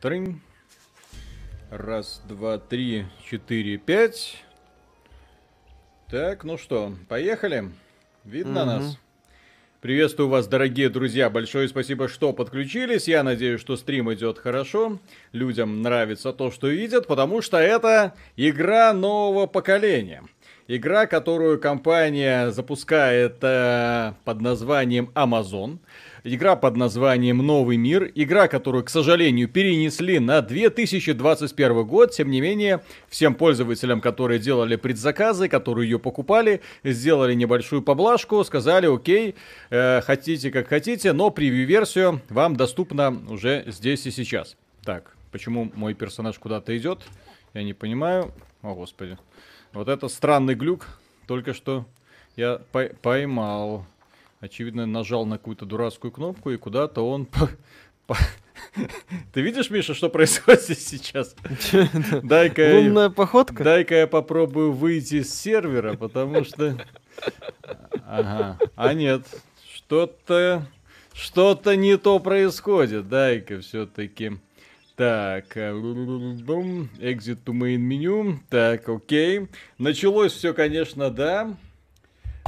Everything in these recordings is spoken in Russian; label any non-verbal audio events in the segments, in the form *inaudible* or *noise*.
Трынь. Раз, два, три, четыре, пять. Так, ну что, поехали? Видно угу. нас? Приветствую вас, дорогие друзья. Большое спасибо, что подключились. Я надеюсь, что стрим идет хорошо. Людям нравится то, что видят, потому что это игра нового поколения. Игра, которую компания запускает э, под названием Amazon. Игра под названием Новый мир. Игра, которую, к сожалению, перенесли на 2021 год. Тем не менее, всем пользователям, которые делали предзаказы, которые ее покупали, сделали небольшую поблажку, сказали, окей, э, хотите как хотите, но превью-версию вам доступна уже здесь и сейчас. Так, почему мой персонаж куда-то идет? Я не понимаю. О, господи. Вот это странный глюк. Только что я поймал. Очевидно, нажал на какую-то дурацкую кнопку, и куда-то он... *laughs* Ты видишь, Миша, что происходит сейчас? *laughs* Дай-ка Лунная походка? Дай-ка я попробую выйти с сервера, потому что... Ага. А нет, что-то... Что-то не то происходит. Дай-ка все-таки... Так, э, exit to main menu. Так, окей. Началось все, конечно, да.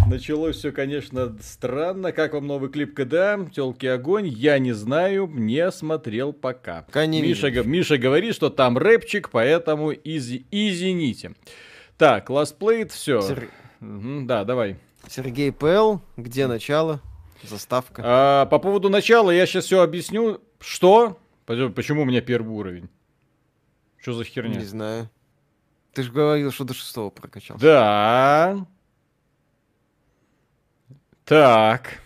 Началось все, конечно, странно. Как вам новый клип КДА? Телки огонь? Я не знаю, не смотрел пока. Миша, Миша говорит, что там рэпчик, поэтому изи, извините. Так, ластплейт, все. Сер... Угу, да, давай. Сергей ПЛ, где начало? Заставка. А, по поводу начала я сейчас все объясню. Что? Почему у меня первый уровень? Что за херня? Не знаю. Ты же говорил, что до шестого прокачал. Да. Так.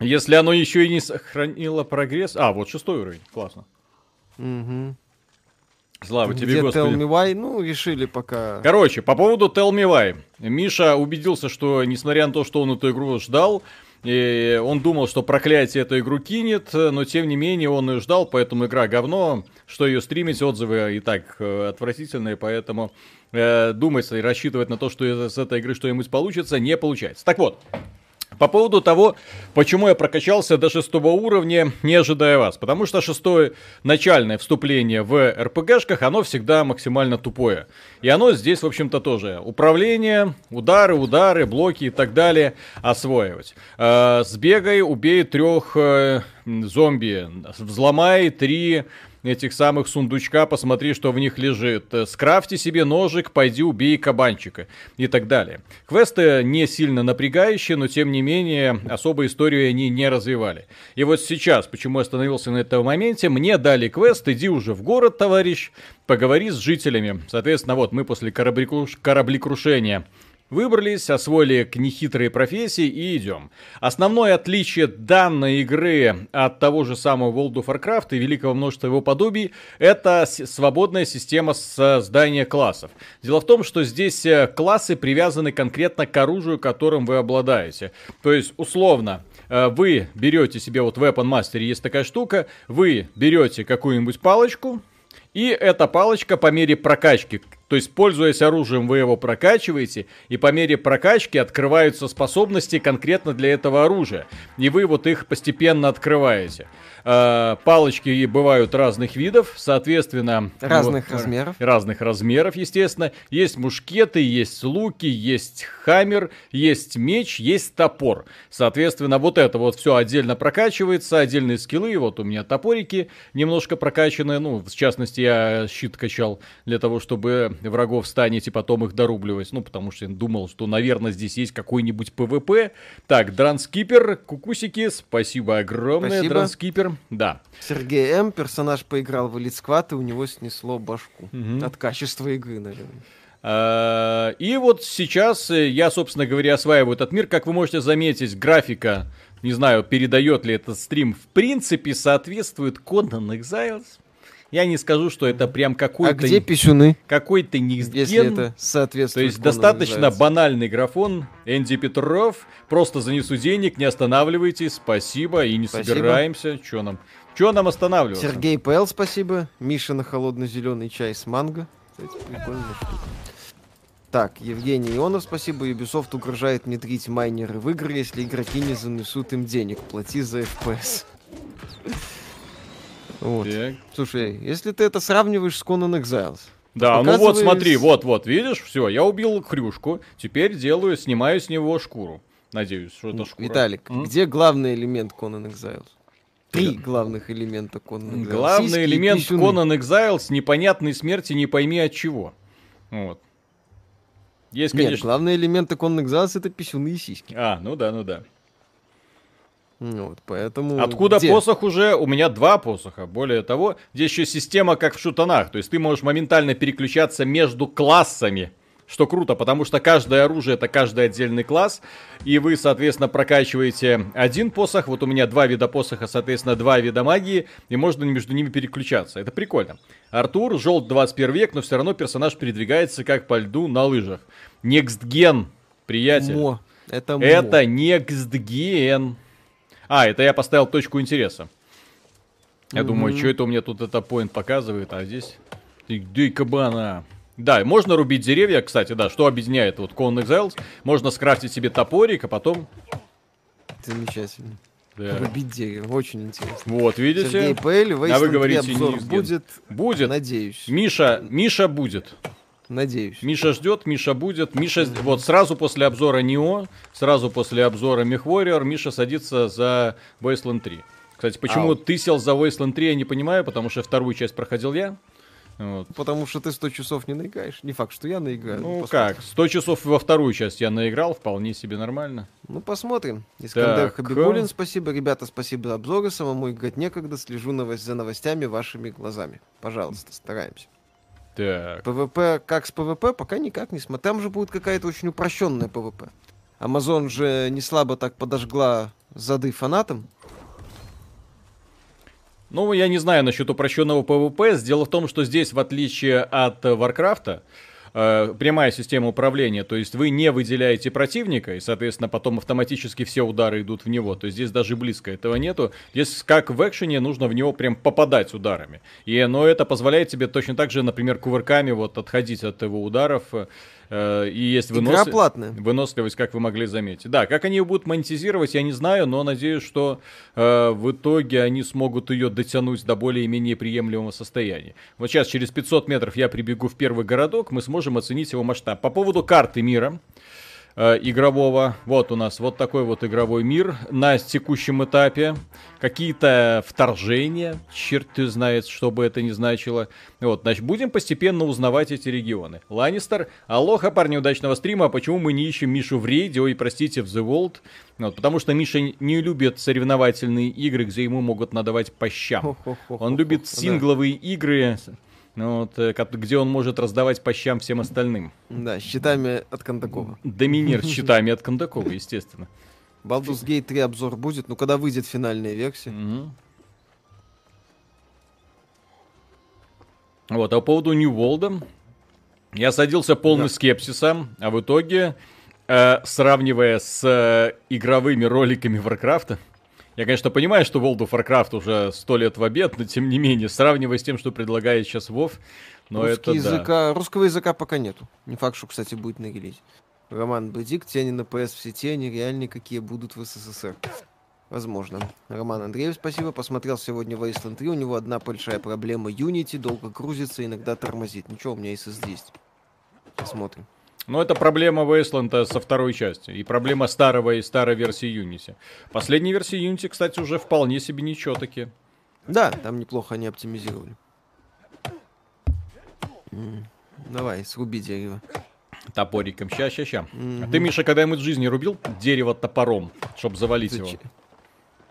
Если оно еще и не сохранило прогресс... А, вот шестой уровень. Классно. Угу. Слава Где тебе, Господи. Tell me why? Ну, решили пока... Короче, по поводу Tell me why. Миша убедился, что, несмотря на то, что он эту игру ждал, и он думал, что проклятие эту игру кинет, но тем не менее он ее ждал, поэтому игра говно, что ее стримить, отзывы и так э, отвратительные, поэтому э, думать и рассчитывать на то, что с этой игры что-нибудь получится, не получается. Так вот, по поводу того, почему я прокачался до шестого уровня, не ожидая вас. Потому что шестое начальное вступление в РПГшках, оно всегда максимально тупое. И оно здесь, в общем-то, тоже. Управление, удары, удары, блоки и так далее осваивать. Э, сбегай, убей трех э, зомби, взломай три этих самых сундучка, посмотри, что в них лежит. Скрафти себе ножик, пойди убей кабанчика и так далее. Квесты не сильно напрягающие, но тем не менее особо историю они не развивали. И вот сейчас, почему я остановился на этом моменте, мне дали квест, иди уже в город, товарищ, поговори с жителями. Соответственно, вот мы после кораблекруш... кораблекрушения Выбрались, освоили нехитрые профессии и идем. Основное отличие данной игры от того же самого World of Warcraft и великого множества его подобий это свободная система создания классов. Дело в том, что здесь э, классы привязаны конкретно к оружию, которым вы обладаете. То есть, условно, э, вы берете себе вот в Weapon Master есть такая штука, вы берете какую-нибудь палочку, и эта палочка по мере прокачки то есть, пользуясь оружием, вы его прокачиваете, и по мере прокачки открываются способности конкретно для этого оружия. И вы вот их постепенно открываете. Э, палочки бывают разных видов, соответственно... Разных вот, размеров. Разных размеров, естественно. Есть мушкеты, есть луки, есть хаммер, есть меч, есть топор. Соответственно, вот это вот все отдельно прокачивается, отдельные скиллы. Вот у меня топорики немножко прокачаны. Ну, в частности, я щит качал для того, чтобы врагов станить потом их дорубливать. Ну, потому что я думал, что, наверное, здесь есть какой-нибудь ПВП. Так, Дранскипер, кукусики, спасибо огромное, спасибо. Дранскипер. Да. Сергей М. Персонаж поиграл в Squad, и у него снесло башку. Угу. От качества игры, наверное. А, и вот сейчас я, собственно говоря, осваиваю этот мир. Как вы можете заметить, графика, не знаю, передает ли этот стрим, в принципе, соответствует Conan Exiles. Я не скажу, что это прям какой-то... А где писюны? Какой-то никсген. Если это соответствует. То есть достаточно банальный графон. Энди Петров. Просто занесу денег, не останавливайтесь. Спасибо. И не спасибо. собираемся. Че нам? Че нам останавливаться? Сергей П.Л. спасибо. Мише на холодный зеленый чай с манго. Кстати, прикольная штука. Так, Евгений Ионов, спасибо. Ubisoft угрожает внедрить майнеры в игры, если игроки не занесут им денег. Плати за FPS. Вот. Так. Слушай, если ты это сравниваешь с Conan Exiles, Да, ну вот смотри, вот, вот, видишь, все, я убил хрюшку, теперь делаю, снимаю с него шкуру. Надеюсь, что это шкура. Виталик, М? где главный элемент Conan Exiles? Три главных элемента Conan Exiles. Главный Сиськи элемент. Conan Exiles непонятной смерти не пойми от чего. Вот. Есть, Нет, конечно. главные элементы Conan Exiles это писюны и сиськи. А, ну да, ну да. Ну Вот, поэтому... Откуда где? посох уже? У меня два посоха. Более того, здесь еще система как в шутанах. То есть ты можешь моментально переключаться между классами. Что круто, потому что каждое оружие это каждый отдельный класс. И вы, соответственно, прокачиваете один посох. Вот у меня два вида посоха, соответственно, два вида магии. И можно между ними переключаться. Это прикольно. Артур, желтый 21 век, но все равно персонаж передвигается как по льду на лыжах. Next Gen, приятель. Мо. Это мо. Это Next Gen. А, это я поставил точку интереса. Я думаю, что это у меня тут это point показывает, а здесь... Где кабана? Да, можно рубить деревья, кстати, да, что объединяет вот Conan Exiles. Можно скрафтить себе топорик, а потом... Замечательно. да. Рубить дерево. Очень интересно. Вот, Сергей видите? П.Л. А вы Wasteland 3 говорите, обзор Gen. будет. Будет. Надеюсь. Миша, Миша будет. Надеюсь. Миша ждет, Миша будет. Миша, с- вот сразу после обзора Нео, сразу после обзора MechWarrior, Миша садится за Wasteland 3. Кстати, почему Ау. ты сел за Wasteland 3, я не понимаю, потому что вторую часть проходил я. Вот. Потому что ты 100 часов не наиграешь. Не факт, что я наиграю. Ну посмотрим. как, 100 часов во вторую часть я наиграл, вполне себе нормально. Ну, посмотрим. Искандер Так, Хабибулин, спасибо. Ребята, спасибо за обзоры. Самому играть некогда. Слежу новость за новостями вашими глазами. Пожалуйста, стараемся. Так, ПВП, как с ПВП, пока никак не смотрю. Там же будет какая-то очень упрощенная ПВП. Амазон же не слабо так подожгла зады фанатам. Ну, я не знаю насчет упрощенного PvP. Дело в том, что здесь, в отличие от Варкрафта, э, прямая система управления, то есть вы не выделяете противника, и, соответственно, потом автоматически все удары идут в него. То есть здесь даже близко этого нету. Здесь, как в экшене, нужно в него прям попадать ударами. И, но это позволяет тебе точно так же, например, кувырками вот отходить от его ударов. Э, и есть вынос... платная. Выносливость, как вы могли заметить. Да, как они ее будут монетизировать, я не знаю, но надеюсь, что э, в итоге они смогут ее дотянуть до более-менее приемлемого состояния. Вот сейчас через 500 метров я прибегу в первый городок, мы сможем оценить его масштаб. По поводу карты мира э, игрового, вот у нас вот такой вот игровой мир на текущем этапе. Какие-то вторжения, черт ты знает, что бы это ни значило. Вот, значит, будем постепенно узнавать эти регионы. Ланнистер, алоха, парни, удачного стрима. А почему мы не ищем Мишу в рейде, и простите, в The World? Вот, потому что Миша не любит соревновательные игры, где ему могут надавать по щам. Он любит сингловые игры, вот, э, где он может раздавать по щам всем остальным. Да, с щитами от Кондакова. Доминир с *laughs* щитами от Кондакова, естественно. Baldur's Gate 3 обзор будет, ну когда выйдет финальная версия. Мгм. Вот, а по поводу New World, я садился полный Да. скепсиса, а в итоге, э, сравнивая с э, игровыми роликами Варкрафта, я, конечно, понимаю, что World of Warcraft уже сто лет в обед, но тем не менее, сравнивая с тем, что предлагает сейчас WoW, но Русский это да. языка, Русского языка пока нету. Не факт, что, кстати, будет на релизе. Роман Бедик, тени на PS в сети, они реальные, какие будут в СССР. Возможно. Роман Андреев, спасибо. Посмотрел сегодня Wasteland 3. У него одна большая проблема. Unity долго грузится, иногда тормозит. Ничего, у меня SSD есть. Посмотрим. Но это проблема Wasteland со второй части. И проблема старого и старой версии Unity. Последней версии Unity, кстати, уже вполне себе ничего таки. Да, там неплохо они оптимизировали. Давай, сруби дерево. Топориком. Ща, ща, ща. А Мгм. ты, Миша, когда-нибудь в жизни рубил дерево топором, чтобы завалить его? Зачем?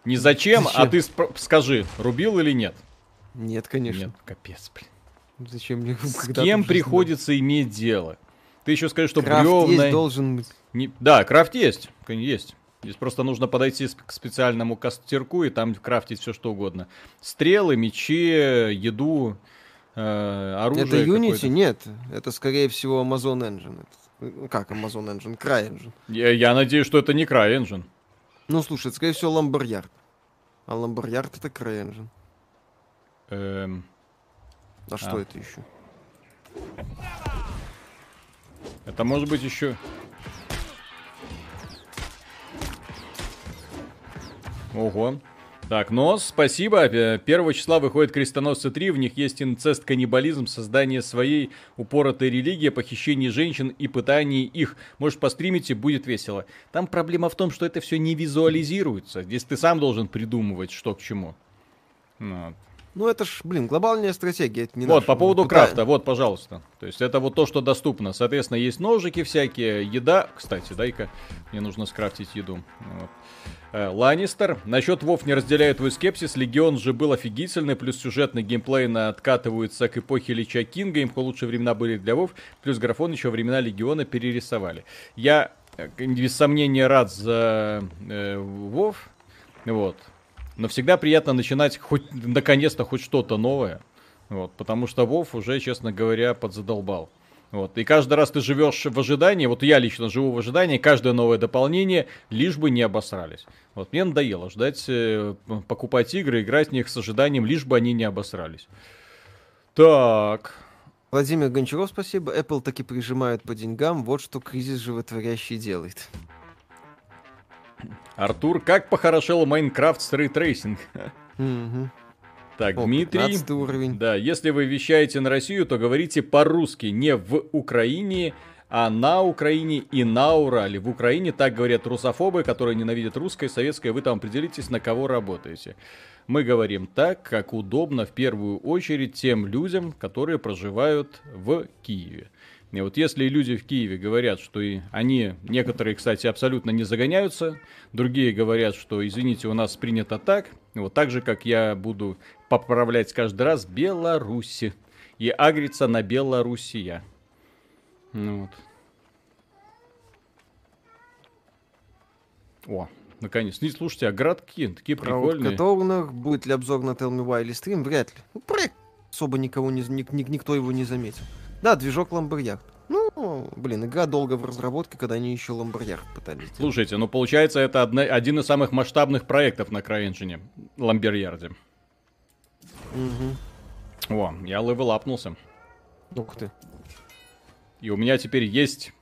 Не зачем, а Зачем? ты спро- скажи, рубил или нет? Нет, конечно. Нет, капец, блин. Зачем мне С кем приходится иметь дело? Ты еще скажешь, что Крафт бревна... есть, должен быть. Не- Да, крафт есть, есть. Здесь просто нужно подойти к специальному костерку и там крафтить все что угодно. Стрелы, мечи, еду, э, оружие. Это Unity? Нет. Это, скорее всего, Amazon Engine. Это- ну, как Amazon Engine? CryEngine. Я, я надеюсь, что это не CryEngine. Ну, слушай, это, скорее всего, Lamboyard. А Lamboyard это CryEngine. Эм, А что А. это еще? Это может быть еще... Ого. Так, но спасибо. Э, первого числа выходит Крестоносцы 3, в них есть инцест, каннибализм, создание своей упоротой религии, похищение женщин и пытание их. Может, постримите, будет весело. Там проблема в том, что это все не визуализируется. Здесь ты сам должен придумывать, что к чему. Вот. Ну, это ж, блин, глобальная стратегия. Это не вот, по поводу Куда... крафта, вот, пожалуйста. То есть это вот то, что доступно. Соответственно, есть ножики всякие, еда. Кстати, дай-ка, мне нужно скрафтить еду. Вот. Э, Ланнистер. Насчет Вов не разделяю твой скепсис. Легион же был офигительный, плюс сюжетный геймплей откатываются к эпохе Лича Кинга. Им лучшие времена были для Вов, плюс графон еще времена Легиона перерисовали. Я, э, без сомнения, рад за э, Вов. Вот. Но всегда приятно начинать хоть наконец-то хоть что-то новое. Вот, потому что Вов уже, честно говоря, подзадолбал. Вот. И каждый раз ты живешь в ожидании, вот я лично живу в ожидании, каждое новое дополнение, лишь бы не обосрались. Вот мне надоело ждать, э, покупать игры, играть в них с ожиданием, лишь бы они не обосрались. Так. Владимир Гончаров, спасибо. Apple таки прижимают по деньгам, вот что кризис животворящий делает. Артур, как похорошел Майнкрафт с ray tracing? Угу. Так, О, Дмитрий. уровень. Да, если вы вещаете на Россию, то говорите по-русски, не в Украине, а на Украине и на Урале. В Украине так говорят русофобы, которые ненавидят русское, советское. Вы там определитесь, на кого работаете. Мы говорим так, как удобно в первую очередь тем людям, которые проживают в Киеве. И вот если люди в Киеве говорят, что и они, некоторые, кстати, абсолютно не загоняются, другие говорят, что, извините, у нас принято так, вот так же, как я буду поправлять каждый раз Беларуси и агриться на Белоруссия. Ну вот. О, наконец. Не слушайте, а городки такие Про прикольные. Котовнах, будет ли обзор на Tell Me Why или стрим? Вряд ли. Ну, проект особо никого не, ни, никто его не заметил. Да, движок Ламберьярд. Ну, блин, игра долго в разработке, когда они еще Ламберьярд пытались делать. Слушайте, ну получается это одна, один из самых масштабных проектов на CryEngine. Ламберьярде. Угу. О, я левелапнулся. Ух ты. И у меня теперь есть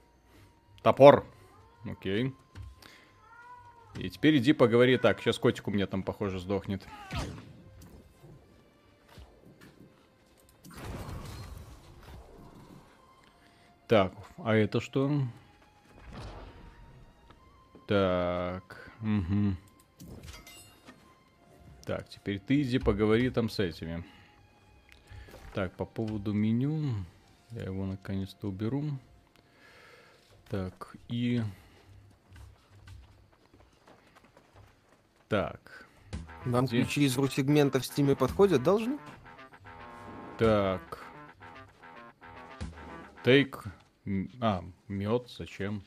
топор. Окей. И теперь иди поговори так. Сейчас котик у меня там, похоже, сдохнет. Так, а это что? Так, угу. Так, теперь ты иди поговори там с этими. Так, по поводу меню. Я его наконец-то уберу. Так, и... Так. Нам Где... ключи из русегмента в стиме подходят, должны? Так. А, мед, зачем?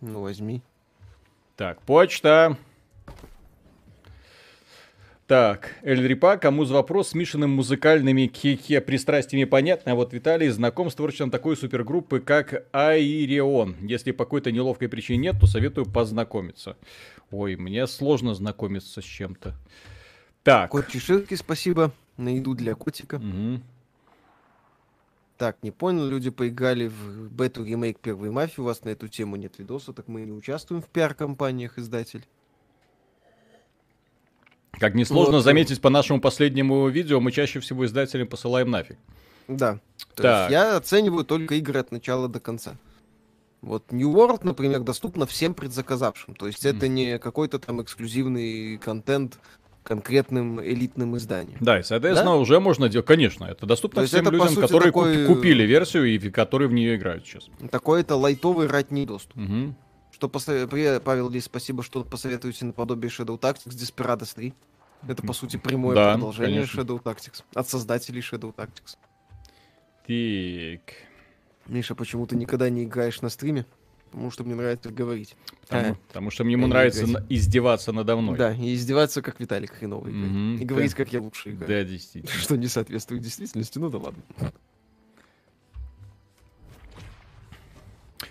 Ну, возьми. Так, почта. Так, Эльрипа, кому за вопрос с Мишиным музыкальными хе-хе пристрастиями понятно, а вот Виталий знаком с творчеством такой супергруппы, как Айрион. Если по какой-то неловкой причине нет, то советую познакомиться. Ой, мне сложно знакомиться с чем-то. Так. Кот Чеширки, спасибо. На еду для котика. Угу. Так, не понял, люди поиграли в бету ремейк первой мафии, у вас на эту тему нет видоса, так мы не участвуем в пиар-компаниях, издатель. Как несложно вот. заметить по нашему последнему видео, мы чаще всего издателям посылаем нафиг. Да. То так. есть я оцениваю только игры от начала до конца. Вот New World, например, доступно всем предзаказавшим. То есть mm. это не какой-то там эксклюзивный контент конкретным элитным изданием. Да, и, соответственно, да? уже можно делать, конечно, это доступно всем это, людям, сути, которые такой... купили версию и которые в нее играют сейчас. Такой-то лайтовый ратний доступ. Угу. Что посов... Павел Ли, спасибо, что посоветуете наподобие Shadow Tactics Desperados 3. Это, по сути, прямое да, продолжение конечно. Shadow Tactics. От создателей Shadow Tactics. Так. Миша, почему ты никогда не играешь на стриме? Потому что мне нравится говорить. Потому, а, потому что ему нравится на, издеваться надо мной. Да, и издеваться, как Виталик хреновый. Mm-hmm, и говорить, как я лучше играю. Да, действительно. *laughs* Что не соответствует действительности, ну да ладно.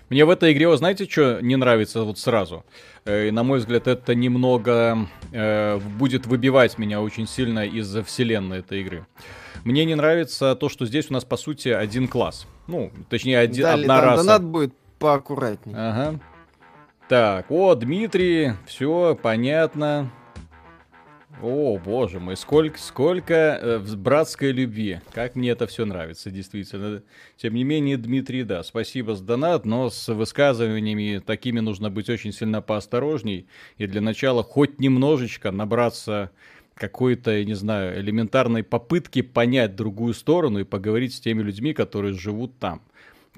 Мне в этой игре, вы знаете, что не нравится вот сразу? Э, на мой взгляд, это немного э, будет выбивать меня очень сильно из вселенной этой игры. Мне не нравится то, что здесь у нас, по сути, один класс. Ну, точнее, один, Далее, одна там раса. Донат будет поаккуратнее. Ага. Так, о, Дмитрий, все понятно. О, боже мой, сколько, сколько э, братской любви. Как мне это все нравится, действительно. Тем не менее, Дмитрий, да, спасибо за донат, но с высказываниями такими нужно быть очень сильно поосторожней. И для начала хоть немножечко набраться какой-то, я не знаю, элементарной попытки понять другую сторону и поговорить с теми людьми, которые живут там.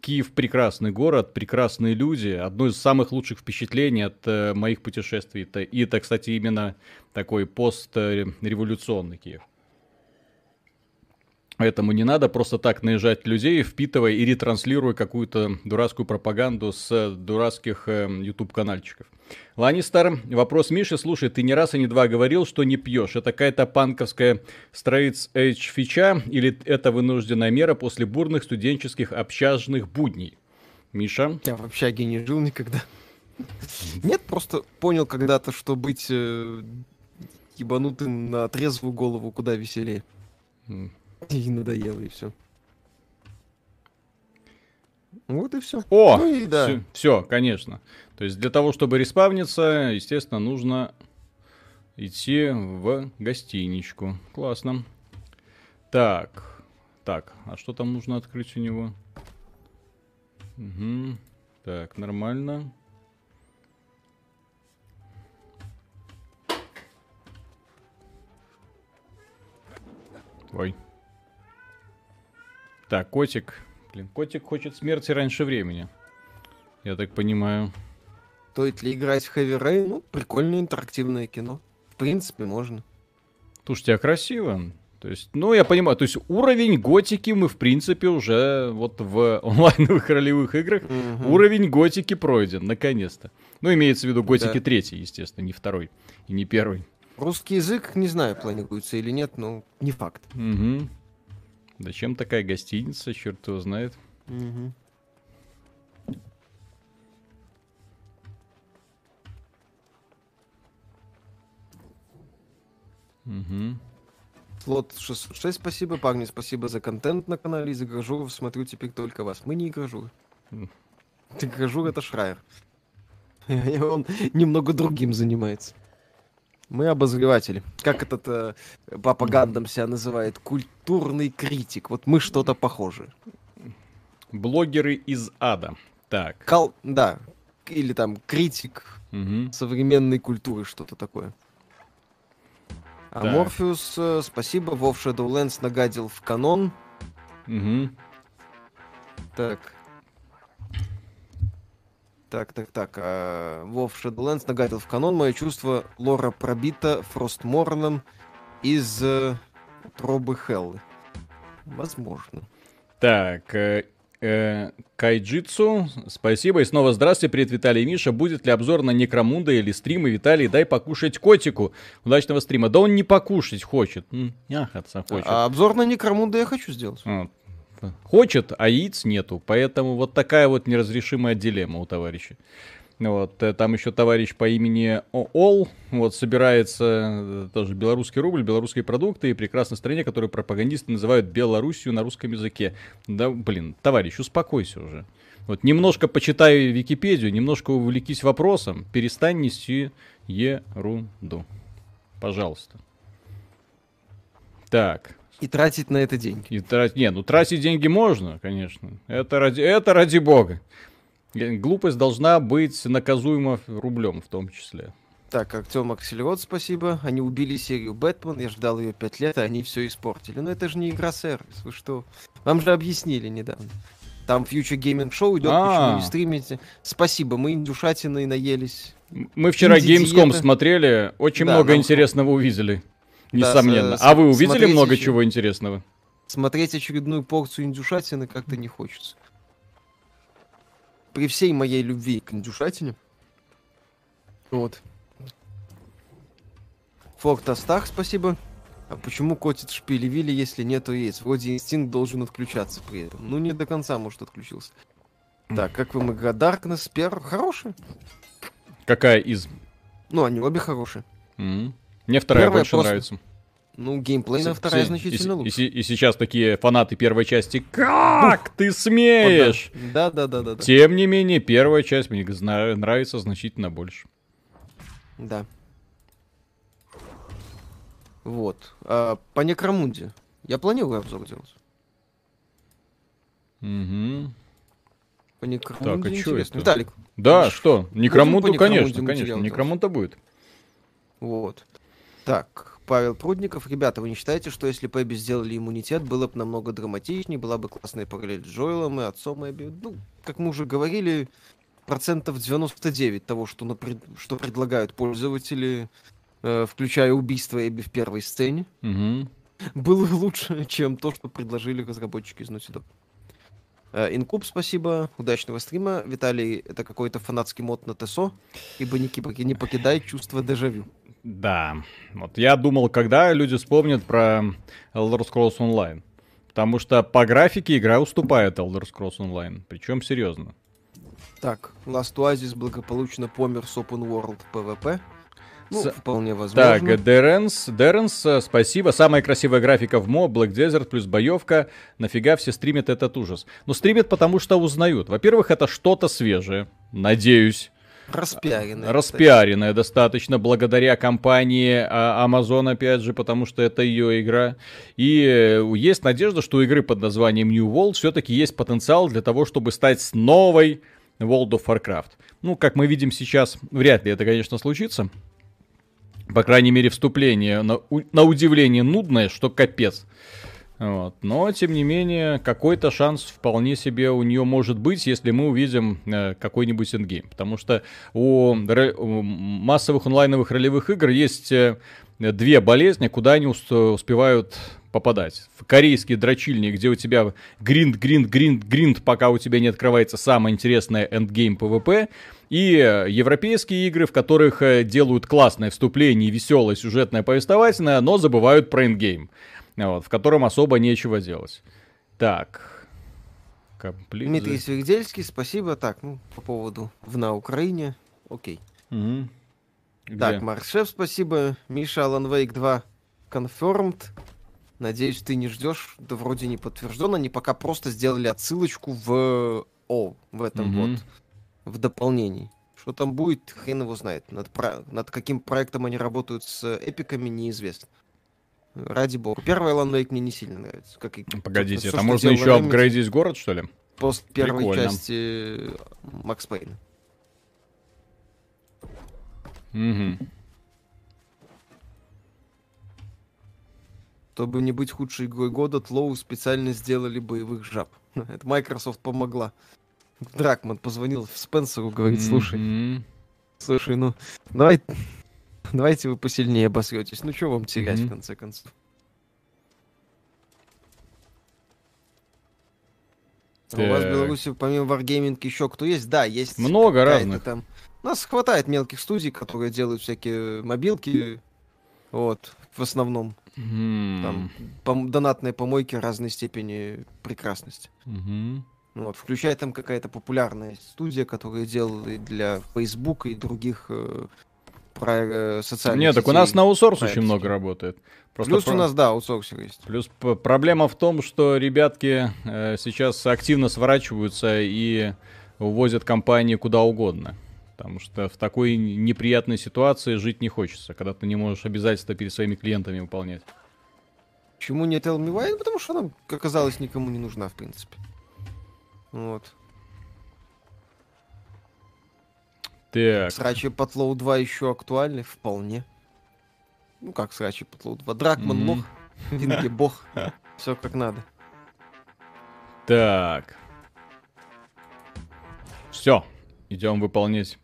Киев прекрасный город, прекрасные люди. Одно из самых лучших впечатлений от э, моих путешествий. И это, кстати, именно такой постреволюционный Киев. Поэтому не надо просто так наезжать людей, впитывая и ретранслируя какую-то дурацкую пропаганду с дурацких э, YouTube-канальчиков. Ланнистер, вопрос Миши. Слушай, ты не раз и не два говорил, что не пьешь. Это какая-то панковская Straits Edge фича или это вынужденная мера после бурных студенческих общажных будней? Миша? Я в общаге не жил никогда. Нет, просто понял когда-то, что быть э, ебанутым на трезвую голову куда веселее. *laughs* И надоело, и все. Вот и все. О, ну и да. все, все, конечно. То есть для того, чтобы респавниться, естественно, нужно идти в гостиничку. Классно. Так, так, а что там нужно открыть у него? Угу. Так, нормально. Ой. Так, котик. Блин, котик хочет смерти раньше времени. Я так понимаю. Стоит ли играть в Heavy Rain? Ну, прикольное интерактивное кино. В принципе, можно. Слушайте, а красиво. То есть, ну, я понимаю, то есть уровень готики мы, в принципе, уже вот в *laughs* онлайновых ролевых играх угу. уровень готики пройден, наконец-то. Ну, имеется в виду готики да. третий, естественно, не второй и не первый. Русский язык, не знаю, планируется или нет, но не факт. Угу. Зачем такая гостиница, черт его знает. Угу. Угу. Слот 606, спасибо. Парни, спасибо за контент на канале. Из игражуров смотрю теперь только вас. Мы не игражуры. Игражур это Шрайер. *laughs* Он немного другим занимается. Мы обозреватели. Как этот э, папа Гандам себя называет? Культурный критик. Вот мы что-то похожи. Блогеры из ада. Так. Кал... Да. Или там критик угу. современной культуры, что-то такое. А. Морфеус, э, спасибо. Вов Shadowlands нагадил в канон. Угу. Так. Так, так, так. А, Вов Shadowlands нагадил в канон. Мое чувство лора пробито Фростморном из э, Тробы Хеллы. Возможно. Так, э, э, Кайджитсу, спасибо. И снова здравствуйте, привет, Виталий и Миша. Будет ли обзор на Некромунда или стримы? Виталий, дай покушать котику. Удачного стрима. Да он не покушать хочет. Няхаться хочет. А обзор на Некромунда я хочу сделать. Вот. Хочет, а яиц нету. Поэтому вот такая вот неразрешимая дилемма у товарища. Вот, э, там еще товарищ по имени Ол, вот, собирается э, тоже белорусский рубль, белорусские продукты и прекрасной стране, которую пропагандисты называют Белоруссию на русском языке. Да, блин, товарищ, успокойся уже. Вот, немножко почитай Википедию, немножко увлекись вопросом, перестань нести ерунду. Пожалуйста. Так, и тратить на это деньги. И трать... Не, ну тратить деньги можно, конечно. Это ради, это ради бога. Глупость должна быть наказуема рублем в том числе. Так, Артем Акселерот, спасибо. Они убили серию Бэтмен, я ждал ее пять лет, а они все испортили. Но это же не игра-сервис, вы что? Вам же объяснили недавно. Там Future Gaming Show идет, А-а-а. почему не стримите. Спасибо, мы индюшатиной наелись. Мы вчера Gamescom смотрели, очень да, много интересного увидели. Несомненно. Да, а вы увидели много еще... чего интересного? Смотреть очередную порцию индюшатины как-то не хочется. При всей моей любви к индюшатине. Вот. Форт Астах, спасибо. А почему котит шпили вилли, если нету яиц? Вроде инстинкт должен отключаться при этом. Ну, не до конца, может, отключился. Так, как вам игра Darkness? Первая хорошая. Какая из? Ну, они обе хорошие. Mm-hmm. Мне вторая Первая больше просто... нравится. Ну, геймплейная вторая значительно и, лучше. И, и, и сейчас такие фанаты первой части. Как ты смеешь? Да, да, да, да, да. Тем не менее, первая часть мне нравится значительно больше. Да. Вот. А, по Некромунде. Я планирую обзор делать. Угу. По Некромунде Так, а интересно. это? Виталик, Да, что? Некромунде конечно, конечно. материал Некромунта будет. Вот. Так, Павел Прудников. Ребята, вы не считаете, что если бы Эбби сделали иммунитет, было бы намного драматичнее, была бы классная параллель с Джоэлом и отцом Эбби? Ну, как мы уже говорили, процентов 99 того, что, напред- что предлагают пользователи, э, включая убийство Эбби в первой сцене, Угу. было лучше, *laughs* чем то, что предложили разработчики из Naughty Dog. Э, Инкуб, спасибо. Удачного стрима. Виталий, это какой-то фанатский мод на ТСО, ибо не, не покидает чувство дежавю. Да. Вот я думал, когда люди вспомнят про Elder Scrolls Online. Потому что по графике игра уступает Elder Scrolls Online. Причем серьезно. Так, Last Oasis благополучно помер с Open World PvP. Ну, С- вполне возможно. Так, Деренс, Деренс, э, спасибо. Самая красивая графика в МО, Black Desert плюс боевка. Нафига все стримят этот ужас? Ну, стримят, потому что узнают. Во-первых, это что-то свежее. Надеюсь. Распиаренный. Распиаренная достаточно благодаря компании а, Amazon, опять же, потому что это ее игра. И э, есть надежда, что у игры под названием New World все-таки есть потенциал для того, чтобы стать новой World of Warcraft. Ну, как мы видим сейчас, вряд ли это, конечно, случится. По крайней мере, вступление на, на удивление нудное, что капец. Вот. Но, тем не менее, какой-то шанс вполне себе у нее может быть, если мы увидим э, какой-нибудь эндгейм. Потому что у, ро- у массовых онлайновых ролевых игр есть э, две болезни, куда они ус- успевают попадать. В корейские дрочильни, где у тебя grind, grind, grind, grind, пока у тебя не открывается самое интересное endgame PvP. И э, европейские игры, в которых э, делают классное вступление, веселое, сюжетное, повествовательное, но забывают про эндгейм вот, в котором особо нечего делать. Так. Комплект. Дмитрий Свердельский, спасибо. Так, ну, по поводу в на Украине. Окей. Где? Так, Маршев, спасибо. Миша, Alan Wake 2 confirmed. Надеюсь, ты не ждешь. Да вроде не подтвержден. Они пока просто сделали отсылочку в О, в этом Мгм. вот, в дополнении. Что там будет, хрен его знает. Над, про- над каким проектом они работают с эпиками, неизвестно. Ради бога. Первый Alan Wake мне не сильно нравится. Как и Погодите, всё, это что можно еще Remedy апгрейдить город, что ли? После первой Прикольно. части Макс Пейна. Мгм. Чтобы не быть худшей игрой года, Тлоу специально сделали боевых жаб. *laughs* Это Microsoft помогла. Дракман позвонил в Спенсеру, говорит, слушай, Мгм. слушай, ну, давай, *laughs* давайте вы посильнее обосретесь. Ну, что вам терять, Мгм. в конце концов? А У вас в Так. Беларуси помимо Wargaming еще кто есть? Да, есть. Много разных. Там. У нас хватает мелких студий, которые делают всякие мобилки. Вот, в основном. Мгм. Там пом- донатные помойки разной степени прекрасности. Мгм. Вот, включая там какая-то популярная студия, которая делает для Facebook и других э, про, э, социальных Нет, так у сетей. нас на аутсорс очень много работает. Просто Плюс про- у нас, да, аутсорсер есть. Плюс проблема в том, что ребятки э, сейчас активно сворачиваются и увозят компании куда угодно. Потому что в такой неприятной ситуации жить не хочется, когда ты не можешь обязательства перед своими клиентами выполнять. Почему не Tell Me Why? Ну, Потому что она, как оказалось, никому не нужна, в принципе. Вот. Так. Срачи Потлоу 2 еще актуальны? Вполне. Ну как Срачи Потлоу 2? Дракман Мгм. лох, *laughs* Винги бог. Все как надо. Так. Все. Идем выполнять.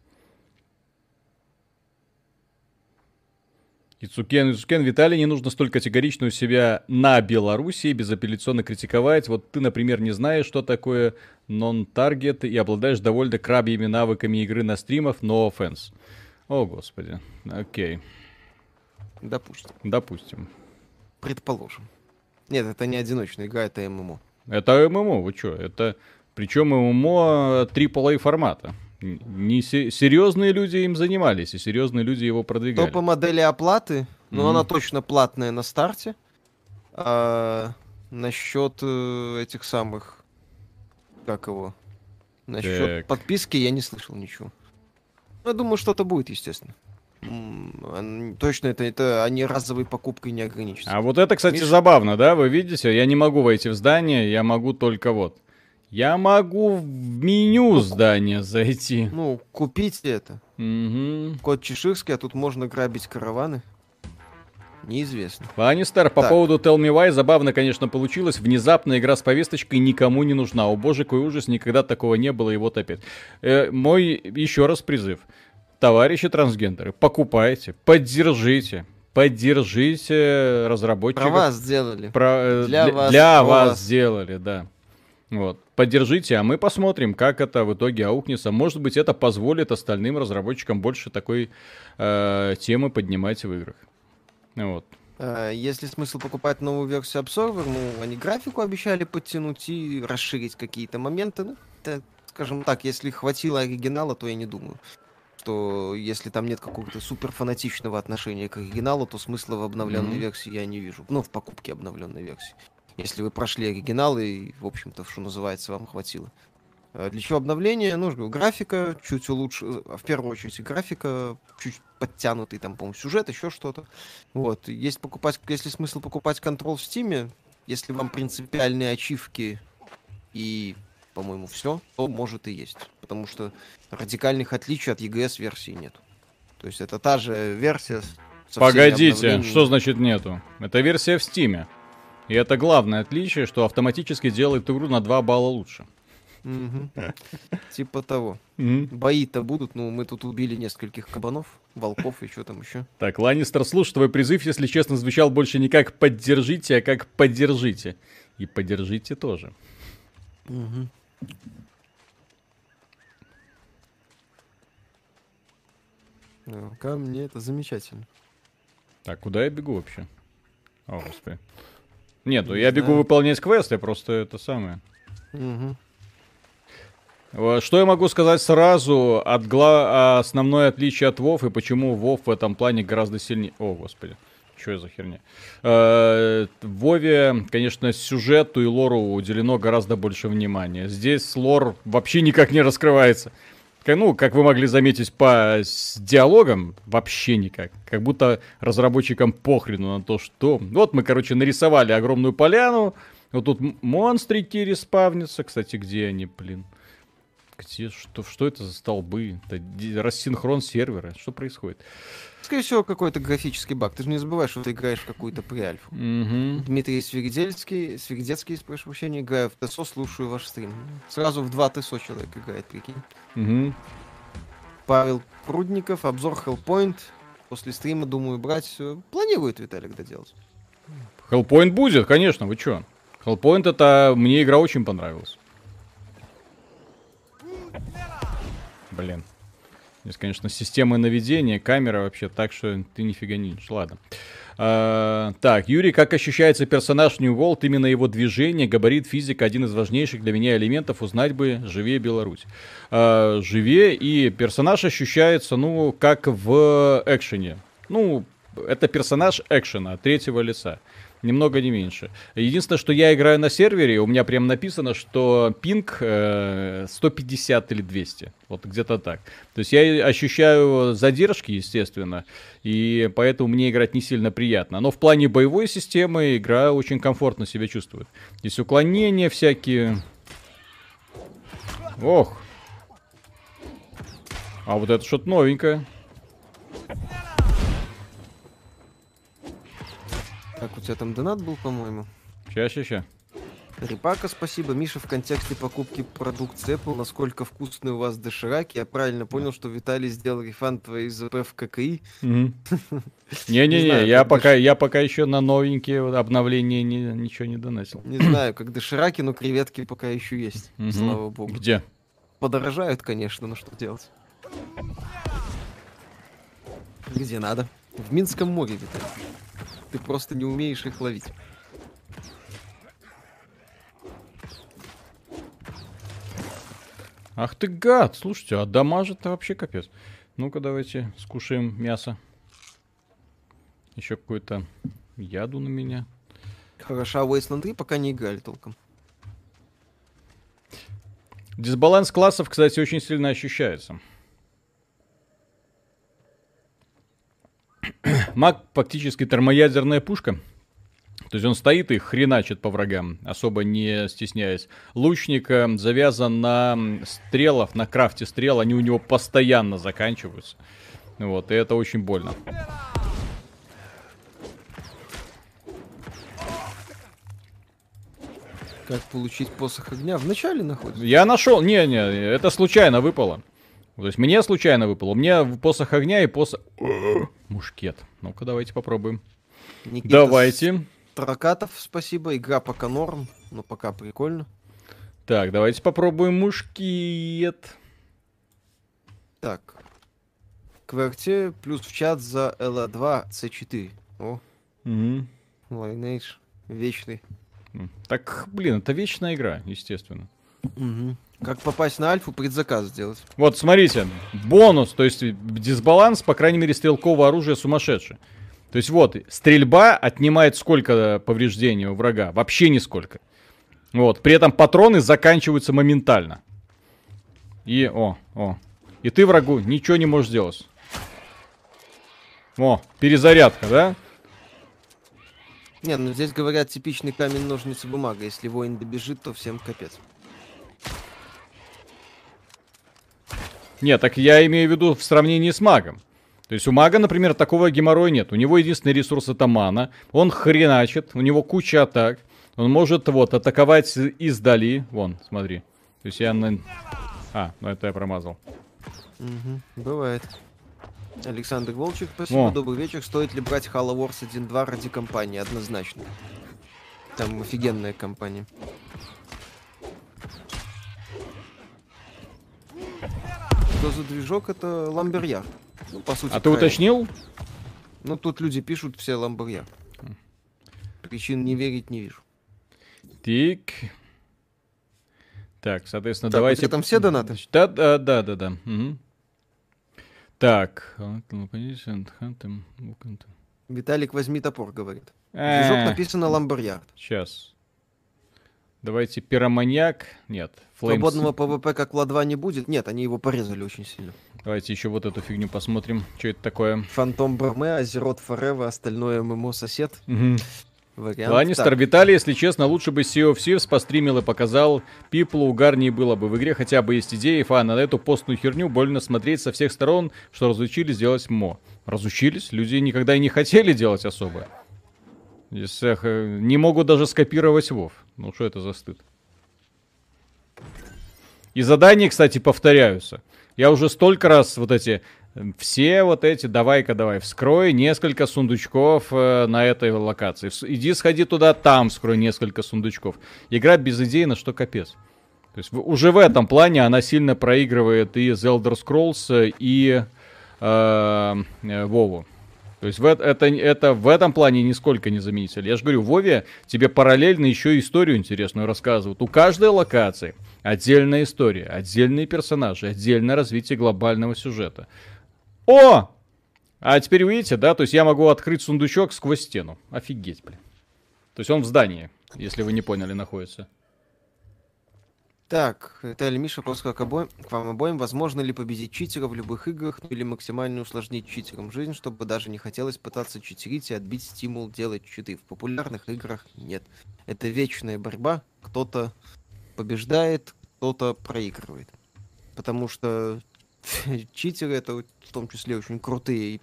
Ицукен, Ицукен, Виталий, не нужно столь категорично у себя на Белоруссии безапелляционно критиковать. Вот ты, например, не знаешь, что такое нон-таргет и обладаешь довольно крабьими навыками игры на стримах, no offense. О, господи. Окей. Допустим. Допустим. Предположим. Нет, это не одиночная игра, это ММО. Это ММО, вы чё? Это причем ММО AAA формата. Не се- серьезные люди им занимались, и серьезные люди его продвигали. То по модели оплаты, но Мгм. она точно платная на старте. А, насчет э, этих самых, как его, насчет Так. подписки я не слышал ничего. Ну, Я думаю, что-то будет, естественно. Точно, это, это они разовой покупкой не ограничатся. А вот это, кстати, Миш... забавно, да? Вы видите? Я не могу войти в здание, я могу только вот. Я могу в меню здания зайти. Ну, купите это. Угу. Код чеширский, а тут можно грабить караваны. Неизвестно. Ланнистер, по так. поводу Tell Me Why, забавно, конечно, получилось. Внезапно игра с повесточкой никому не нужна. О боже, какой ужас, никогда такого не было, и вот опять. Э, мой еще раз призыв. Товарищи трансгендеры, покупайте, поддержите, поддержите разработчиков. Про вас сделали. Про, э, для, для вас, для вас сделали, да. Вот. Поддержите, а мы посмотрим, как это в итоге аукнется. Может быть, это позволит остальным разработчикам больше такой э, темы поднимать в играх. Вот. Э, если смысл покупать новую версию Observer, ну, они графику обещали подтянуть и расширить какие-то моменты. Ну, это, скажем так, если хватило оригинала, то я не думаю что если там нет какого-то супер фанатичного отношения к оригиналу, то смысла в обновленной mm-hmm. версии я не вижу. Ну, в покупке обновленной версии. Если вы прошли оригинал и, в общем-то, что называется, вам хватило. Э, для чего обновление? Ну, графика чуть улучш... в первую очередь графика, чуть подтянутый, там, по-моему, сюжет, еще что-то. Вот. Есть покупать, если смысл покупать контрол в Стиме, если вам принципиальные ачивки и по-моему, все, то может и есть. Потому что радикальных отличий от EGS версии нет. То есть это та же версия. Погодите, что значит нету? Это версия в Стиме. И это главное отличие, что автоматически делает игру на 2 балла лучше. *laughs* Типа того. Бои-то будут, но мы тут убили нескольких кабанов, волков и что там еще. Так, Ланнистер, слушай, твой призыв, если честно, звучал больше не как «поддержите», а как «поддержите». И поддержите тоже. Ну, ко мне это замечательно. Так, куда я бегу вообще? О, господи. Нет, ну я бегу выполнять квест, я просто это самое. Угу. Что я могу сказать сразу от гла... основное отличие от WoW и почему WoW в этом плане гораздо сильнее... О, господи. Что за херня? Э, в Вове, конечно, сюжету и лору уделено гораздо больше внимания. Здесь лор вообще никак не раскрывается. Ну, как вы могли заметить по диалогам, вообще никак. Как будто разработчикам похрену на то, что... Вот мы, короче, нарисовали огромную поляну. Вот тут монстрики респавнятся. Кстати, где они, блин? Что, что это за столбы? Это рассинхрон сервера. Что происходит? Скорее всего, какой-то графический баг. Ты же не забываешь, что ты играешь в какую-то преальфу. Mm-hmm. Дмитрий Свиридельский, Свиридецкий, прошу прощения, играю в ТСО, слушаю ваш стрим. Сразу в два ТСО человек играет, прикинь. Mm-hmm. Павел Прудников, обзор Hellpoint. После стрима, думаю, брать. Планирует Виталик доделать. Hellpoint будет, конечно, вы чё? Hellpoint это... Мне игра очень понравилась. Блин. Здесь, конечно, система наведения, камера вообще, так что ты нифига не видишь. Ладно. А, так, Юрий, как ощущается персонаж New World, именно его движение, габарит, физика, один из важнейших для меня элементов, узнать бы «Живее Беларусь». А, «Живее» и персонаж ощущается, ну, как в экшене. Ну, это персонаж экшена, третьего лица ни много ни меньше. Единственное, что я играю на сервере, у меня прям написано, что пинг э, 150 или 200. Вот где-то так. То есть я ощущаю задержки, естественно, и поэтому мне играть не сильно приятно. Но в плане боевой системы игра очень комфортно себя чувствует. Здесь уклонения всякие. Ох. А вот это что-то новенькое. Так, у тебя там донат был, по-моему? Ща, ща, ща. Рипака, спасибо. Миша, в контексте покупки продукции Apple, насколько вкусные у вас дошираки. Я правильно понял, что Виталий сделал рефанд твоей ЗП в ККИ? Не-не-не, *laughs* я пока, я пока еще на новенькие обновления ничего не доносил. Не знаю, как дошираки, но креветки пока еще есть, слава богу. Где? Подорожают, конечно, но что делать? Где надо? В Минском море, Виталий. Ты просто не умеешь их ловить. Ах ты гад! Слушайте, а дамажит-то вообще капец. Ну-ка давайте скушаем мясо. Еще какую-то яду на меня. Хорошо, а Wasteland 3 пока не играли толком. Дисбаланс классов, кстати, очень сильно ощущается. *clears throat* Маг фактически термоядерная пушка. То есть он стоит и хреначит по врагам, особо не стесняясь. Лучник э, завязан на стрелах, на крафте стрел, они у него постоянно заканчиваются. Вот, и это очень больно. Как получить посох огня? Вначале находится. Я нашел, не, не, это случайно выпало. То есть мне случайно выпало. У меня посох огня и посох... Мушкет. Ну-ка, давайте попробуем. Никита давайте. Тракатов, спасибо. Игра пока норм, но пока прикольно. Так, давайте попробуем мушкет. Так. Кварте плюс в чат за LA2 C4. О. Угу. Lineage. Вечный. Так, блин, это вечная игра, естественно. Угу. Как попасть на альфу, предзаказ сделать. Вот, смотрите, бонус, то есть дисбаланс, по крайней мере, стрелкового оружия сумасшедший. То есть вот, стрельба отнимает сколько повреждений у врага? Вообще нисколько. Вот, при этом патроны заканчиваются моментально. И, о, о. И ты врагу ничего не можешь сделать. О, перезарядка, да? Не, ну здесь говорят типичный камень, ножницы, бумага. Если воин добежит, то всем капец. Нет, так я имею в виду в сравнении с магом. То есть у мага, например, такого геморроя нет. У него единственный ресурс это мана. Он хреначит, у него куча атак. Он может вот атаковать издали. Вон, смотри. То есть я на... А, ну это я промазал. Угу, бывает. Александр Волчек, спасибо, О. добрый вечер. Стоит ли брать Halo Wars 1.2 ради компании? Однозначно. Там офигенная компания. Что за движок? Это Ламберьяр. Ну, по сути, а ты уточнил? Ну, тут люди пишут все Ламберьяр. Причин не верить не вижу. Так. Так, соответственно, так, давайте... там все донаты? Да, да, да, да, да. Угу. Так. Виталик, возьми топор, говорит. Движок написано Lumberyard. Сейчас. Давайте пироманьяк. Нет. Flames. Свободного ПВП как Ла-2 не будет. Нет, они его порезали очень сильно. Давайте еще вот эту фигню посмотрим. Что это такое? Phantom Army, Azeroth Forever, остальное MMO сосед. Угу. Вариант. Ланнистер, так. Виталий, если честно, лучше бы Sea of Thieves постримил и показал. Пиплу угарнее было бы. В игре хотя бы есть идеи, фан. А на эту постную херню больно смотреть со всех сторон, что разучились делать МО. Разучились? Люди никогда и не хотели делать особо. Если, э, не могут даже скопировать Вов. Ну что это за стыд? И задания, кстати, повторяются. Я уже столько раз вот эти все вот эти, давай-ка давай, вскрой несколько сундучков э, на этой локации. Иди сходи туда, там вскрой несколько сундучков. Игра без идей на что капец. То есть уже в этом плане она сильно проигрывает и The Elder Scrolls, и э, э, Вову. То есть в, это, это в этом плане нисколько не заменитель. Я же говорю, Вове тебе параллельно еще историю интересную рассказывают. У каждой локации отдельная история, отдельные персонажи, отдельное развитие глобального сюжета. О! А теперь видите, да, то есть я могу открыть сундучок сквозь стену. Офигеть, блин. То есть он в здании, если вы не поняли, находится. Так, это Миша, вопрос к, обоим, к вам обоим. Возможно ли победить читера в любых играх ну или максимально усложнить читерам жизнь, чтобы даже не хотелось пытаться читерить и отбить стимул делать читы? В популярных играх нет. Это вечная борьба. Кто-то побеждает, кто-то проигрывает. Потому что *laughs* читеры это в том числе очень крутые и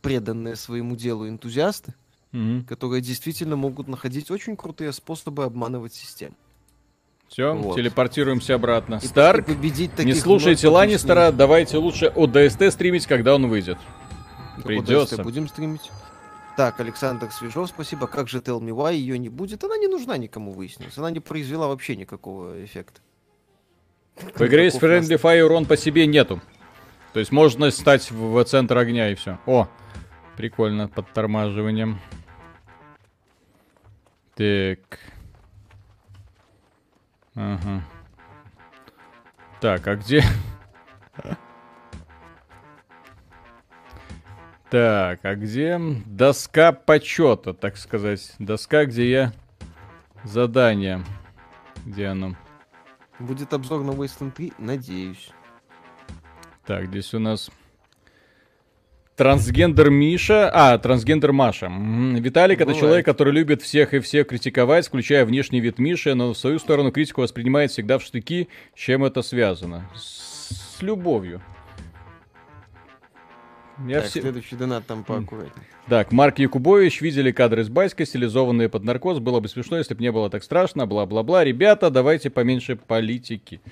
преданные своему делу энтузиасты, mm-hmm. которые действительно могут находить очень крутые способы обманывать систему. Все, вот. телепортируемся обратно. И Старк, победить не слушайте Ланнистера, давайте лучше ОДСТ стримить, когда он выйдет. Придется. ОДСТ будем стримить. Так, Александр Свежов, спасибо. Как же Tell Me Why? Ее не будет. Она не нужна никому, выяснилось. Она не произвела вообще никакого эффекта. В игре с Friendly Fire урон по себе нету. То есть можно стать в, в центр огня и все. О, прикольно, подтормаживанием. Так. Ага. Так, а где... Так, а где доска почета, так сказать? Доска, где я... Задание. Где оно? Будет обзор на Wasteland 3? Надеюсь. Так, здесь у нас... Трансгендер Миша, а, трансгендер Маша. Виталик Бывает. это человек, который любит всех и всех критиковать, включая внешний вид Миши, но в свою сторону критику воспринимает всегда в штыки. С чем это связано? С, с любовью. Я так, все... следующий донат там поаккуратнее. Так, Марк Якубович, видели кадры с Байской, стилизованные под наркоз. Было бы смешно, если бы не было так страшно, бла-бла-бла. Ребята, давайте поменьше политики.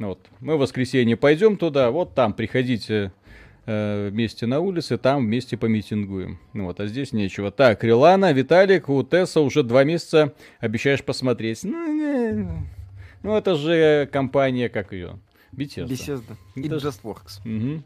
Вот. Мы в воскресенье пойдем туда, вот там приходите э, вместе на улице, там вместе помитингуем. Вот, а здесь нечего. Так, Рилана, Виталик, у Тесса уже два месяца обещаешь посмотреть. Ну, не, ну это же компания, как ее? Bethesda. Bethesda. It just works. Угу.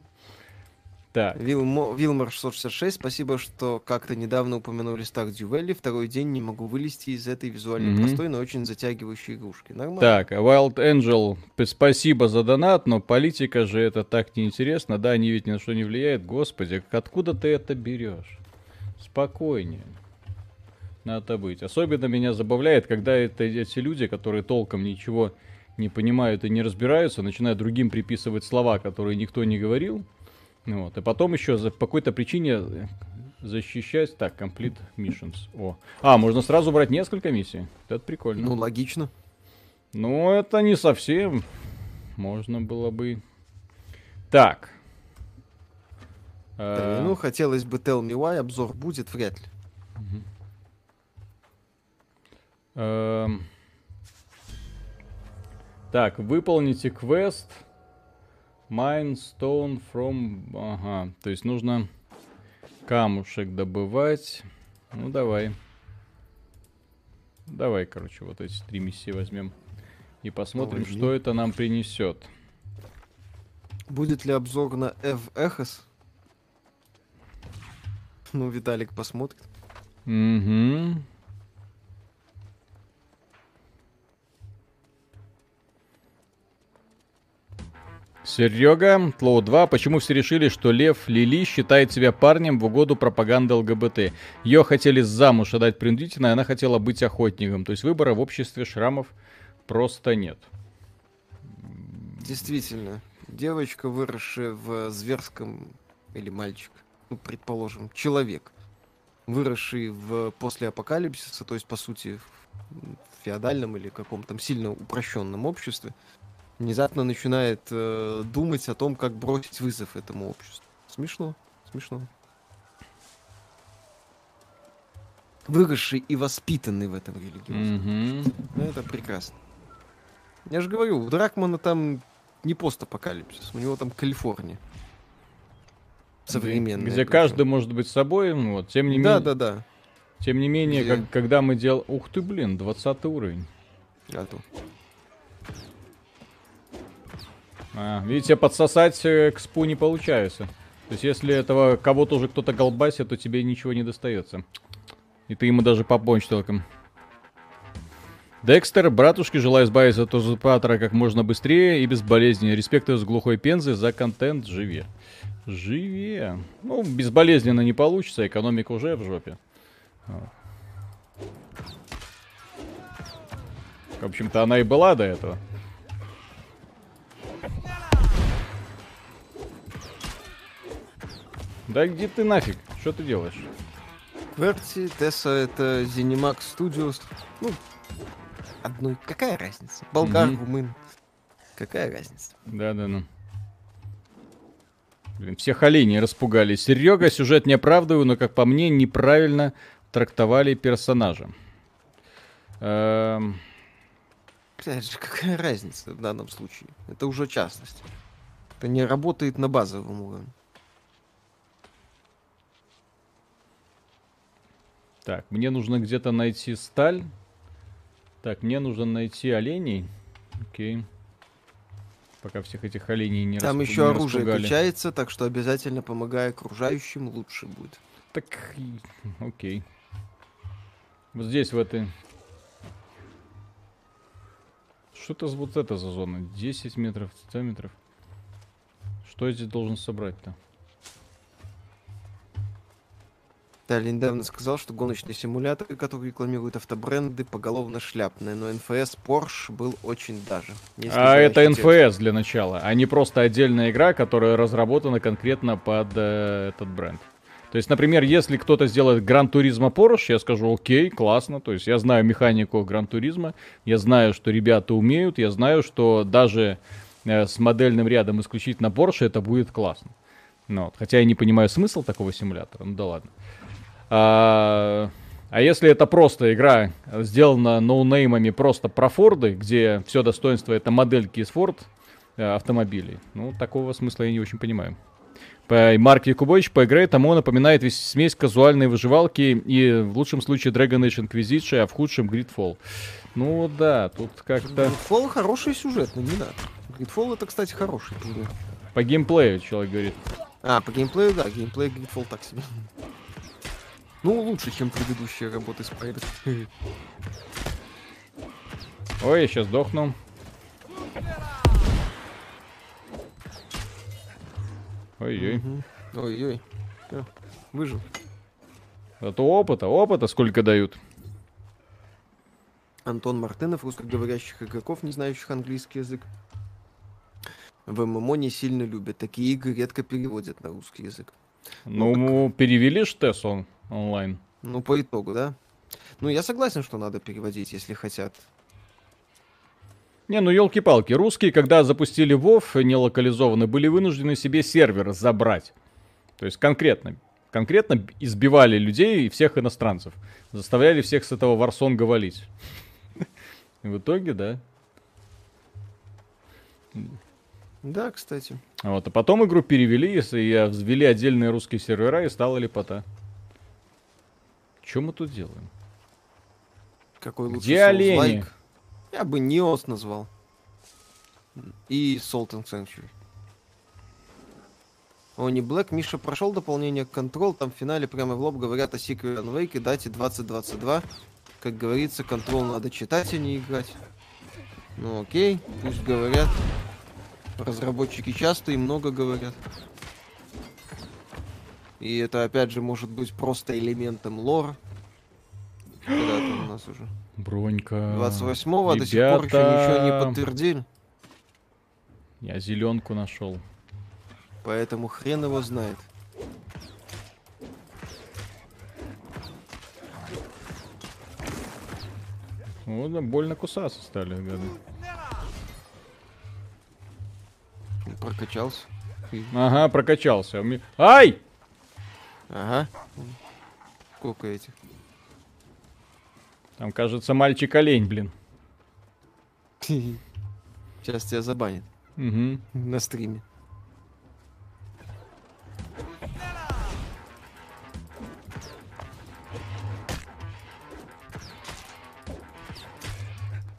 Так. Вилмо, Вилмор 666, спасибо, что как-то недавно упомянули Stardew Valley. Второй день не могу вылезти из этой визуально mm-hmm. простой, но очень затягивающей игрушки. Нормально. Так, Wild Angel, спасибо за донат, но политика же это так неинтересно. Да, они ведь ни на что не влияют. Господи, откуда ты это берешь? Спокойнее. Надо быть. Особенно меня забавляет, когда это эти люди, которые толком ничего не понимают и не разбираются, начинают другим приписывать слова, которые никто не говорил. Вот. И потом еще за, по какой-то причине э, защищать. Так, complete missions. О. А, можно сразу брать несколько миссий. Это прикольно. Ну, логично. Ну, это не совсем. Можно было бы. Так. Да, а... Ну, хотелось бы Tell Me Why, обзор будет, вряд ли. Угу. А... Так, выполните квест. Mine stone from... Ага, то есть нужно камушек добывать. Ну, давай. Давай, короче, вот эти три миссии возьмем. И посмотрим, Давай. что это нам принесет. Будет ли обзор на F Эхос? Ну, Виталик посмотрит. Угу. Серега, Тлоу 2. Почему все решили, что Лев Лили считает себя парнем в угоду пропаганды ЛГБТ? Ее хотели замуж отдать принудительно, и она хотела быть охотником. То есть выбора в обществе шрамов просто нет. Действительно. Девочка, выросшая в зверском... Или мальчик, ну, предположим, человек, выросший в после апокалипсиса, то есть, по сути, в феодальном или каком-то сильно упрощенном обществе, внезапно начинает э, думать о том, как бросить вызов этому обществу. Смешно, смешно. Выросший и воспитанный в этом религиозном. Mm-hmm. Ну, это прекрасно. Я же говорю, у Дракмана там не постапокалипсис, у него там Калифорния. Современная. Где каждый может быть собой, вот, тем не менее... Да, да, да. Тем не менее, как, когда мы делаем... Ух ты, блин, 20 уровень. А то. А, видите, подсосать э, к спу не получается. То есть, если этого кого-то уже кто-то голбасит, то тебе ничего не достается. И ты ему даже попончь толком. Декстер, братушки, желаю избавиться от узурпатора как можно быстрее и безболезненно. Респекты с глухой пензы за контент живе. Живе. Ну, безболезненно не получится, экономика уже в жопе. В общем-то, она и была до этого. Да где ты нафиг? Что ты делаешь? Верти, Тесса это Zenimax Studios. Ну, одной. Какая разница? Болгар, mm-hmm. румын. Какая разница? Да-да, ну. Блин, всех оленей распугали. Серега, сюжет не оправдываю, но, как по мне, неправильно трактовали персонажа. Эм... Опять же, какая разница в данном случае? Это уже частность. Это не работает на базовом уровне. Так, мне нужно где-то найти сталь. Так, мне нужно найти оленей. Окей. Пока всех этих оленей не Там еще не оружие распугали. качается, так что обязательно помогая окружающим, лучше будет. Так, окей. Вот здесь, в этой... Что это вот это за зона? 10 метров, 100 метров. Что я здесь должен собрать-то? Виталий недавно сказал, что гоночные симуляторы, которые рекламируют автобренды, поголовно шляпные, но НФС Porsche был очень даже. А это НФС для начала, а не просто отдельная игра, которая разработана конкретно под э, этот бренд. То есть, например, если кто-то сделает Gran Turismo Porsche, я скажу, окей, классно. То есть я знаю механику Gran Turismo, я знаю, что ребята умеют, я знаю, что даже э, с модельным рядом исключительно Porsche это будет классно. Ну, вот. Хотя я не понимаю смысл такого симулятора, ну да ладно. А, а если это просто игра, сделана ноунеймами просто про Форды, где все достоинство это модельки из Ford э, автомобилей, ну, такого смысла я не очень понимаю. По Марк Якубович по игре тому напоминает весь смесь казуальной выживалки и в лучшем случае Dragon Age Inquisition, а в худшем Gridfall. Ну да, тут как-то... Gridfall хороший сюжет, но не надо. Gridfall это, кстати, хороший. По геймплею человек говорит. А, по геймплею, да, геймплей Gridfall так себе. Ну, лучше, чем предыдущие работы Спайдер. *laughs* Ой, я сейчас сдохну. Ой-ой. Угу. Ой-ой. Выжил. Зато опыта, опыта сколько дают. Антон Мартынов, русскоговорящих игроков, не знающих английский язык. В ММО не сильно любят. Такие игры редко переводят на русский язык. Ну, ну перевели ж ТЭС он онлайн. Ну, по итогу, да? Ну, я согласен, что надо переводить, если хотят. Не, ну елки-палки, русские, когда запустили WoW нелокализованно, были вынуждены себе сервер забрать. То есть конкретно, конкретно избивали людей и всех иностранцев. Заставляли всех с этого Варсонга валить. В итоге, да. Да, кстати. Вот, а потом игру перевели, и взвели отдельные русские сервера, и стала лепота. Что мы тут делаем? Какой лучше Где олени? Лайк? Я бы Неос назвал. И and Sanctuary. О, не Black. Миша прошел дополнение Control. Там в финале прямо в лоб говорят о Secret and Wake и дате 2022. Как говорится, Control надо читать, а не играть. Ну окей, пусть говорят. Разработчики часто и много говорят. И это, опять же, может быть просто элементом лора. Когда это у нас уже? Бронька. 28-го до сих пор еще ничего не подтвердили. Я зеленку нашел. Поэтому хрен его знает. Вот, да, больно кусаться стали, гады. Прокачался. Ага, прокачался. Ай! Ага. Сколько этих? Там, кажется, мальчик олень, блин. *laughs* Сейчас тебя забанят. Угу. На стриме.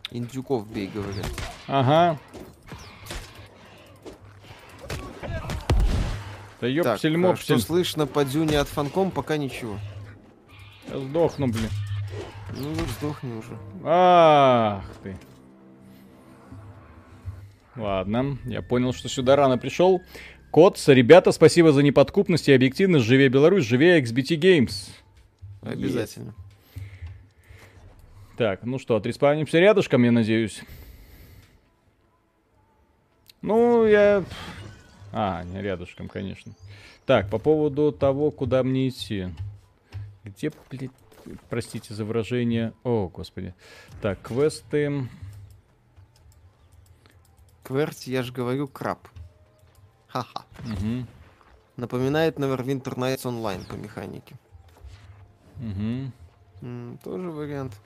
Индюков бей, говорят. Ага. Да ёпсель так, что слышно по дюне от фанком, пока ничего. Я сдохну, блин. Ну, сдохни уже. Ах ты. Ладно, я понял, что сюда рано пришел. Котс, ребята, спасибо за неподкупность и объективность. Живее Беларусь, живее XBT Games. Обязательно. Есть. Так, ну что, отреспавнимся рядышком, я надеюсь. Ну, я... А, не рядышком, конечно. Так, по поводу того, куда мне идти. Где, блядь, простите за выражение. О, господи. Так, квесты. Кверти, я же говорю, краб. Ха-ха. Угу. Напоминает Neverwinter Nights Online по механике. Угу. М, тоже вариант.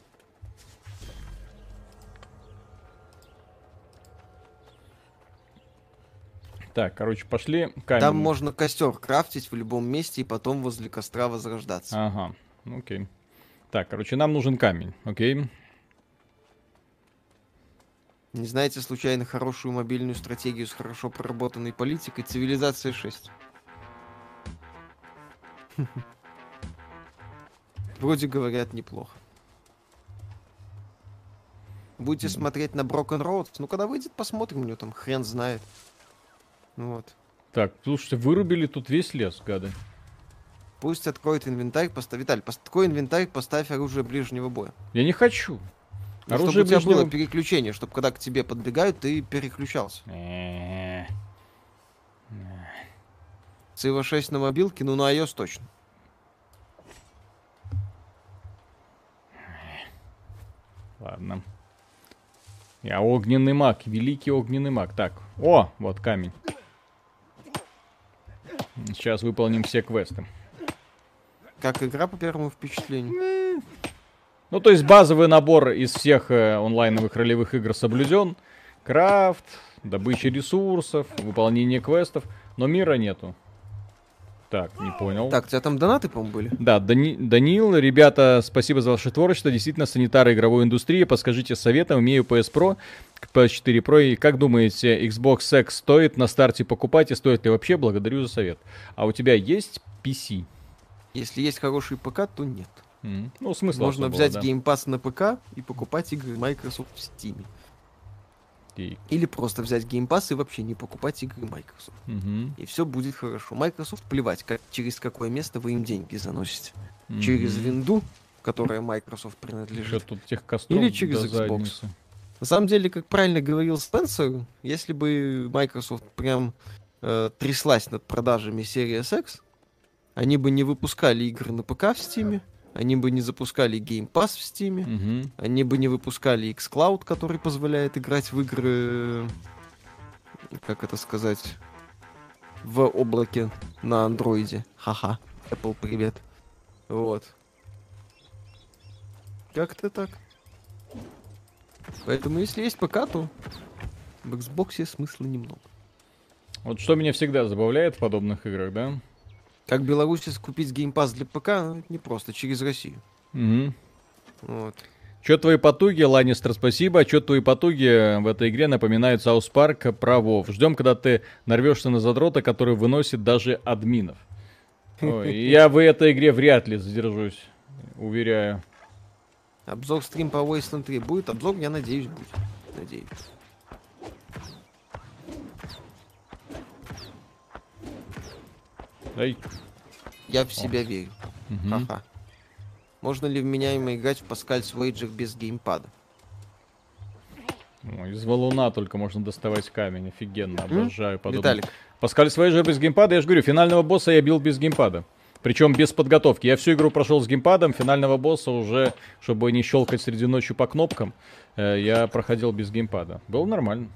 Так, короче, пошли камень. Там можно костер крафтить в любом месте и потом возле костра возрождаться. Ага, окей. Так, короче, нам нужен камень, окей? Не знаете случайно хорошую мобильную стратегию с хорошо проработанной политикой? Цивилизация 6. *laughs* Вроде говорят неплохо. Будете смотреть на Broken Road? Ну, когда выйдет, посмотрим, у него там хрен знает. Ну вот. Так, слушайте, вырубили тут весь лес, гады. Пусть откроет инвентарь, поставь... Виталь, пос- открой инвентарь, поставь оружие ближнего боя. Я не хочу. Ну, Оружие чтобы у тебя ближнего- было переключение, чтобы когда к тебе подбегают, ты переключался. Цива 6 на мобилке, ну на iOS точно. Ладно. Я огненный маг, великий огненный маг. Так, о, вот камень. Сейчас выполним все квесты. Как игра по первому впечатлению. Ну, то есть базовый набор из всех э, онлайновых ролевых игр соблюден. Крафт, добыча ресурсов, выполнение квестов, но мира нету. Так, не понял. Так, у тебя там донаты, по-моему, были? Да, Дани- Данил, ребята, спасибо за ваше творчество. Действительно, санитары игровой индустрии. Подскажите совета, имею PS Pro, PS4 Pro. И как думаете, Xbox X стоит на старте покупать и стоит ли вообще? Благодарю за совет. А у тебя есть PC? Если есть хороший ПК, то нет. М, Ну, смысл Можно взять да. Game Pass на ПК и покупать игры Microsoft в Steam. И- Или просто взять Game Pass и вообще не покупать игры Microsoft. мгм, И все будет хорошо. Microsoft плевать, как, через какое место вы им деньги заносите. Через мгм. винду, которая Microsoft Что принадлежит. тут тех Или через Xbox. задницы. На самом деле, как правильно говорил Спенсер, если бы Microsoft прям э, тряслась над продажами Series X, они бы не выпускали игры на ПК в Steam, они бы не запускали Game Pass в Steam, Мгм. они бы не выпускали xCloud, который позволяет играть в игры, как это сказать, в облаке на андроиде. Ха-ха. Apple, привет. Вот. Как-то так. Поэтому, если есть ПК, то в Xbox смысла немного. Вот что меня всегда забавляет в подобных играх, да? Как Беларуси купить Pass для ПК, ну, не просто, через Россию. Мгм. Вот. Чё твои потуги, Ланнистер, спасибо. Чё твои потуги в этой игре напоминают South Park про Вов. Ждем, когда ты нарвешься на задрота, который выносит даже админов. Ой, *laughs* я в этой игре вряд ли задержусь, уверяю. Обзор стрим по Wasteland 3 будет? Обзор, я надеюсь, будет. Надеюсь. Ай. Я в себя верю. Мгм. Ха-ха. Можно ли вменяемо играть в Паскаль Wager без геймпада? Ой, Из валуна только можно доставать камень. Офигенно, обожаю подобное. Виталик, Паскаль Свейджер без геймпада, я же говорю, финального босса я бил без геймпада. Причем без подготовки. Я всю игру прошел с геймпадом, финального босса уже, чтобы не щелкать среди ночи по кнопкам, э, я проходил без геймпада. Было нормально.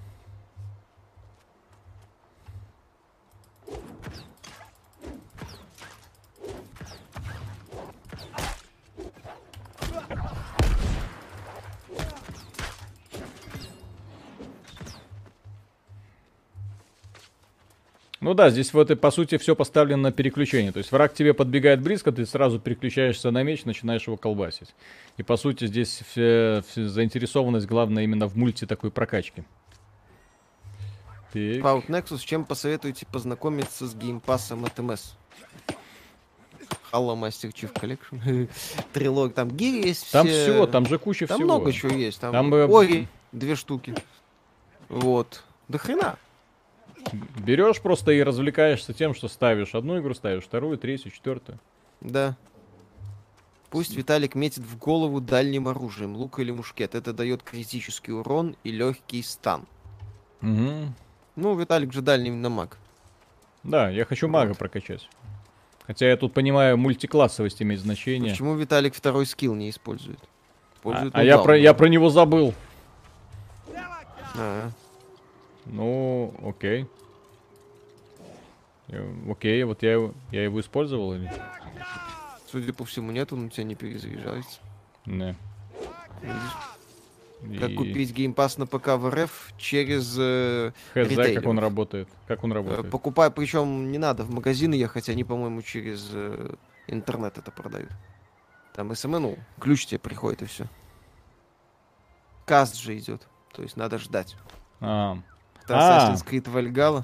Ну да, здесь вот и по сути все поставлено на переключение. То есть враг тебе подбегает близко, ты сразу переключаешься на меч, начинаешь его колбасить. И по сути здесь все, все заинтересованность главная именно в мульти такой прокачки. Так. Cloud Nexus, чем посоветуете познакомиться с геймпасом от МС? Hello Master Chief Collection. *laughs* Трилог, там гири есть Там все. там же куча Там всего. много чего есть. Там, Там Ори, две штуки. Вот. Да хрена. Берешь просто и развлекаешься тем, что ставишь одну игру, ставишь вторую, третью, четвертую. Да. Пусть Виталик метит в голову дальним оружием, лук или мушкет. Это дает критический урон и легкий стан. Мгм. Ну, Виталик же дальний на маг. Да, я хочу мага Вот. прокачать. Хотя я тут понимаю, мультиклассовость имеет значение. Почему Виталик второй скилл не использует? А, Использует а я, нокдаун. про, я про него забыл. А, Ну, окей. Э, Окей, вот я, его- я его использовал или? судя по всему, нет, он у тебя не перезаряжается. Не. Видишь? Как И купить геймпас на ПК в РФ через... э, хз, как он работает. Как он э, работает. покупай, причем не надо в магазины ехать, они, по-моему, через э, интернет это продают. Там СМН, ну, ключ тебе приходит и все. Каст же идет, то есть надо ждать. А, Это А. Assassin's Creed Valhalla.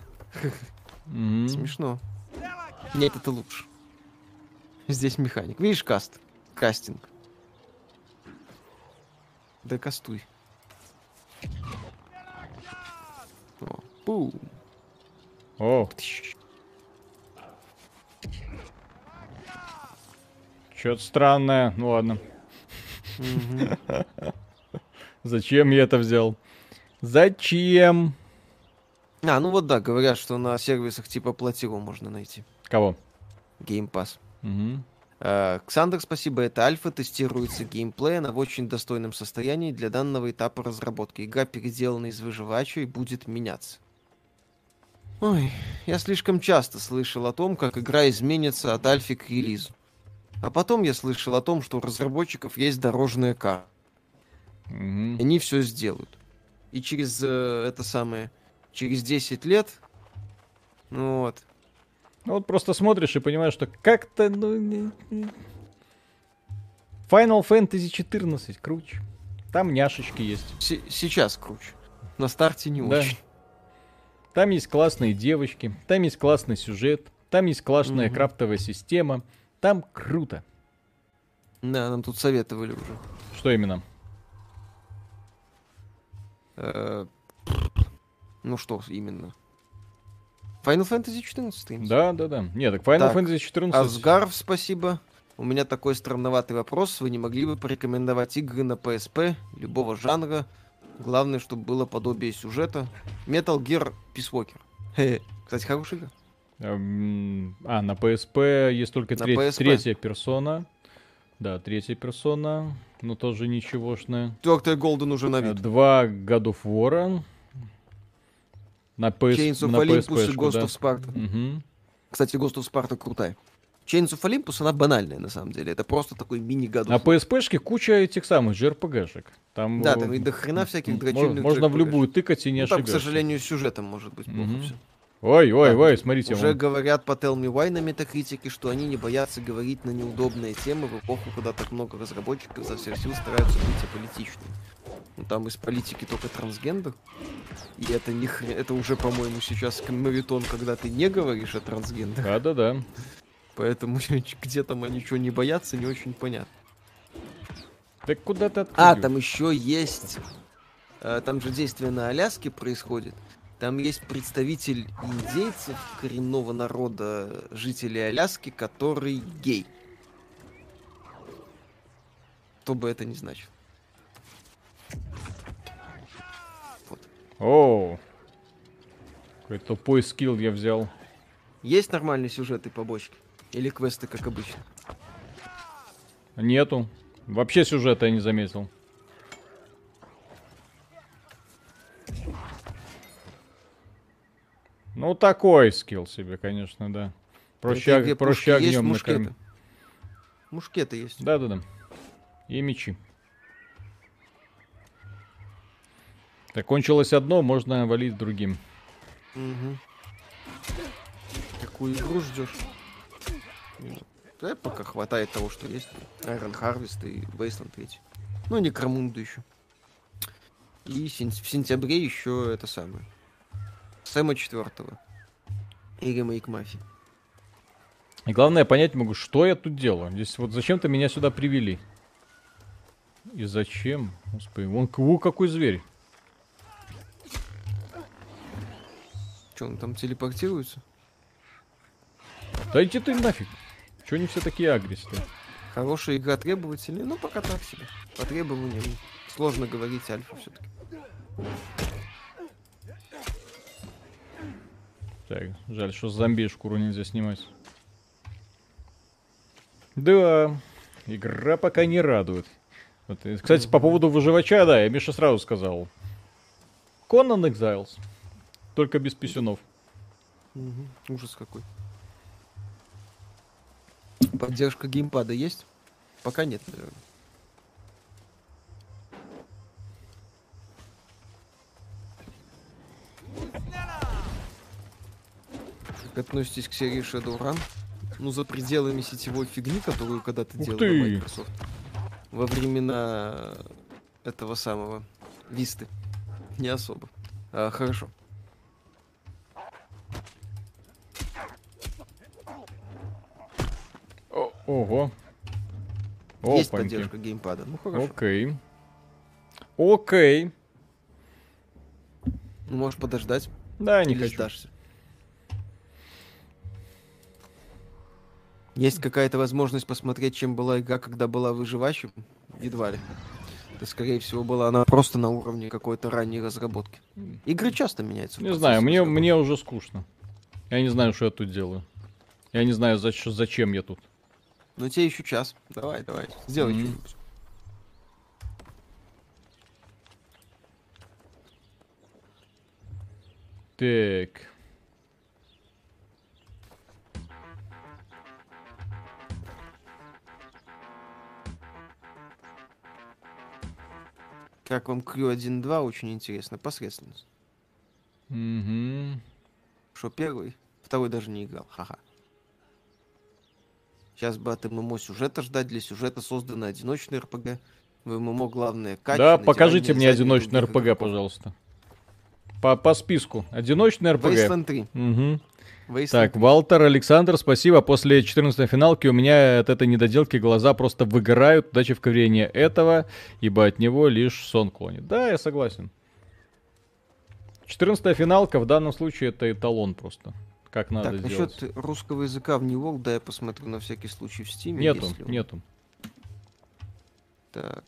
Смешно. Нет, это лучше. Здесь механик. Видишь каст? Кастинг. Да кастуй. О, пу. О, Что-то странное. Ну ладно. *laughs* Зачем я это взял? Зачем? А, ну вот да, говорят, что на сервисах типа Платиру можно найти. Кого? Game Pass. Э, Ксандр, спасибо. Это альфа, тестируется геймплей, она в очень достойном состоянии для данного этапа разработки. Игра переделана из выживача и будет меняться. Ой, я слишком часто слышал о том, как игра изменится от альфи к релизу. А потом я слышал о том, что у разработчиков есть дорожная карта. И они все сделают. И через э, это самое, через 10 лет, ну вот, Ну вот просто смотришь и понимаешь, что как-то, ну... не- не- Final Fantasy 14 круче. Там няшечки есть. се- сейчас круче. На старте не Да. очень. Там есть классные девочки, там есть классный сюжет, там есть классная Мгм. крафтовая система. Там круто. Да, нам тут советовали уже. Что именно? Э, Ну что именно? Final Fantasy 14. Да, да, да. Нет, так Final Так, Fantasy 14... Асгаров, спасибо. У меня такой странноватый вопрос. Вы не могли бы порекомендовать игры на PSP любого жанра? Главное, чтобы было подобие сюжета. Metal Gear Peace Walker. Кстати, хорошая игра. Эм, А, на PSP есть только На треть- PSP. третья персона. Да, третья персона. Ну, тоже ничегошная. Четвертая Голден уже на вид. Два God of War. На, PS, Chains of на Olympus и Ghost да. of Sparta. Мгм. Кстати, Ghost of Sparta крутая. Chains of Olympus, она банальная, на самом деле. Это просто такой мини-God На. PSP-шке куча этих самых JRPG-шек. Там, Да, э, там и до хрена всяких дрочильных Можно в JRPG. любую тыкать и не Ну, там, к ошибешься. сожалению, сюжетом может быть плохо Мгм. все. Ой, ой, Так, ой, смотрите. Уже вон. говорят по Tell Me Why на метакритике, что они не боятся говорить на неудобные темы в эпоху, когда так много разработчиков за всех сил стараются быть аполитичными. Ну там из политики только трансгендер. И это не хрен, это уже, по-моему, сейчас мавитон, когда ты не говоришь о трансгендерах. Да-да-да. Поэтому *laughs* где там они чего не боятся, не очень понятно. Так куда ты А, открыл? там еще есть. э, Там же действие на Аляске происходит. Там есть представитель индейцев коренного народа жителей Аляски, который гей. Что бы это ни значило. О, какой тупой скилл я взял. Есть нормальные сюжеты побочки? Или квесты, как обычно? Нету. Вообще сюжета я не заметил. Ну, такой скилл себе, конечно, да. Проще, ог- проще пушки есть, огнем мушкеты. накормить. Мушкеты есть. Да-да-да. И мечи. Так, кончилось одно, можно валить другим. Мгм. Какую игру ждешь? Да, пока хватает того, что есть. Iron Harvest и Wasteland 3. Ну, Некромунду еще. И в сентябре еще это самое. Сэма 4 и ремейк Мафии. И главное, я понять могу, что я тут делаю. Здесь вот зачем-то меня сюда привели. И зачем? Господи, вон во какой зверь. Че, он там телепортируется? Да иди ты нафиг. Чего они все такие агрессивные? Хорошая игра требовательная, ну пока так себе. По требованиям сложно говорить альфа все-таки. Так, жаль, что с зомби шкуру нельзя снимать. Да, игра пока не радует. Вот, и, кстати, по поводу выживача, да, я Миша сразу сказал. Conan Exiles. Только без писюнов. Ужас какой. Поддержка геймпада есть? Пока нет, наверное. Как относитесь к серии Shadowrun? Ну, за пределами сетевой фигни, которую когда-то делала ты! Microsoft. Во времена этого самого Висты. Не особо. А, хорошо. О- ого. Есть Опаньки. поддержка геймпада. Ну, хорошо. Окей. Окей. Ну, можешь подождать. Да, не или хочу. сдашься. Есть какая-то возможность посмотреть, чем была игра, когда была выживающим? Едва ли. Это, скорее всего, была она просто на уровне какой-то ранней разработки. Игры часто меняются. Не знаю, мне, разработки. мне уже скучно. Я не знаю, что я тут делаю. Я не знаю, зач- зачем я тут. Ну, тебе еще час. Давай, давай. Сделай Мгм. что-нибудь. Так. Как вам Crew 1.2? Очень интересно. Посредственность. Мгм. Что, первый? Второй даже не играл. Ха-ха. Сейчас бы от ММО сюжета ждать. Для сюжета создано одиночный РПГ. В ММО главное качество. Да, покажите мне одиночный РПГ, пожалуйста. По, по списку. Одиночный РПГ. Wasteland 3. Мгм. Wasteland Так, 3. Валтер, Александр, спасибо. После 14 финалки у меня от этой недоделки глаза просто выгорают. Удачи в коврении этого, ибо от него лишь сон клонит. Да, я согласен. 14 финалка в данном случае это эталон просто. Как надо Так, сделать. насчет русского языка в New World, да, я посмотрю на всякий случай в Steam. Нету, он. нету. Так.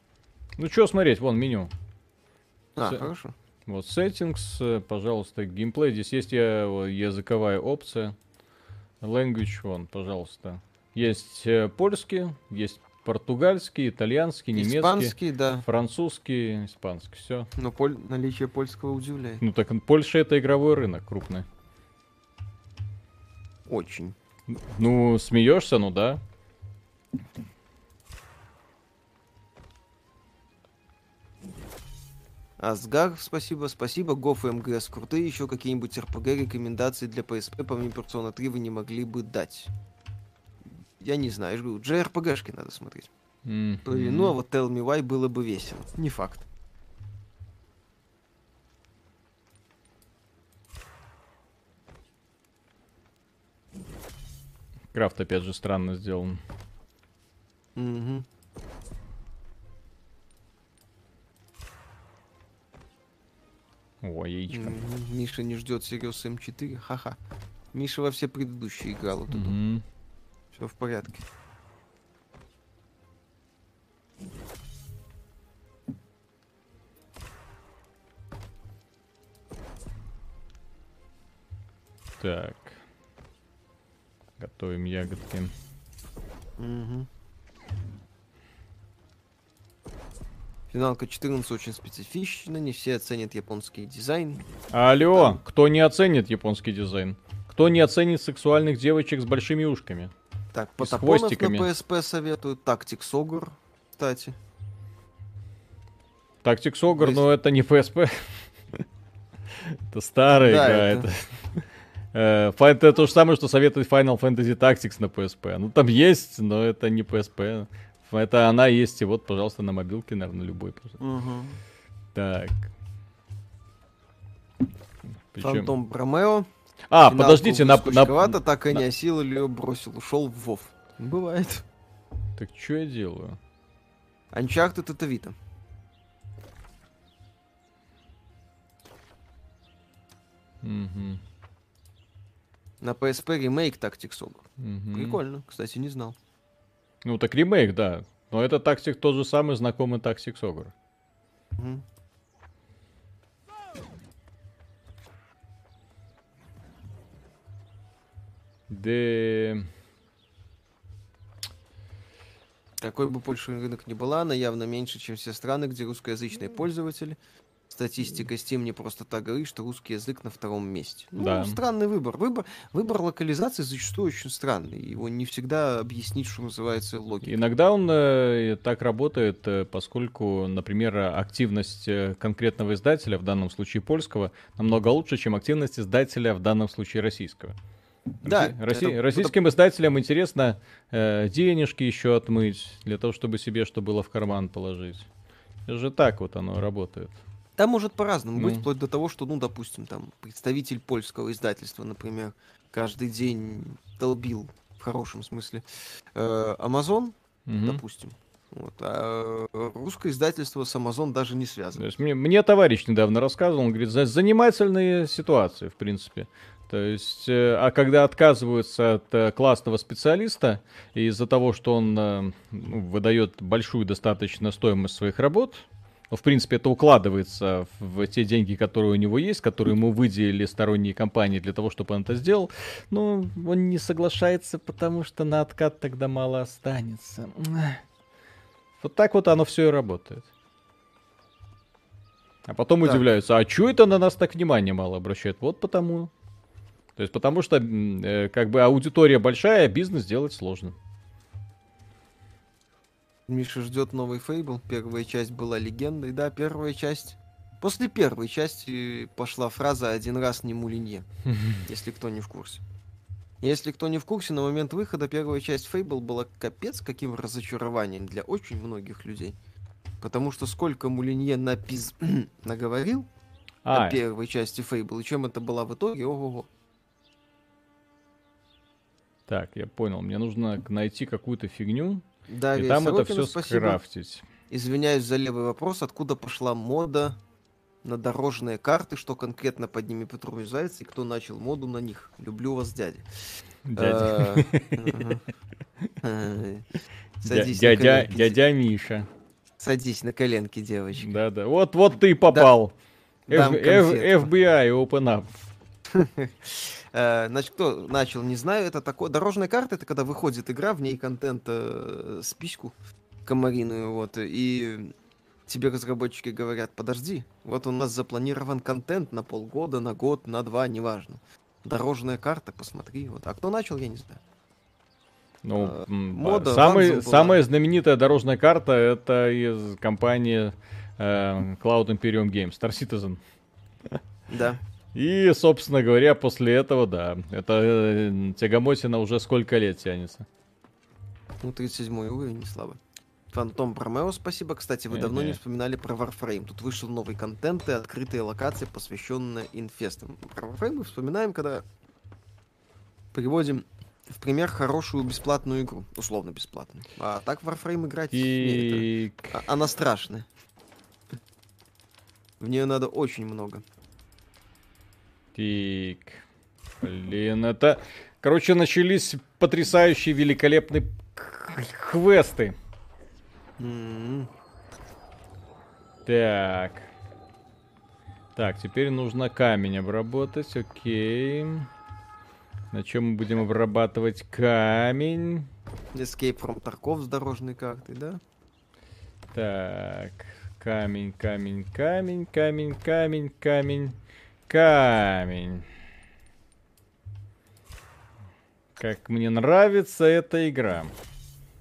Ну что смотреть, вон меню. А, С- хорошо. Вот settings, э, пожалуйста, геймплей. Здесь есть я- языковая опция. Language, вон, пожалуйста. Есть э, польский, есть португальский, итальянский, немецкий, Испанский, да. французский, испанский. Все. Но поль- наличие польского удивляет. Ну так Польша это игровой рынок крупный. Очень. Ну, смеешься, ну да. Асгар, спасибо, спасибо. Гоф и МГС крутые. Еще какие-нибудь РПГ рекомендации для PSP помимо Persona 3 вы не могли бы дать? Я не знаю, я же говорю, JRPG-шки надо смотреть. То м. ну, а вот Tell Me Why было бы весело. Не факт. Крафт опять же странно сделан. Мгм. О, яичко. Миша не ждет Serious M4. Ха-ха. Миша во все предыдущие играл. Вот Мгм. Все в порядке. Так. Готовим ягодки. Мгм. Финалка 14 очень специфична, не все оценят японский дизайн. Алло, кто не оценит японский дизайн? Кто не оценит сексуальных девочек с большими ушками? Так, Потапонов хвостиками. на PSP советуют, Tactics Ogre, кстати. Ogre, Есть. но это не PSP. Это старая Да, игра. это- Э, это то же самое, что советует Final Fantasy Tactics на PSP. Ну там есть, но это не PSP. Это она есть, и вот, пожалуйста, на мобилке, наверное, любой. пожалуйста. Так. Причем- Фантом Бромео. А, Финалку подождите, на, на- так и не осилил, ее бросил, ушел в Вов. Бывает. Так что я делаю? Uncharted это Вита. Мгм, На PSP ремейк Tactics Ogre. мгм. Прикольно, кстати, не знал. Ну так ремейк, да. Но это тактик тот же самый знакомый Ogre. Мгм. Да. Какой бы больше рынок ни была, она явно меньше, чем все страны, где русскоязычные пользователи. Статистика Steam не просто так говорит, что русский язык на втором месте. Ну, Да. странный выбор. Выбор, выбор локализации зачастую очень странный. Его не всегда объяснить, что называется, логикой. Иногда он э, так работает, э, поскольку, например, активность э, конкретного издателя, в данном случае польского, намного лучше, чем активность издателя, в данном случае российского. Да, Росси- это- российским издателям интересно э, денежки еще отмыть, для того, чтобы себе что было в карман положить. Это же так вот оно работает. Там может по-разному быть, Ну. вплоть до того, что, ну, допустим, там, представитель польского издательства, например, каждый день долбил, в хорошем смысле, э, Amazon, Мгм. допустим. Вот, а русское издательство с Amazon даже не То связано. есть мне, мне товарищ недавно рассказывал, он говорит, «За- занимательные ситуации, в принципе. То есть, э, а когда отказываются от э, классного специалиста из-за того, что он э, ну, выдает большую достаточно стоимость своих работ, в принципе, это укладывается в те деньги, которые у него есть, которые ему выделили сторонние компании для того, чтобы он это сделал. Но он не соглашается, потому что на откат тогда мало останется. Вот так вот оно все и работает. А потом так. удивляются, а чё это на нас так внимание мало обращает? Вот потому. То есть потому что э, как бы аудитория большая, бизнес делать сложно. Миша ждет новый Фейбл. Первая часть была легендой. Да, первая часть. После первой части пошла фраза «один раз не мулинье», *laughs* если кто не в курсе. Если кто не в курсе, на момент выхода первая часть Фейбл была капец каким разочарованием для очень многих людей. Потому что сколько Мулинье напиз... *clears throat* наговорил а. о первой части Фейбл, и чем это была в итоге, ого-го. Так, я понял. Мне нужно найти какую-то фигню, да, и там это все спасибо. скрафтить. Извиняюсь за левый вопрос. Откуда пошла мода на дорожные карты, что конкретно под ними подразумевается, и кто начал моду на них? Люблю вас, дядя. Дядя. *laughs* Дядя, дядя Миша. Садись на коленки, девочка. Да-да. Вот, вот ты попал. FBI, open up. *laughs* Э, значит, кто начал, не знаю, это такое... Дорожная карта, это когда выходит игра, в ней контент э, спичку комариную, вот, и тебе разработчики говорят, подожди, вот у нас запланирован контент на полгода, на год, на два, неважно. Дорожная карта, посмотри, вот. А кто начал, я не знаю. Ну, а, мода самый, самая знаменитая дорожная карта это из компании э, Cloud Imperium Games, Star Citizen. Да. И, собственно говоря, после этого, да, это э, тягомотина уже сколько лет тянется. Ну, 37 уровень, не слабо. Фантом Промео, спасибо. Кстати, вы не, давно не. не вспоминали про Warframe. Тут вышел новый контент и открытые локации, посвященные инфестам. Про Warframe мы вспоминаем, когда приводим в пример хорошую бесплатную игру. Условно бесплатную. А так Warframe играть и... это... а, она страшная. В нее надо очень много. Так. Блин, это... Короче, начались потрясающие, великолепные квесты. Mm-hmm. Так. Так, теперь нужно камень обработать, окей. На чем мы будем обрабатывать камень? Escape from Tarkov с дорожной картой, да? Так, камень, камень, камень, камень, камень, камень. Камень. Как мне нравится эта игра.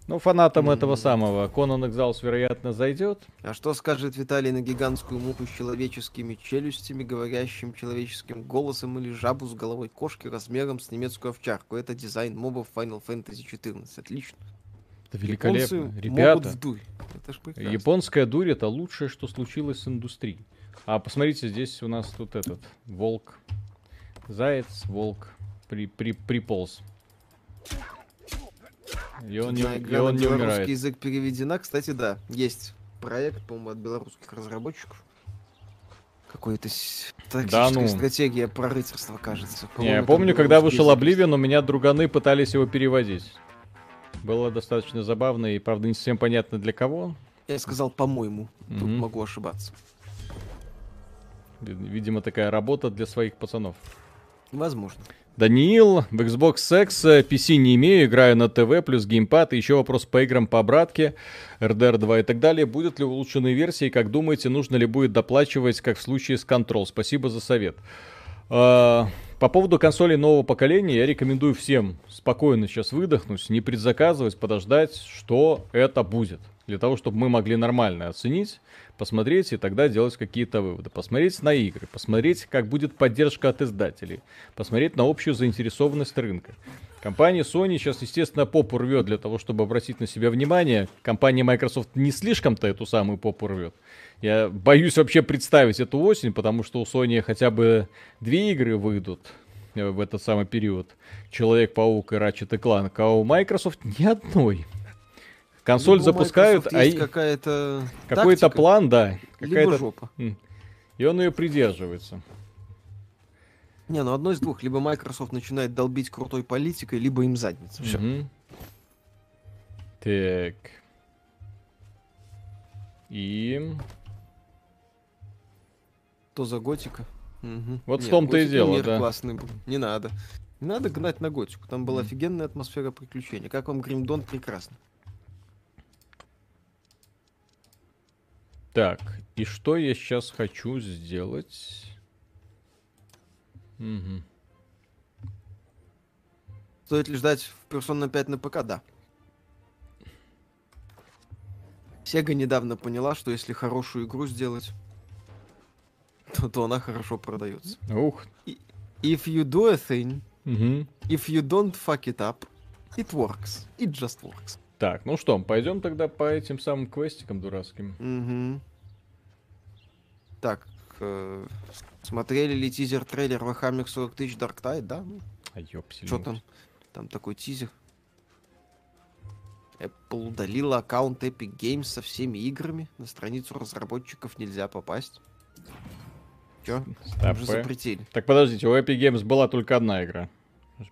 Ну, фанатам mm-hmm. этого самого Конан Экзаус, вероятно, зайдет. А что скажет Виталий на гигантскую муху с человеческими челюстями, говорящим человеческим голосом или жабу с головой кошки размером с немецкую овчарку? Это дизайн мобов Final Fantasy XIV. Отлично. Это великолепно. Японцы Ребята, в дурь. Это ж японская дурь это лучшее, что случилось с индустрией. А посмотрите, здесь у нас тут этот волк. Заяц, волк при, при, приполз. И он, не, и он не умирает. язык переведена, кстати, да. Есть проект, по-моему, от белорусских разработчиков. Какой-то тактическая да, ну. стратегия про рыцарство, кажется. Не, я помню, когда вышел Обливион, у меня друганы пытались его переводить. Было достаточно забавно и, правда, не совсем понятно для кого. Я сказал, по-моему. Тут mm-hmm. могу ошибаться. Видимо, такая работа для своих пацанов. Возможно. Даниил, в Xbox X PC не имею, играю на ТВ плюс геймпад. И еще вопрос по играм по обратке, RDR 2 и так далее. Будет ли улучшенные версии? Как думаете, нужно ли будет доплачивать, как в случае с Control? Спасибо за совет. А, по поводу консолей нового поколения я рекомендую всем спокойно сейчас выдохнуть, не предзаказывать, подождать, что это будет. Для того, чтобы мы могли нормально оценить посмотреть и тогда делать какие-то выводы. Посмотреть на игры, посмотреть, как будет поддержка от издателей, посмотреть на общую заинтересованность рынка. Компания Sony сейчас, естественно, попу рвет для того, чтобы обратить на себя внимание. Компания Microsoft не слишком-то эту самую попу рвет. Я боюсь вообще представить эту осень, потому что у Sony хотя бы две игры выйдут в этот самый период. Человек-паук и Ratchet и Clank, а у Microsoft ни одной. Консоль либо запускают, а есть какая-то какой-то план, да, какая-то жопа. И он ее придерживается. Не, ну одно из двух. Либо Microsoft начинает долбить крутой политикой, либо им задница. Все. Мгм. Так. И... То за готика. Мгм. Вот в Не, том-то и дело, да. классный был. Не надо. Не надо гнать на готику. Там была офигенная атмосфера приключений. Как вам Гримдон? Прекрасно. Так, и что я сейчас хочу сделать? Мгм. Стоит ли ждать в Persona 5 на ПК? Да. Sega недавно поняла, что если хорошую игру сделать, то, то она хорошо продается. Ух. If you do a thing, Мгм. if you don't fuck it up, it works. It just works. Так, ну что, пойдем тогда по этим самым квестикам дурацким. Мгм. Так, э, смотрели ли тизер-трейлер Warhammer 40 тысяч Dark Tide, да? Ну, А ёпсель. Что там? Там такой тизер. Apple удалила аккаунт Epic Games со всеми играми. На страницу разработчиков нельзя попасть. Чё? Стоп, Уже запретили. Так подождите, у Epic Games была только одна игра.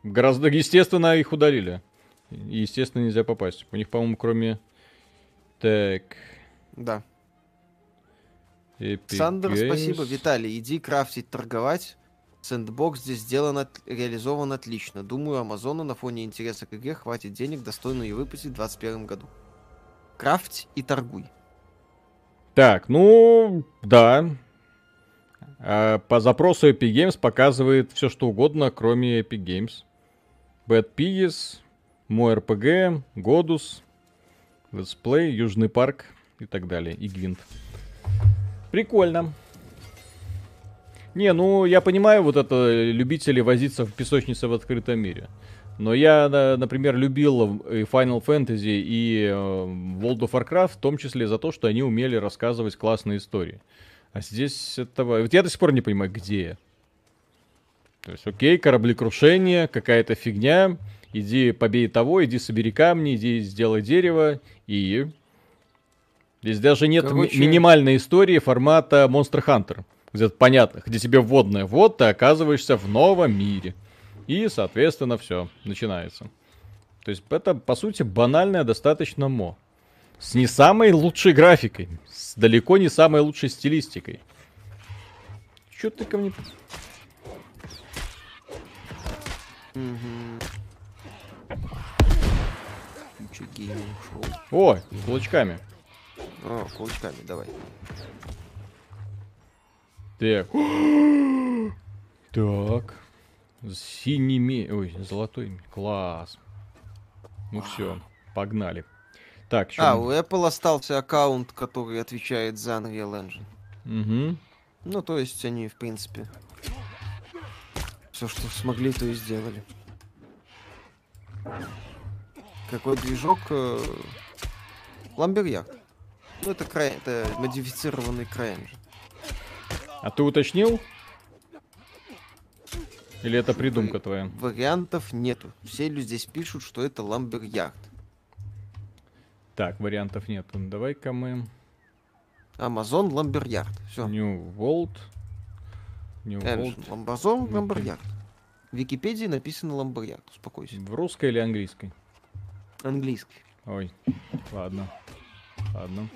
Гораздо, естественно, их удалили. И, естественно, нельзя попасть. У них, по-моему, кроме... Так... Да. Epic Сандер, Games. спасибо. Виталий, иди крафтить, торговать. Сэндбокс здесь сделан, от- реализован отлично. Думаю, Амазону на фоне интереса к игре хватит денег, достойно ее выпустить в 2021 году. Крафть и торгуй. Так, ну, да. А, по запросу Epic Games показывает все что угодно, кроме Epic Games. Bad Piggies, мой Godus, Let's Play, Южный парк и так далее. И Гвинт. Прикольно. Не, ну, я понимаю, вот это любители возиться в песочнице в открытом мире. Но я, на- например, любил и Final Fantasy и э, World of Warcraft, в том числе за то, что они умели рассказывать классные истории. А здесь этого... Вот я до сих пор не понимаю, где я. То есть, окей, кораблекрушение, какая-то фигня, иди побей того, иди собери камни, иди сделай дерево, и... Здесь даже нет ми- Короче- минимальной истории формата Monster Hunter, где понятно, где тебе вводное, вот ты оказываешься в новом мире. И, соответственно, все, начинается. То есть это, по сути, банальное достаточно мо. С не самой лучшей графикой, с далеко не самой лучшей стилистикой. Чё ты ко мне... Мгм. О, с кулачками. О, кулачками, давай. Так. *gasps* так. Синими... Ой, золотой. Класс. Ну все, погнали. Так, чё А, у Apple остался аккаунт, который отвечает за Unreal Engine. Мгм. Ну, то есть они, в принципе, все, что смогли, то и сделали. Какой движок? э, Ламберьярд. Ну, это, край... это модифицированный CryEngine. А ты уточнил? Или это придумка твоя? Вариантов нету. Все люди здесь пишут, что это Ламберьярд. Так, вариантов нет. Ну, Давай-ка мы... Amazon Lumberyard. Все. New World. New World. Ламбазон Ну, Lumberyard. В Википедии написано Lumberyard. Успокойся. В русской или английской? Английский. Ой, ладно. Ладно.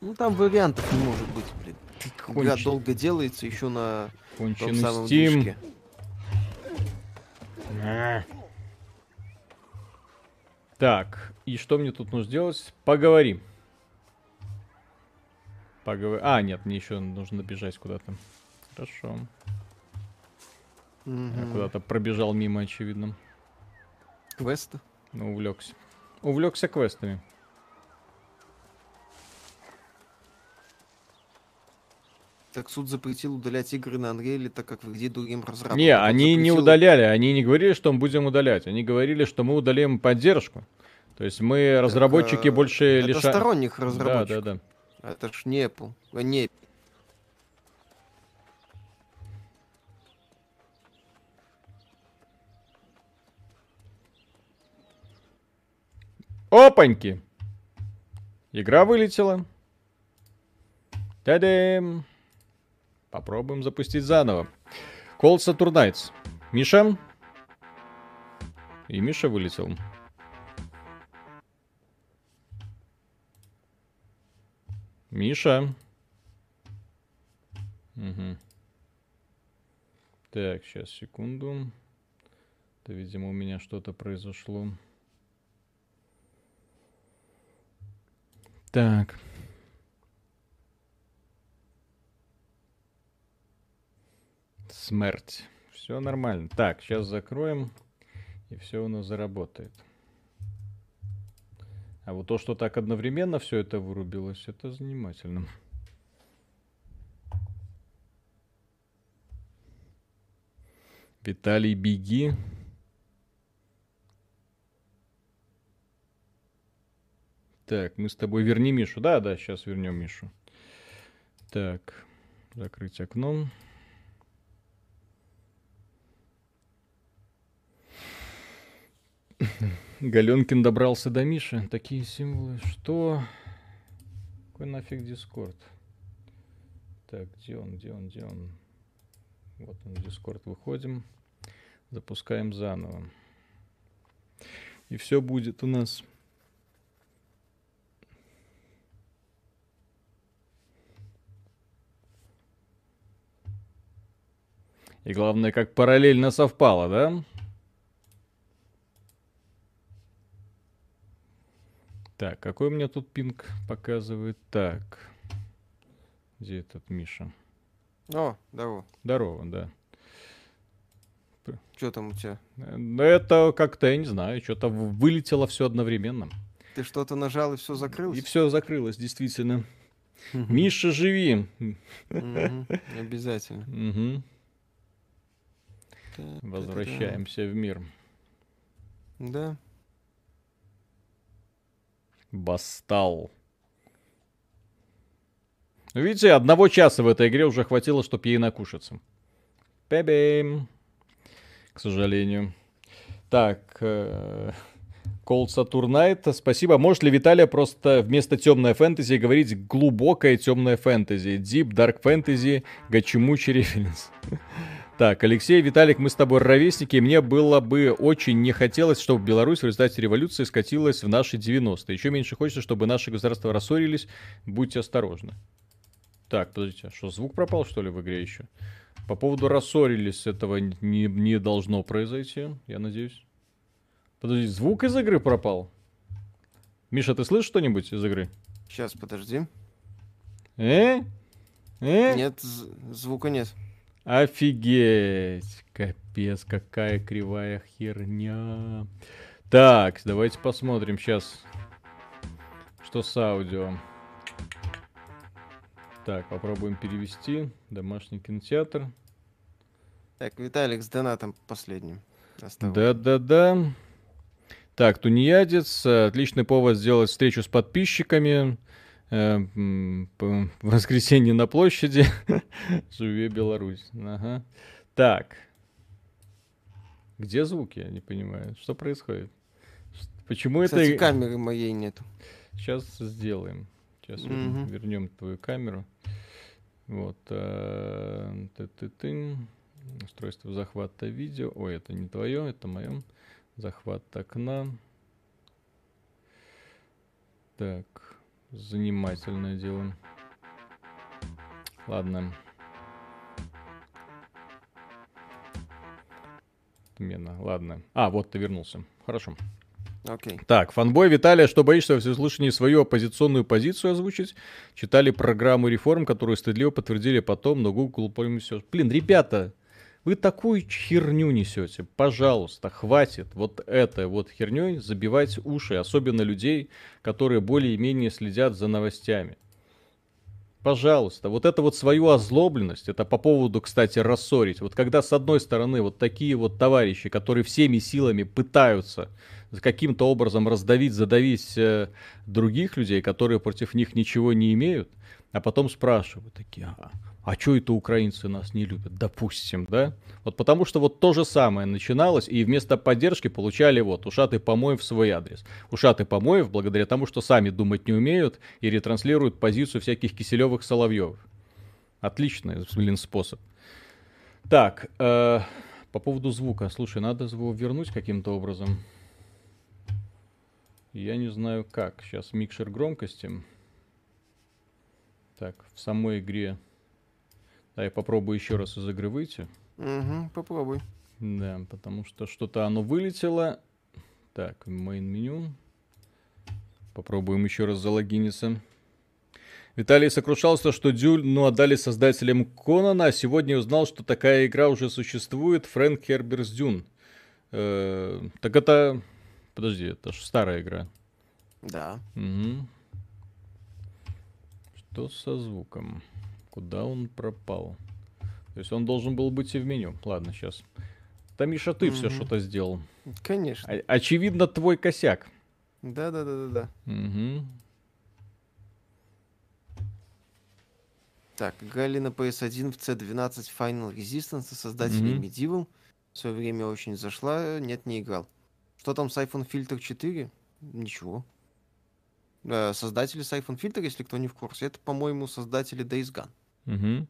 Ну, там вариантов не может быть, блин. Игра Конч- долго делается еще на том Конченый самом Steam. движке. А. Так, и что мне тут нужно сделать? Поговорим. Поговор... А, нет, мне еще нужно бежать куда-то. Хорошо. Мгм. куда-то пробежал мимо, очевидно. Квесты. Ну, увлекся. Увлекся квестами. Так суд запретил удалять игры на Unreal, так как вредит другим разработчикам. Не, они не Запретил- удаляли, они не говорили, что мы будем удалять. Они говорили, что мы удалим поддержку. То есть мы, Так, разработчики, э, больше Это лишаем... сторонних Да, разработчиков. да, да. Это ж не Apple. А, Не Опаньки! Игра вылетела. Та-дам! Попробуем запустить заново. Cold Saturnites. Миша? И Миша вылетел. Миша. Угу. Так, сейчас, секунду. Это, видимо, у меня что-то произошло. Так. Смерть. Все нормально. Так, сейчас закроем, и все у нас заработает. А вот то, что так одновременно все это вырубилось, это занимательно. Виталий, беги. Так, мы с тобой верни Мишу. Да, да, сейчас вернем Мишу. Так, закрыть окно. Галенкин добрался до Миши. Такие символы. Что? Какой нафиг Дискорд? Так, где он, где он, где он? Вот он, Дискорд, выходим. Запускаем заново. И все будет у нас. И главное, как параллельно совпало, да? Так, какой у меня тут пинг показывает? Так. Где этот Миша? О, здорово. Здорово, да. Что там у тебя? Ну, это как-то, я не знаю, что-то вылетело все одновременно. Ты что-то нажал и все закрылось? И все закрылось, действительно. Миша, живи! Обязательно. Возвращаемся в мир. Да. Бастал. Ну, видите, одного часа в этой игре уже хватило, чтобы ей накушаться. Бэбэм. К сожалению. Так. Э, Cold Saturn Спасибо. Может ли Виталия просто вместо темной фэнтези говорить глубокое темное фэнтези? Deep Dark Fantasy Гачимучи референс. Так, Алексей, Виталик, мы с тобой ровесники, и мне было бы очень не хотелось, чтобы Беларусь в результате революции скатилась в наши 90-е. Еще меньше хочется, чтобы наши государства рассорились. Будьте осторожны. Так, подождите, а что, звук пропал, что ли, в игре еще? По поводу рассорились, этого не, не должно произойти, я надеюсь. Подожди, звук из игры пропал? Миша, ты слышишь что-нибудь из игры? Сейчас, подожди. Э? Э? Нет, звука нет. Офигеть! Капец, какая кривая херня. Так, давайте посмотрим сейчас, что с аудио. Так, попробуем перевести. Домашний кинотеатр. Так, Виталик с донатом последним. Да-да-да. Так, тунеядец. Отличный повод сделать встречу с подписчиками. Э, воскресенье на площади. *laughs* Живе Беларусь. Ага. Так. Где звуки? Я не понимаю. Что происходит? Почему Кстати, это... камеры моей нету. Сейчас сделаем. Сейчас угу. вернем твою камеру. Вот. А... Устройство захвата видео. Ой, это не твое, это мое. Захват окна. Так. Занимательное дело. Ладно. Отмена. Ладно. А, вот ты вернулся. Хорошо. Окей. Okay. Так, фанбой Виталия, что боишься во всеуслышании свою оппозиционную позицию озвучить? Читали программу реформ, которую стыдливо подтвердили потом, но Google все. Блин, ребята, вы такую херню несете. Пожалуйста, хватит вот этой вот херней забивать уши, особенно людей, которые более-менее следят за новостями. Пожалуйста, вот это вот свою озлобленность, это по поводу, кстати, рассорить. Вот когда с одной стороны вот такие вот товарищи, которые всеми силами пытаются каким-то образом раздавить, задавить э, других людей, которые против них ничего не имеют, а потом спрашивают такие, ага, а что это украинцы нас не любят, допустим, да? Вот потому что вот то же самое начиналось, и вместо поддержки получали вот ушаты помоев в свой адрес. Ушаты помоев благодаря тому, что сами думать не умеют и ретранслируют позицию всяких Киселевых Соловьевых. Отличный, блин, способ. Так, э, по поводу звука. Слушай, надо его вернуть каким-то образом. Я не знаю как. Сейчас микшер громкости. Так, в самой игре. Да, я попробую еще раз из игры выйти. Угу, попробуй. Да, потому что что-то оно вылетело. Так, main меню. Попробуем еще раз залогиниться. Виталий сокрушался, что Дюль, ну, отдали создателям Конана, а сегодня узнал, что такая игра уже существует. Фрэнк Херберс Дюн. Э, так это... Подожди, это же старая игра. Да. Угу. Что со звуком? Куда он пропал? То есть он должен был быть и в меню. Ладно, сейчас. Там, Миша, ты угу. все что-то сделал. Конечно. О- очевидно, твой косяк. Да-да-да-да-да. Угу. Так, играли на PS1 в C12 Final Resistance создатели mm-hmm. Medieval. В свое время очень зашла, нет, не играл. Что там с iPhone Filter 4? Ничего. Э, создатели с iPhone Filter, если кто не в курсе, это, по-моему, создатели Days Gone. Mm-hmm.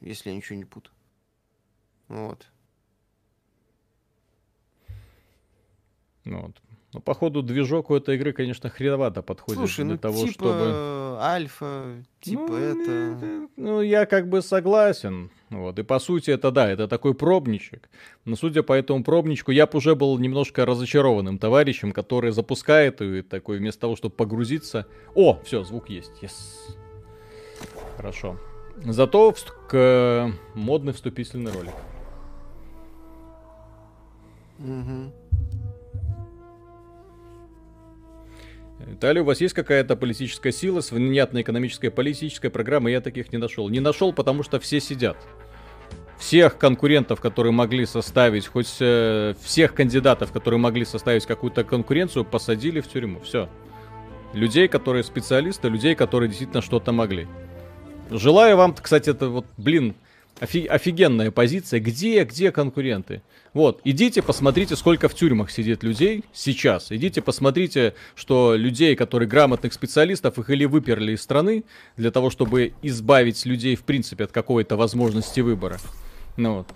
Если я ничего не путаю. Вот. Ну вот. Ну, походу, движок у этой игры, конечно, хреновато подходит Слушай, для ну, того, типа чтобы... альфа, типа ну, это... Ну, я как бы согласен. Вот. И по сути, это да, это такой пробничек. Но судя по этому пробничку, я бы уже был немножко разочарованным товарищем, который запускает и такой вместо того, чтобы погрузиться... О, все, звук есть. Yes. Хорошо. Зато к... модный вступительный ролик. Угу. Италия, у вас есть какая-то политическая сила с внятной экономической политической программой? Я таких не нашел. Не нашел, потому что все сидят. Всех конкурентов, которые могли составить, хоть э, всех кандидатов, которые могли составить какую-то конкуренцию, посадили в тюрьму. Все. Людей, которые специалисты, людей, которые действительно что-то могли. Желаю вам, кстати, это вот, блин, Офи- офигенная позиция. Где, где конкуренты? Вот, идите, посмотрите, сколько в тюрьмах сидит людей сейчас. Идите, посмотрите, что людей, которые грамотных специалистов, их или выперли из страны для того, чтобы избавить людей, в принципе, от какой-то возможности выбора. Ну вот.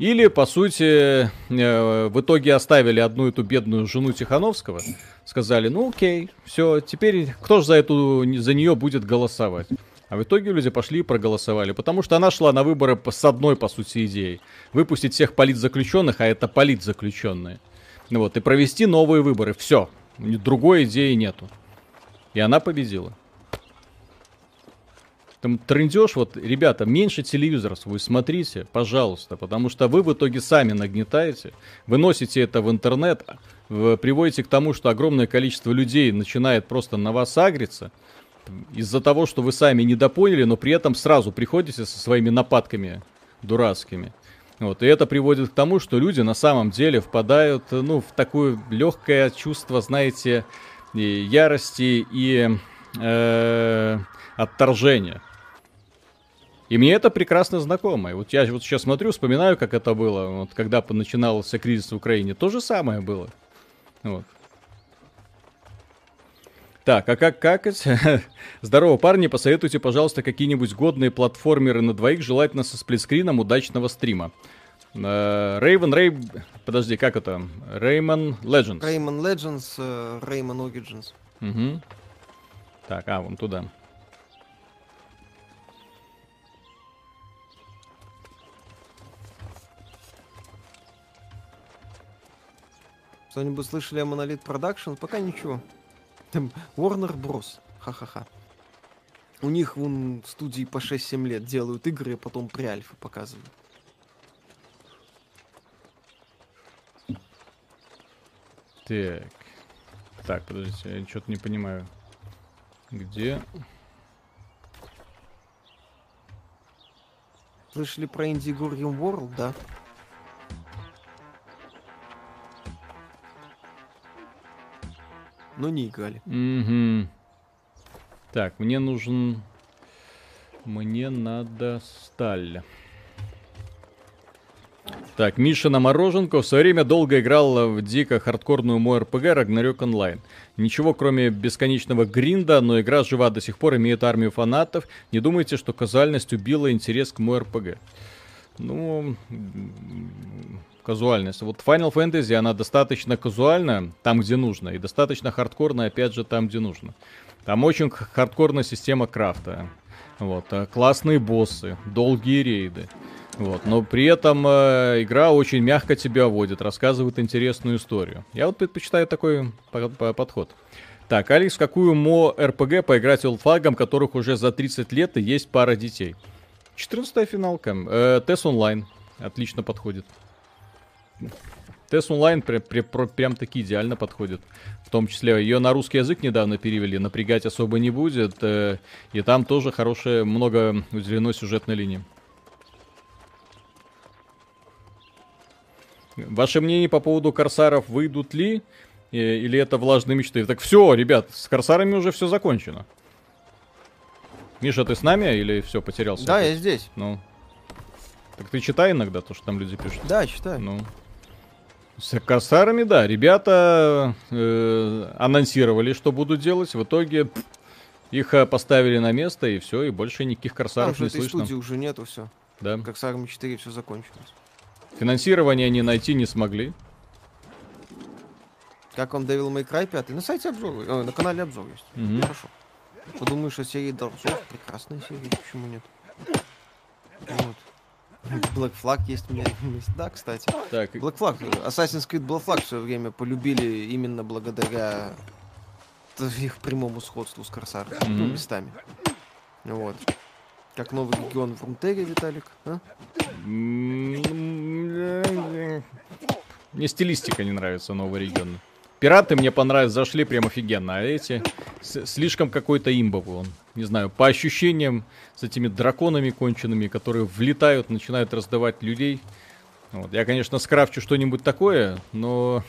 Или, по сути, э, в итоге оставили одну эту бедную жену Тихановского, сказали, ну окей, все, теперь кто же за эту, за нее будет голосовать? А в итоге люди пошли и проголосовали, потому что она шла на выборы с одной, по сути, идеей. Выпустить всех политзаключенных, а это политзаключенные. Ну вот, и провести новые выборы. Все. Другой идеи нету. И она победила. Там трендеж, вот, ребята, меньше телевизоров свой смотрите, пожалуйста, потому что вы в итоге сами нагнетаете, выносите это в интернет, приводите к тому, что огромное количество людей начинает просто на вас агриться, из-за того, что вы сами недопоняли, но при этом сразу приходите со своими нападками дурацкими. Вот, и это приводит к тому, что люди на самом деле впадают, ну, в такое легкое чувство, знаете, и ярости и э, отторжения. И мне это прекрасно знакомо. И вот я вот сейчас смотрю, вспоминаю, как это было, вот когда начинался кризис в Украине. То же самое было. Вот. Так, а как какать? *laughs* Здорово, парни, посоветуйте, пожалуйста, какие-нибудь годные платформеры на двоих, желательно со сплитскрином удачного стрима. Рейвен, Рей... Подожди, как это? Реймон Legends. Реймон Legends, Реймон Origins. Угу. Так, а, вон туда. Что-нибудь слышали о Monolith Production? Пока ничего. Там Warner Bros. Ха-ха-ха. У них вон студии по 6-7 лет делают игры, а потом при альфа показывают. Так. Так, подождите, я что-то не понимаю. Где? Слышали про Indie Gurium World, да? Но не играли. Угу. Так, мне нужен... Мне надо сталь. Так, Миша на мороженку в свое время долго играл в дико хардкорную мой РПГ Рагнарёк онлайн. Ничего кроме бесконечного гринда, но игра жива до сих пор, имеет армию фанатов. Не думайте, что казуальность убила интерес к мой РПГ. Ну, казуальность. Вот Final Fantasy, она достаточно казуальная там, где нужно, и достаточно хардкорная, опять же, там, где нужно. Там очень хардкорная система крафта. Вот, э, классные боссы, долгие рейды. Вот, но при этом э, игра очень мягко тебя водит, рассказывает интересную историю. Я вот предпочитаю такой подход. Так, Алекс, какую мо РПГ поиграть олдфагом, которых уже за 30 лет и есть пара детей? 14 финалка. Э, Тес онлайн. Отлично подходит. Тес онлайн при, при, прям таки идеально подходит. В том числе ее на русский язык недавно перевели, напрягать особо не будет. Э, и там тоже хорошее, много уделено сюжетной линии. Ваше мнение по поводу корсаров выйдут ли? Или это влажные мечты? Так все, ребят, с корсарами уже все закончено. Миша, ты с нами или все, потерялся? Да, опять? я здесь. Ну. Так ты читай иногда то, что там люди пишут. Да, читаю. Ну. С корсарами, да, ребята э, анонсировали, что будут делать. В итоге пff, их э, поставили на место, и все, и больше никаких корсаров там не этой слышно. студии уже нету, все. Да. Корсарами 4 все закончилось. Финансирование они найти не смогли. Как вам Devil May Cry 5? На сайте обзор, э, на канале обзор есть. Угу. Хорошо. Подумаешь, что серии Dark Souls прекрасная серия, почему нет? Вот. Black Flag есть у меня. да, кстати. Так. Black Flag, Assassin's Creed Black Flag в свое время полюбили именно благодаря их прямому сходству с Корсаром. Mm-hmm. Ну, местами. Вот. Как новый регион в Рунтере, Виталик, а? Мне стилистика не нравится нового региона. Пираты мне понравились, зашли прям офигенно, а эти слишком какой-то имбовый он. Не знаю, по ощущениям с этими драконами конченными, которые влетают, начинают раздавать людей. Вот. Я, конечно, скрафчу что-нибудь такое, но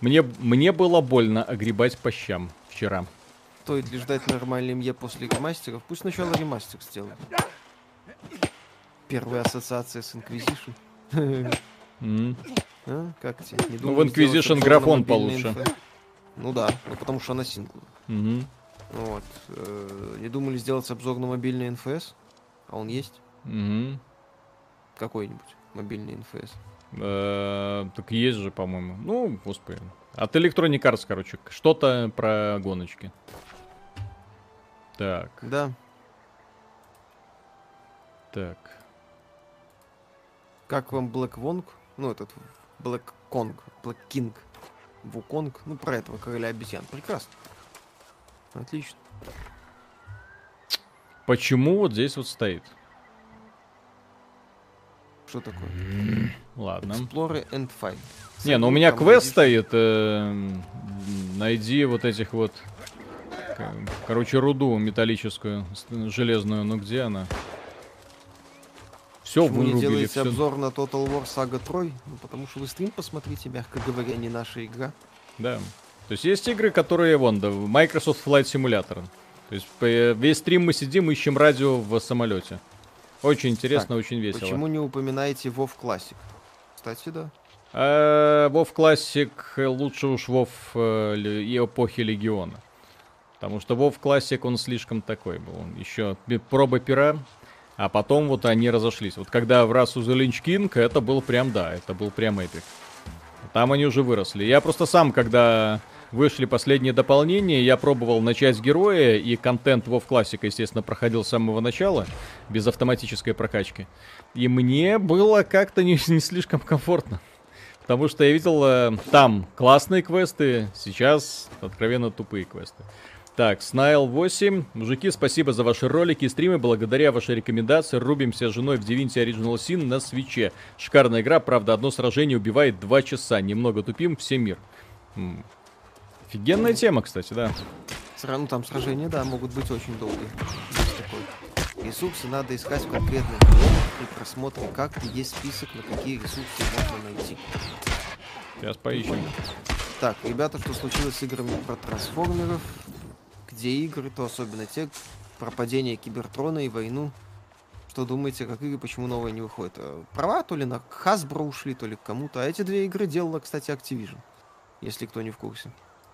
мне, мне было больно огребать по щам вчера. Стоит ли ждать нормальный МЕ после ремастеров? Пусть сначала ремастер сделают. Первая ассоциация с Inquisition. Mm. А? Как тебе? Не ну, в Inquisition графон получше. Инфо? Ну да, ну потому что она сингл. Угу. Вот. Э, не думали сделать обзор на мобильный НФС? А он есть? Угу. Какой-нибудь мобильный НФС. Э, так есть же, по-моему. Ну, господи. От Electronic Arts, короче. Что-то про гоночки. Так. Да. Так. Как вам Black Wong? Ну, этот Black Kong, Black King, Вуконг, ну, про этого короля обезьян. Прекрасно. Отлично. Почему вот здесь вот стоит? Что такое? Ладно. Explore and find. Не, ну у меня квест стоит. Э, найди вот этих вот... Короче, руду металлическую, железную. Ну где она? Все Почему вырубили. не делаете все... обзор на Total War Saga Troy? Ну, потому что вы стрим посмотрите, мягко говоря, не наша игра. Да. То есть есть игры, которые, вон, да, Microsoft Flight Simulator. То есть весь стрим мы сидим, ищем радио в самолете. Очень интересно, так, очень весело. Почему не упоминаете WoW Classic? Кстати, да. А, WoW Classic лучше уж WoW э, и эпохи Легиона. Потому что WoW Classic, он слишком такой был. Он еще проба пера, а потом вот они разошлись. Вот когда в расу The Lynch King, это был прям, да, это был прям эпик. Там они уже выросли. Я просто сам, когда вышли последние дополнения, я пробовал начать с героя, и контент WoW Classic, естественно, проходил с самого начала, без автоматической прокачки. И мне было как-то не, не слишком комфортно. Потому что я видел э, там классные квесты, сейчас откровенно тупые квесты. Так, Snail 8. Мужики, спасибо за ваши ролики и стримы. Благодаря вашей рекомендации рубимся с женой в Divinity Original Sin на свече. Шикарная игра, правда, одно сражение убивает 2 часа. Немного тупим, все мир. М-м. Офигенная тема, кстати, да. Ну, там сражения, да, могут быть очень долгие. Ресурсы надо искать в конкретных блоках при просмотре карты. Есть список, на какие ресурсы можно найти. Сейчас поищем. Так, ребята, что случилось с играми про трансформеров? Где игры, то особенно те, пропадение Кибертрона и войну. Что думаете, как игры, почему новые не выходят? Э, права то ли на Hasbro ушли, то ли к кому-то. А эти две игры делала, кстати, Activision. Если кто не в курсе.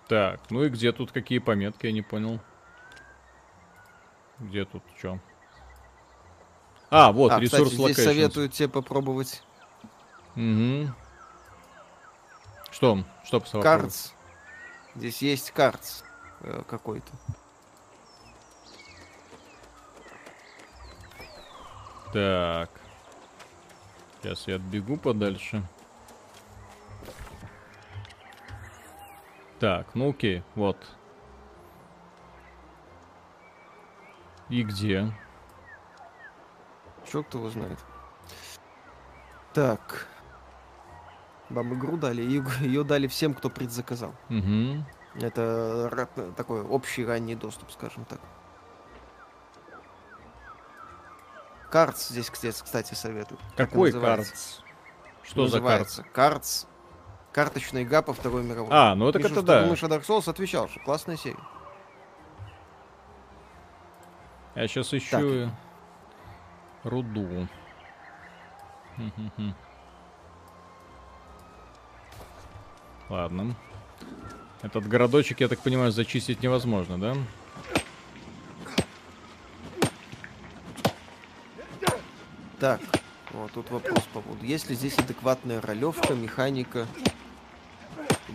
Так, ну и где тут какие пометки, я не понял. Где тут что? А, вот, а, ресурс кстати, здесь советую тебе попробовать. Угу. Что? Что посоветовал? Картс. Здесь есть картс э, какой-то. Так. Сейчас я отбегу подальше. Так, ну окей, вот. И где? Чё кто его знает. Так. Вам игру дали, ее дали всем, кто предзаказал. Угу. Это такой общий ранний доступ, скажем так. Картс здесь, кстати, советую. Какой картс? Что за картс? Картс. Карточная игра по Второй мировой. А, ну это это да. Думаешь, Dark Souls отвечал, что классная серия. Я сейчас ищу так. руду. Ладно. Этот городочек, я так понимаю, зачистить невозможно, да? Так, вот тут вопрос по поводу. Есть ли здесь адекватная ролевка, механика,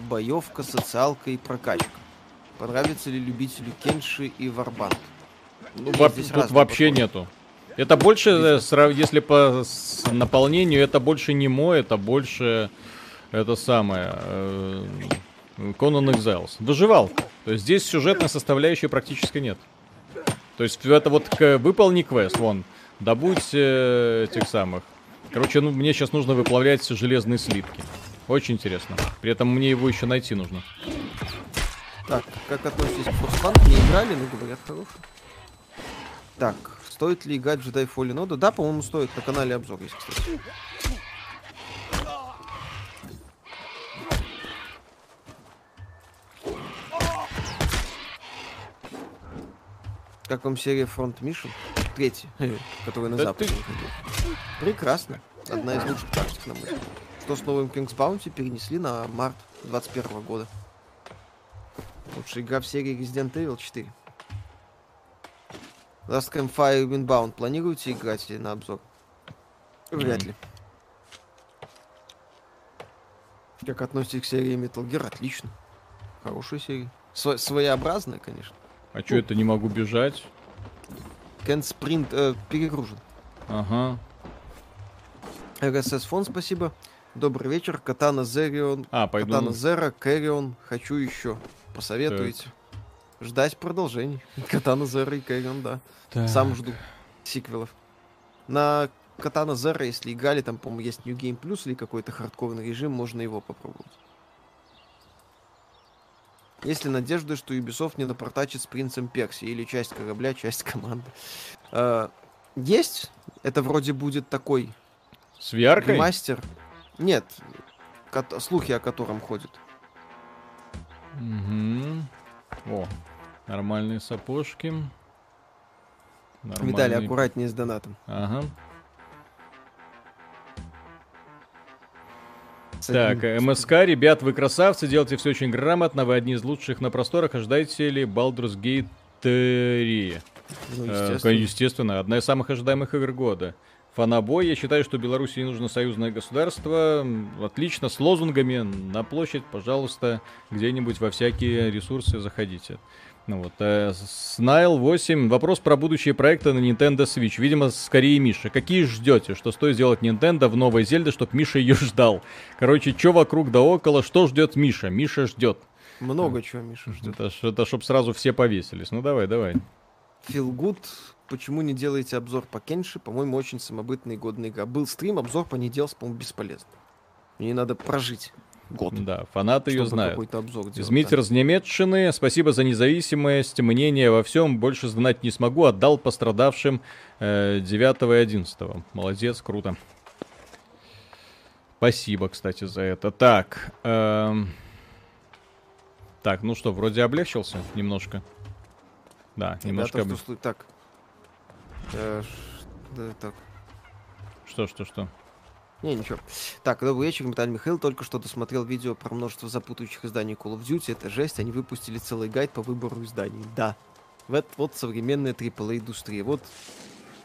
боевка, социалка и прокачка? Понравится ли любителю Кенши и Варбанд? Ну, Во тут вообще подходы. нету. Это больше, э, если по наполнению, это больше не мой, это больше это самое э, Conan Exiles. Выживал. То есть здесь сюжетной составляющей практически нет. То есть это вот выполни квест, вон, добудь э, этих самых. Короче, ну, мне сейчас нужно выплавлять железные слитки. Очень интересно. При этом мне его еще найти нужно. Так, как относитесь к Форспанк? Не играли, но говорят хороший. Так, стоит ли играть в Jedi Fallen Order? Да, по-моему, стоит. На канале обзор есть, кстати. Как вам серия Фронт Мишен? Третий, который на да Западе ты... Прекрасно. Одна из лучших тактик, на мой взгляд. Что с новым King's Bounty перенесли на март 21 года. Лучшая игра в серии Resident Evil 4. Last Campfire Windbound. Планируете играть на обзор? Вряд ли. Как относитесь к серии Metal Gear? Отлично. Хорошая серия. Сво- своеобразная, конечно. А что это не могу бежать? Кен Спринт э, перегружен. Ага. РСС фон, спасибо. Добрый вечер. Катана Зерион. А, пойду. Катана Зера, Кэрион. Хочу еще. Посоветуете. Так. Ждать продолжений. *laughs* Катана Зера и Кэрион, да. Так. Сам жду сиквелов. На Катана Зера, если играли, там, по-моему, есть New Game Plus или какой-то хардкорный режим, можно его попробовать. Есть ли надежда, что Ubisoft не напортачит с принцем Перси или часть корабля, часть команды? Э, есть. Это вроде будет такой... С VR Мастер. Нет. Слухи о котором ходят. Угу. О, нормальные сапожки. Нормальные... Видали, аккуратнее с донатом. Ага. Так, МСК, ребят, вы красавцы, делаете все очень грамотно, вы одни из лучших на просторах, ожидаете ли Baldur's Gate 3? Ну, э, естественно. естественно, одна из самых ожидаемых игр года. Фанабой, я считаю, что Беларуси не нужно союзное государство. Отлично, с лозунгами на площадь, пожалуйста, где-нибудь во всякие ресурсы заходите. Ну вот, э, Snail 8. Вопрос про будущие проекты на Nintendo Switch. Видимо, скорее Миша. Какие ждете? Что стоит сделать Nintendo в новой Зельде, чтобы Миша ее ждал? Короче, что вокруг да около, что ждет Миша? Миша ждет. Много чего Миша ждет. Это, это чтобы сразу все повесились. Ну давай, давай. Good. Почему не делаете обзор по Кенши? По-моему, очень самобытный и годный игра. Был стрим, обзор по ней делался, по-моему, бесполезно. Мне надо прожить год. Да, фанаты ее знают. Обзор делать, Змитер да. Немецчины, спасибо за независимость, мнение во всем, больше знать не смогу, отдал пострадавшим э, 9 и 11. Молодец, круто. Спасибо, кстати, за это. Так, эм... так, ну что, вроде облегчился немножко. Да, немножко. Ребята, что, так. Э, да, так. Что, что, что? Не, ничего. Так, добрый вечер, Виталий Михаил. Только что досмотрел видео про множество запутывающих изданий Call of Duty. Это жесть. Они выпустили целый гайд по выбору изданий. Да. Вот, вот современная AAA-индустрия. Вот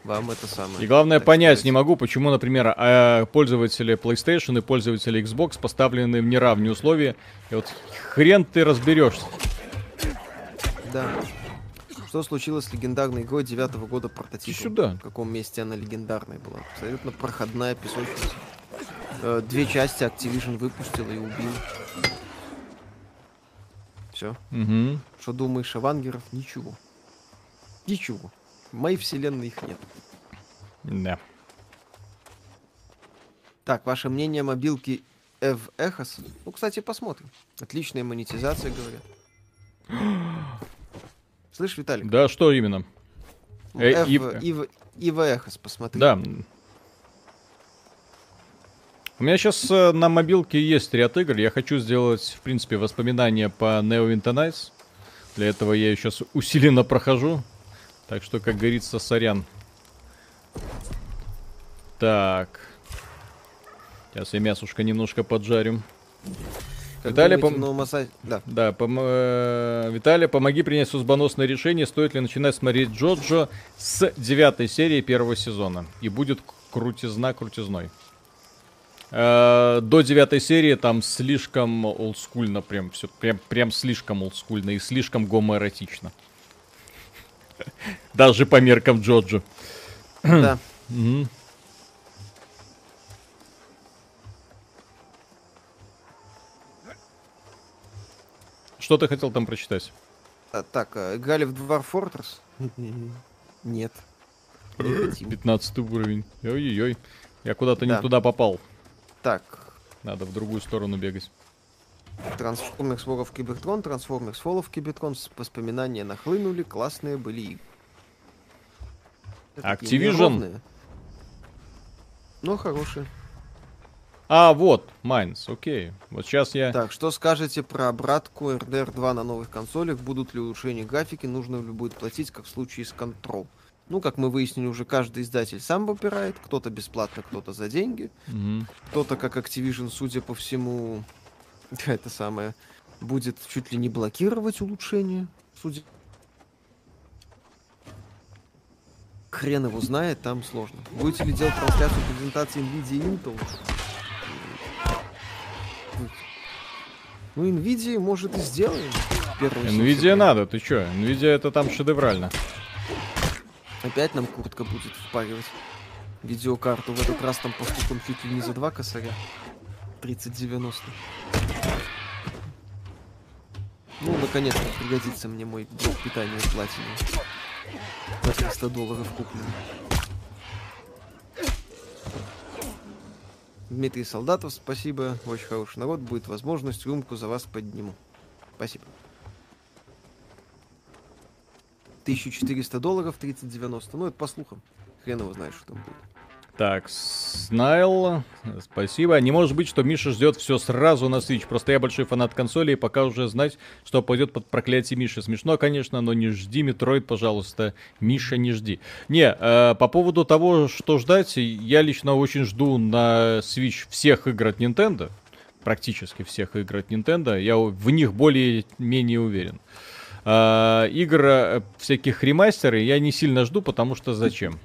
вам это самое. И главное так понять сказать. не могу, почему, например, а, пользователи PlayStation и пользователи Xbox поставлены в неравные условия. И вот хрен ты разберешься. Да. Что случилось с легендарной игрой девятого года прототипом? Иди сюда. В каком месте она легендарной была? Абсолютно проходная песочница. Э, Две части Activision выпустил и убил. Все. Угу. Что думаешь, Авангеров? Ничего. Ничего. В моей вселенной их нет. Да. Так, ваше мнение о мобилке Ev Echos? Ну, кстати, посмотрим. Отличная монетизация, говорят. *gasps* Слышь, Виталик? Да, что именно? Э, Ev, Ив- Ив- Ива Echos, посмотри. Да. У меня сейчас на мобилке есть ряд игр. Я хочу сделать, в принципе, воспоминания по Neo Nights. Для этого я сейчас усиленно прохожу. Так что, как говорится, сорян. Так. Сейчас я мясушка немножко поджарим. Как Виталий, думаете, пом- Аса- Да. Да, пом- э, Виталий, помоги принять судьбоносное решение, стоит ли начинать смотреть Джоджо с девятой серии первого сезона. И будет крутизна крутизной. Э, До девятой серии там слишком олдскульно, прям все, прям, прям слишком олдскульно и слишком гомоэротично. Даже по меркам Джоджо. да. Что ты хотел там прочитать? А, Так, а, играли в Dwarf Fortress? *laughs* Нет. Не хотим. 15 уровень. Ой-ой-ой. Я куда-то не Да. туда попал. Так, Надо в другую сторону бегать. Transformers War of Cybertron, Transformers Fall of Cybertron, с- воспоминания нахлынули, классные были игры. Activision? Но хорошие. А, вот, Майнс, окей. Вот сейчас я... Так, что скажете про обратку RDR 2 на новых консолях? Будут ли улучшения графики? Нужно ли будет платить, как в случае с Control? Ну, как мы выяснили, уже каждый издатель сам выбирает. Кто-то бесплатно, кто-то за деньги. Мгм. Кто-то, как Activision, судя по всему, *laughs* это самое, будет чуть ли не блокировать улучшения. Судя... Хрен его знает, там сложно. Будете ли делать трансляцию презентации NVIDIA и Intel? Ну, NVIDIA, может, и сделаем. Nvidia сентября. надо, ты чё? Nvidia это там шедеврально. Опять нам куртка будет впаривать видеокарту. В этот раз там поступом чуть ли не за два косаря. 3090. Ну, наконец-то пригодится мне мой блок питания платиновый. На 300 долларов купленный. Дмитрий Солдатов, спасибо. Очень хороший народ. Будет возможность, рюмку за вас подниму. Спасибо. 1400 долларов, 3090. Ну, это по слухам. Хрен его знает, что там будет. Так, Снайл, спасибо. Не может быть, что Миша ждет все сразу на Switch. Просто я большой фанат консоли и пока уже знать, что пойдет под проклятие Миши. Смешно, конечно, но не жди Metroid, пожалуйста. Миша, не жди. Не, э, по поводу того, что ждать, я лично очень жду на Switch всех игр от Nintendo. Практически всех игр от Nintendo. Я в них более-менее уверен. А, игр э, всяких ремастеры я не сильно жду, потому что зачем?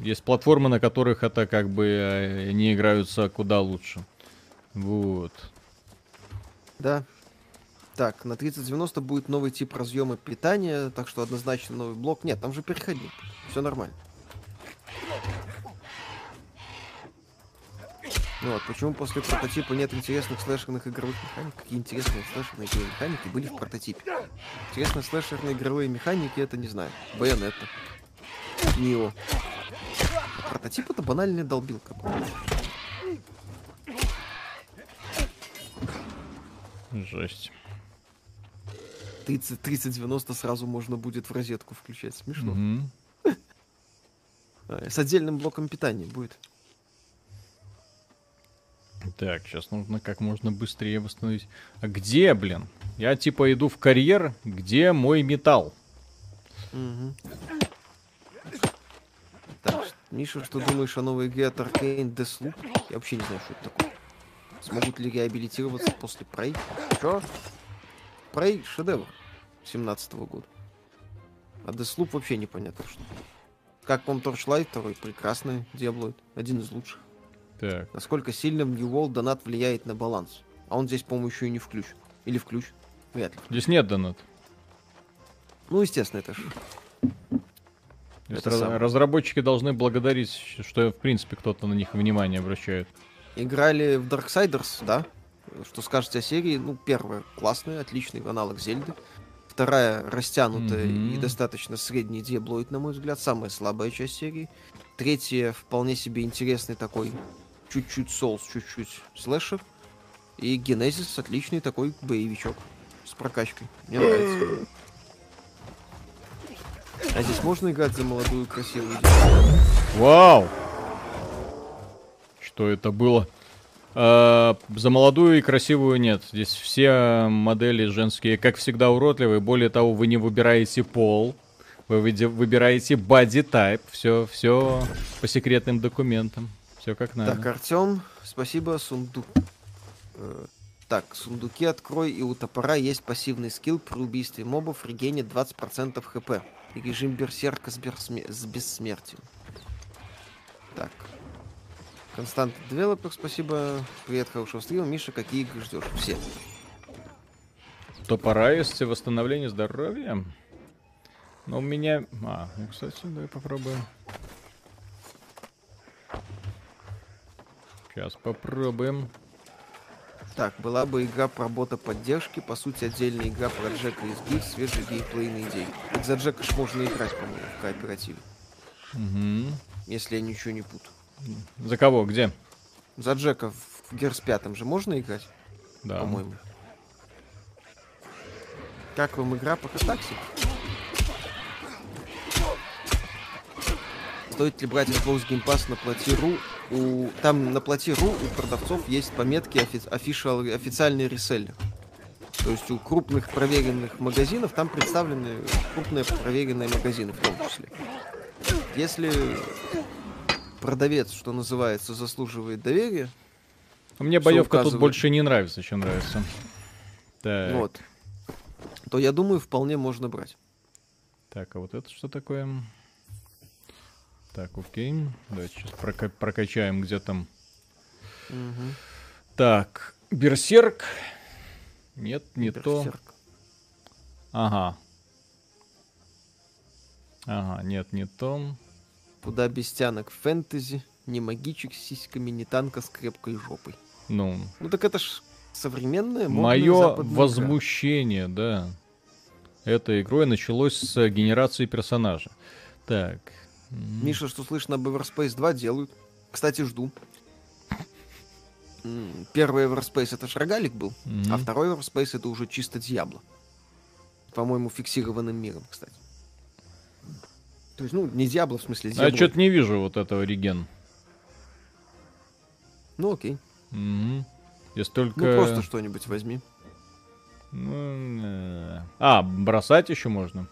Есть платформы, на которых это как бы э, не играются куда лучше. Вот. Да. Так, на 3090 будет новый тип разъема питания, так что однозначно новый блок. Нет, там же переходник. Все нормально. Ну вот, почему после прототипа нет интересных слэшерных игровых механик? Какие интересные слэшерные игровые механики были в прототипе? Интересные слэшерные игровые механики, это не знаю. Байонетта. Нио. Прототип это банальная долбилка. Жесть. 30, 3090 сразу можно будет в розетку включать. Смешно. А, С отдельным блоком питания будет. Так, сейчас нужно как можно быстрее восстановить. А где, блин? Я типа иду в карьер, где мой металл? Мгм. Миша, что думаешь о новой игре от Arcane Deathloop? Я вообще не знаю, что это такое. Смогут ли реабилитироваться после Prey? Чё? Prey шедевр 17 года. А Deathloop вообще непонятно что. Как вам Torchlight 2? Прекрасный Диаблоид. Один из лучших. Так. Насколько сильно в New World донат влияет на баланс? А он здесь, по-моему, еще и не включен. Или включен? Вряд ли. Здесь нет донат. Ну, естественно, это же. Это раз- самое. разработчики должны благодарить, что в принципе кто-то на них внимание обращает. Играли в Darksiders, да? Что скажете о серии? Ну, первая классная, отличный аналог Зельды. Вторая растянутая Мгм. и достаточно средний диаблоид, на мой взгляд, самая слабая часть серии. Третья вполне себе интересный такой, чуть-чуть соус, чуть-чуть слэшер. И Генезис отличный такой боевичок с прокачкой. Мне нравится. А здесь можно играть за молодую красивую девушку? Вау! Что это было? А, за молодую и красивую нет. Здесь все модели женские, как всегда, уродливые. Более того, вы не выбираете пол. Вы выбираете body type. Все, все по секретным документам. Все как надо. Так, Артем, спасибо, сундук. Э, Так, сундуки открой, и у топора есть пассивный скилл при убийстве мобов регенит 20% хп. И режим берсерка с, берсме- с бессмертием. Так. Constant Developer, спасибо. Привет, хорошего стрима. Миша, какие игры ждешь? Все. То пора восстановление здоровья. Но у меня... А, ну, кстати, давай попробуем. Сейчас попробуем. Так, была бы игра про бота поддержки, по сути отдельная игра про Джека из Гиг, свежие геймплейные идеи. Так за Джека ж можно играть, по-моему, в кооперативе, Мгм. если я ничего не путаю. За кого? Где? За Джека в Герс 5 же можно играть, Да. по-моему. Как вам игра по такси? Стоит ли брать Xbox Game Pass на плати.ру? У... Там на плати.ру у продавцов есть пометки офи- official, официальный реселлер. То есть у крупных проверенных магазинов там представлены крупные проверенные магазины в том числе. Если продавец, что называется, заслуживает доверия, Мне Всё боевка тут указывает. больше не нравится, чем нравится. Так, вот, то я думаю, вполне можно брать. так, а вот это что такое? Так, окей. Давайте сейчас прока- прокачаем где там. Мгм. Так, Берсерк. Нет, не то. Берсерк. Ага. Ага, нет, не то. Куда без тянок фэнтези, не магичек с сиськами, не танка с крепкой жопой. Ну, Ну так это ж современная модная мое западная игра. возмущение, да, этой игрой началось с генерации персонажа. Так. М, Миша, что слышно об Everspace 2, делают. Кстати, жду. Первый Everspace это ж рогалик был, мгм. а второй Everspace это уже чисто Диабло. По-моему, фиксированным миром, кстати. То есть, ну, не Диабло, в смысле, А Диабло. что-то не вижу вот этого реген. Ну, окей. Мгм. Если только... Ну, просто что-нибудь возьми. Ну, э, А, бросать еще можно.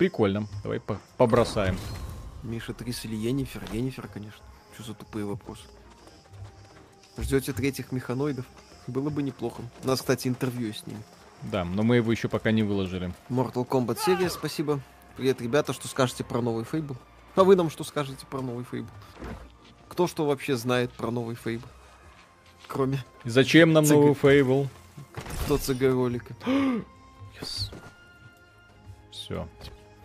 Прикольно. Давай по- побросаем. Миша Трис или Енифер? Енифер, конечно. Что за тупые вопросы? Ждете третьих механоидов? Было бы неплохо. У нас, кстати, интервью с ними. Да, но мы его еще пока не выложили. Mortal Kombat серия, спасибо. Привет, ребята, что скажете про новый Фейбл? А вы нам что скажете про новый Фейбл? Кто что вообще знает про новый Фейбл? Кроме зачем нам Цыган. новый фейбл? кто ЦГ ролика. *gasps* Все.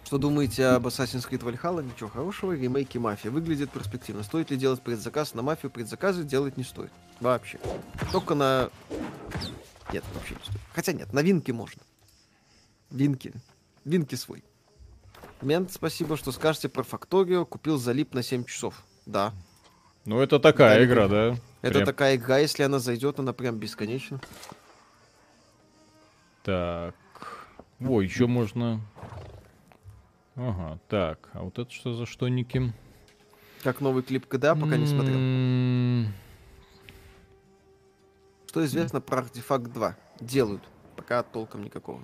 Что думаете об Assassin's Creed Valhalla? Ничего хорошего. Ремейки Мафия. Выглядит перспективно. Стоит ли делать предзаказ на Мафию? Предзаказы делать не стоит. Вообще. Только на... Нет, вообще не стоит. Хотя нет, новинки можно. Винки. Винки свой. Мент, спасибо, что скажете про Факторио. Купил залип на 7 часов. Да. Ну, это такая Да, игра, да? Это Прям- такая игра, если она зайдет, она прям бесконечна. Так. О, еще можно... Ага, так. А вот это что за штоники? Как новый клип КДА, пока не смотрел. М, Что известно про артефакт 2? Делают. Пока толком никакого.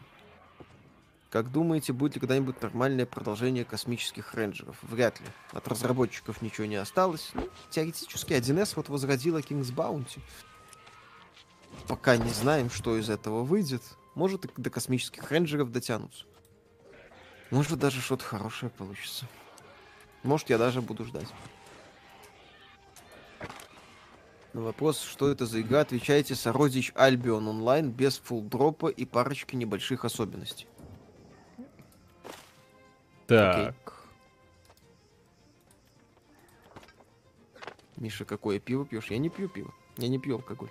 Как думаете, будет ли когда-нибудь нормальное продолжение космических рейнджеров? Вряд ли. От разработчиков ничего не осталось. Ну, теоретически 1С вот возродила King's Bounty. Пока не знаем, что из этого выйдет. Может, и до космических рейнджеров дотянутся. Может, даже что-то хорошее получится. Может, я даже буду ждать. На вопрос, что это за игра, отвечайте Сородич Альбион онлайн без фулл-дропа и парочки небольших особенностей. Так. Миша, какое пиво пьешь? Я не пью пиво. Я не пью алкоголь.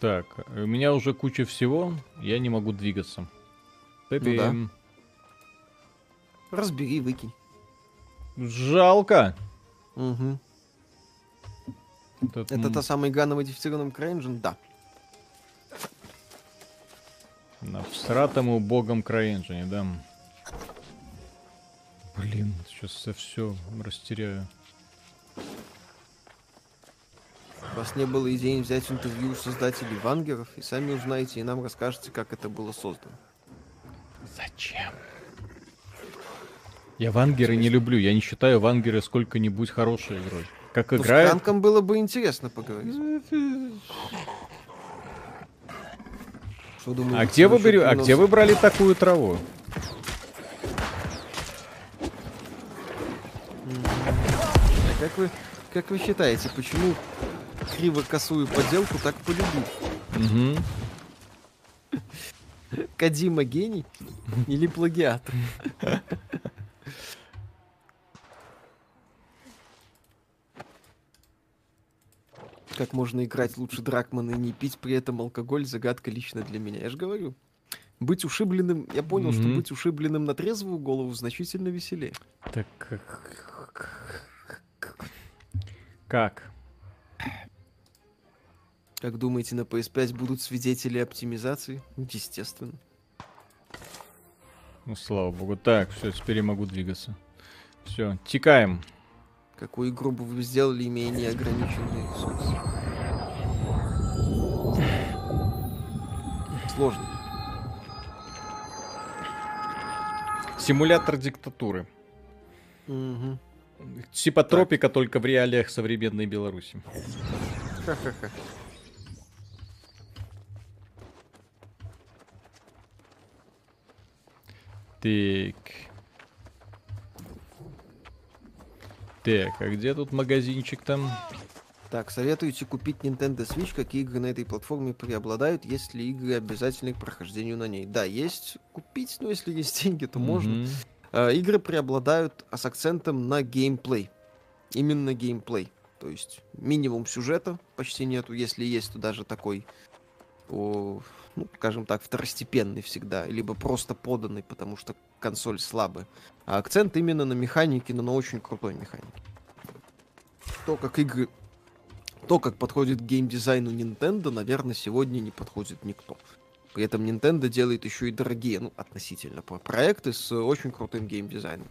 Так, у меня уже куча всего, я не могу двигаться. Ну да. Разбери, выкинь. Жалко. Угу. Этот, Это та самая игра на модифицированном CryEngine? Да. На всратому богом CryEngine, да. Блин, сейчас я все растеряю. У вас не было идеи взять интервью у создателей вангеров, и сами узнаете, и нам расскажете, как это было создано. Зачем? Я вангеры не люблю, я не считаю вангеры сколько-нибудь хорошей игрой. Как Ну, с играет... Франком было бы интересно поговорить. Что думаете, А где вы берете, а где вы брали такую траву? А как вы, как вы считаете, почему криво-косую поделку так полюбил? Мгм. Кадима гений или плагиат? Как можно играть лучше Дракмана и не пить при этом алкоголь, загадка лично для меня. Я же говорю, быть ушибленным, я понял, что Мгм. быть ушибленным на трезвую голову значительно веселее. Так как... Как? Думаете, на PS5 будут свидетели оптимизации? Естественно. Ну, слава богу. Так, все, теперь я могу двигаться. Все, текаем. Какую игру бы вы сделали, имея неограниченные ресурсы? Сложно. Симулятор диктатуры. Мгм. Типа тропика, только в реалиях современной Беларуси. Ха-ха-ха. Так. Так, а где тут магазинчик там? Так, советуете купить Nintendo Switch? Какие игры на этой платформе преобладают? Есть ли игры обязательны к прохождению на ней? Да, есть купить, но если есть деньги, то можно. Мгм. А, игры преобладают а с акцентом на геймплей. Именно геймплей. То есть минимум сюжета почти нету. Если есть, то даже такой, о, ну, скажем так, второстепенный всегда. Либо просто поданный, потому что консоль слабая. А акцент именно на механике, но на очень крутой механике. То, как игры... То, как подходит к геймдизайну Nintendo, наверное, сегодня не подходит никто. При этом Nintendo делает еще и дорогие, ну, относительно, про- проекты с очень крутым геймдизайном.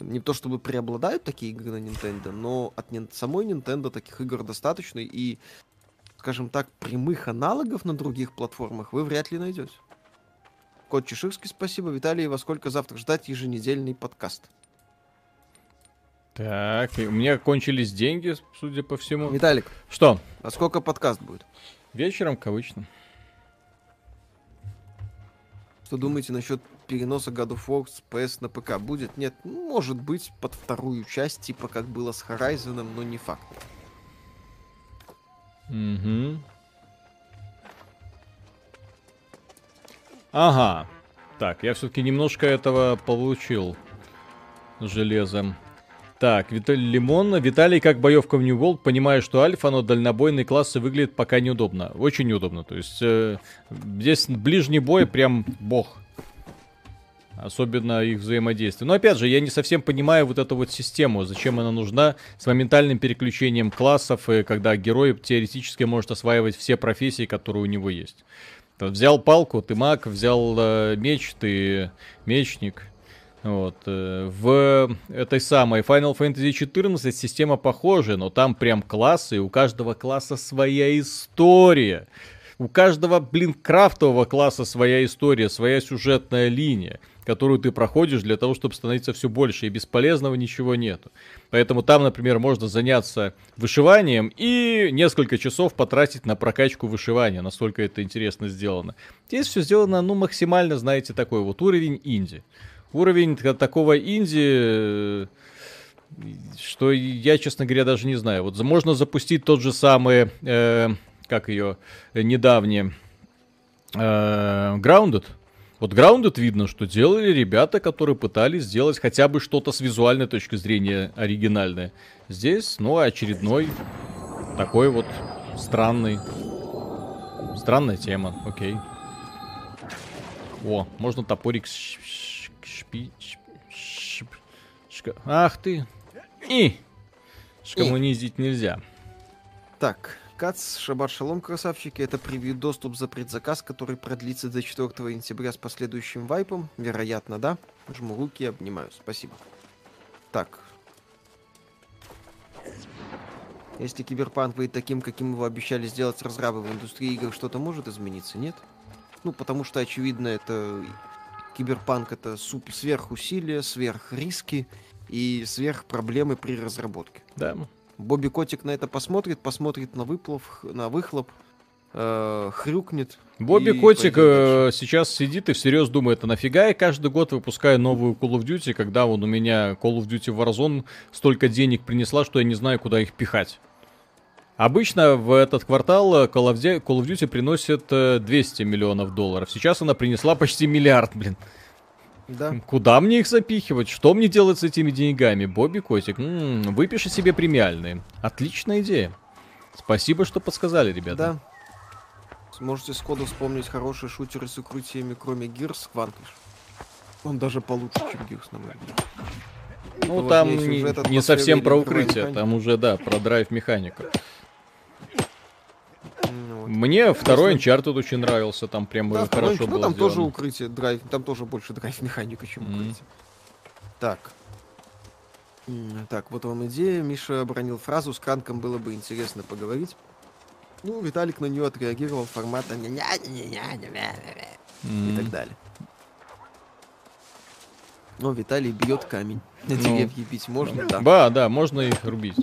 Не то чтобы преобладают такие игры на Nintendo, но от самой Nintendo таких игр достаточно, и, скажем так, прямых аналогов на других платформах вы вряд ли найдете. Кот Чеширский, спасибо. Виталий, во сколько завтра ждать еженедельный подкаст? Так, у меня кончились деньги, судя по всему. Виталик, Что? а сколько подкаст будет? Вечером, как обычно. Что думаете насчет переноса God of War с PS на ПК? Будет? Нет, может быть, под вторую часть, типа как было с Horizon, но не факт. Угу. Ага. Так, я все-таки немножко этого получил. Железом. Так, Виталий Лимон. Виталий, как боевка в New World, понимаю, что альфа, но дальнобойные классы выглядят пока неудобно. Очень неудобно. То есть э, здесь ближний бой прям бог. Особенно их взаимодействие. Но опять же, я не совсем понимаю вот эту вот систему, зачем она нужна с моментальным переключением классов, и когда герой теоретически может осваивать все профессии, которые у него есть. Вот взял палку, ты маг, взял э, меч, ты мечник. Вот. э, В этой самой Final Fantasy 14 система похожая, но там прям классы, и у каждого класса своя история. У каждого, блин, крафтового класса своя история, своя сюжетная линия. Которую ты проходишь для того, чтобы становиться все больше, и бесполезного ничего нету. Поэтому там, например, можно заняться вышиванием и несколько часов потратить на прокачку вышивания, настолько это интересно сделано. Здесь все сделано, ну, максимально, знаете, такой вот уровень инди. Уровень такого инди что я, честно говоря, даже не знаю. Вот можно запустить тот же самый, э, как ее, недавний э, Grounded. Вот Grounded видно, что делали ребята, которые пытались сделать хотя бы что-то с визуальной точки зрения оригинальное. Здесь, ну, очередной такой вот странный, странная тема, окей. О, можно топорик шпи... Ах ты, и шкоммунизить нельзя. Так, Кац, Шабат Шалом, красавчики. Это превью доступ за предзаказ, который продлится до 4 сентября с последующим вайпом. Вероятно, да. Жму руки обнимаю. Спасибо. Так. Если киберпанк будет таким, каким его обещали сделать разрабы в индустрии игр, что-то может измениться, нет? Ну, потому что, очевидно, это киберпанк это суп сверхусилия, сверхриски и сверх проблемы при разработке. Да. Бобби Котик на это посмотрит, посмотрит на выплов, на выхлоп, э, хрюкнет. Бобби Котик э, сейчас сидит и всерьез думает, а нафига я каждый год выпускаю новую Call of Duty, когда он у меня Call of Duty Warzone столько денег принесла, что я не знаю, куда их пихать. Обычно в этот квартал Call of Duty, Call of Duty приносит 200 э, миллионов долларов. Сейчас она принесла почти миллиард, блин. Да. Куда мне их запихивать? Что мне делать с этими деньгами? Бобби Котик, м-м, выпиши себе премиальные. Отличная идея. Спасибо, что подсказали, ребята. Да. Сможете сходу вспомнить хорошие шутеры с укрытиями, кроме Gears, Vanquish. Он даже получше, чем Gears, на мой взгляд. Ну, там не, не совсем про укрытие, там уже, да, про драйв механику. Мне второй Uncharted очень нравился, там прям да, хорошо было Ну, там сделано. тоже укрытие, драйв, там тоже больше драйв *laughs* механика, чем mm-hmm. укрытие. Так. Так, вот вам идея. Миша обронил фразу, с Кранком было бы интересно поговорить. Ну, Виталик на нее отреагировал формата и так далее. Но Виталий бьет камень. *laughs* На ну, деревья бить можно, да? Да, да, можно их рубить.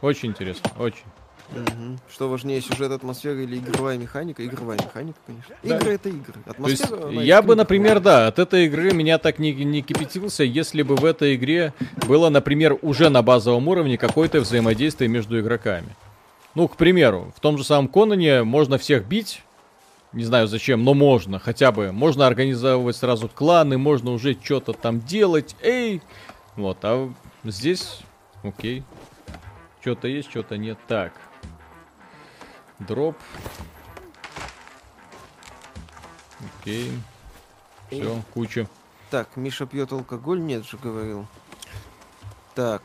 Очень интересно, очень. Угу. Что важнее, сюжет, атмосфера или игровая механика? Игровая механика, конечно. Да. Игры это игры. Атмосфера, То есть, я бы, например, да, от этой игры меня так не, не кипятился, если бы в этой игре было, например, уже на базовом уровне какое-то взаимодействие между игроками. Ну, к примеру, в том же самом Конане можно всех бить, не знаю зачем, но можно хотя бы. Можно организовывать сразу кланы, можно уже что-то там делать, эй! Вот, а здесь, окей. Что-то есть, что-то нет. Так, Дроп. Окей. Все, куча. Так, Миша пьет алкоголь? Нет же, говорил. Так.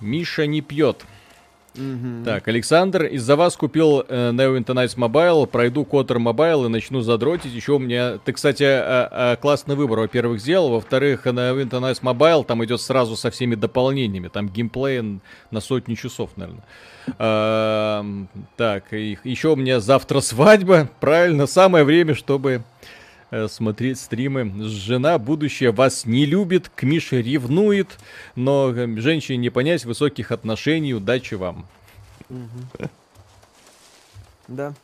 Миша не пьет. Так, Александр, из-за вас купил э, Neverwinter Nights Mobile, пройду Cotter Mobile и начну задротить. Еще у меня... Ты, кстати, э, э, классный выбор, во-первых, сделал. Во-вторых, Neverwinter Nights Mobile там идет сразу со всеми дополнениями. Там геймплей на сотни часов, наверное. Э, так, еще у меня завтра свадьба. *laughs* Правильно, самое время, чтобы смотреть стримы. Жена будущая вас не любит, к Мише ревнует, но э, женщине не понять высоких отношений. Удачи вам. Да.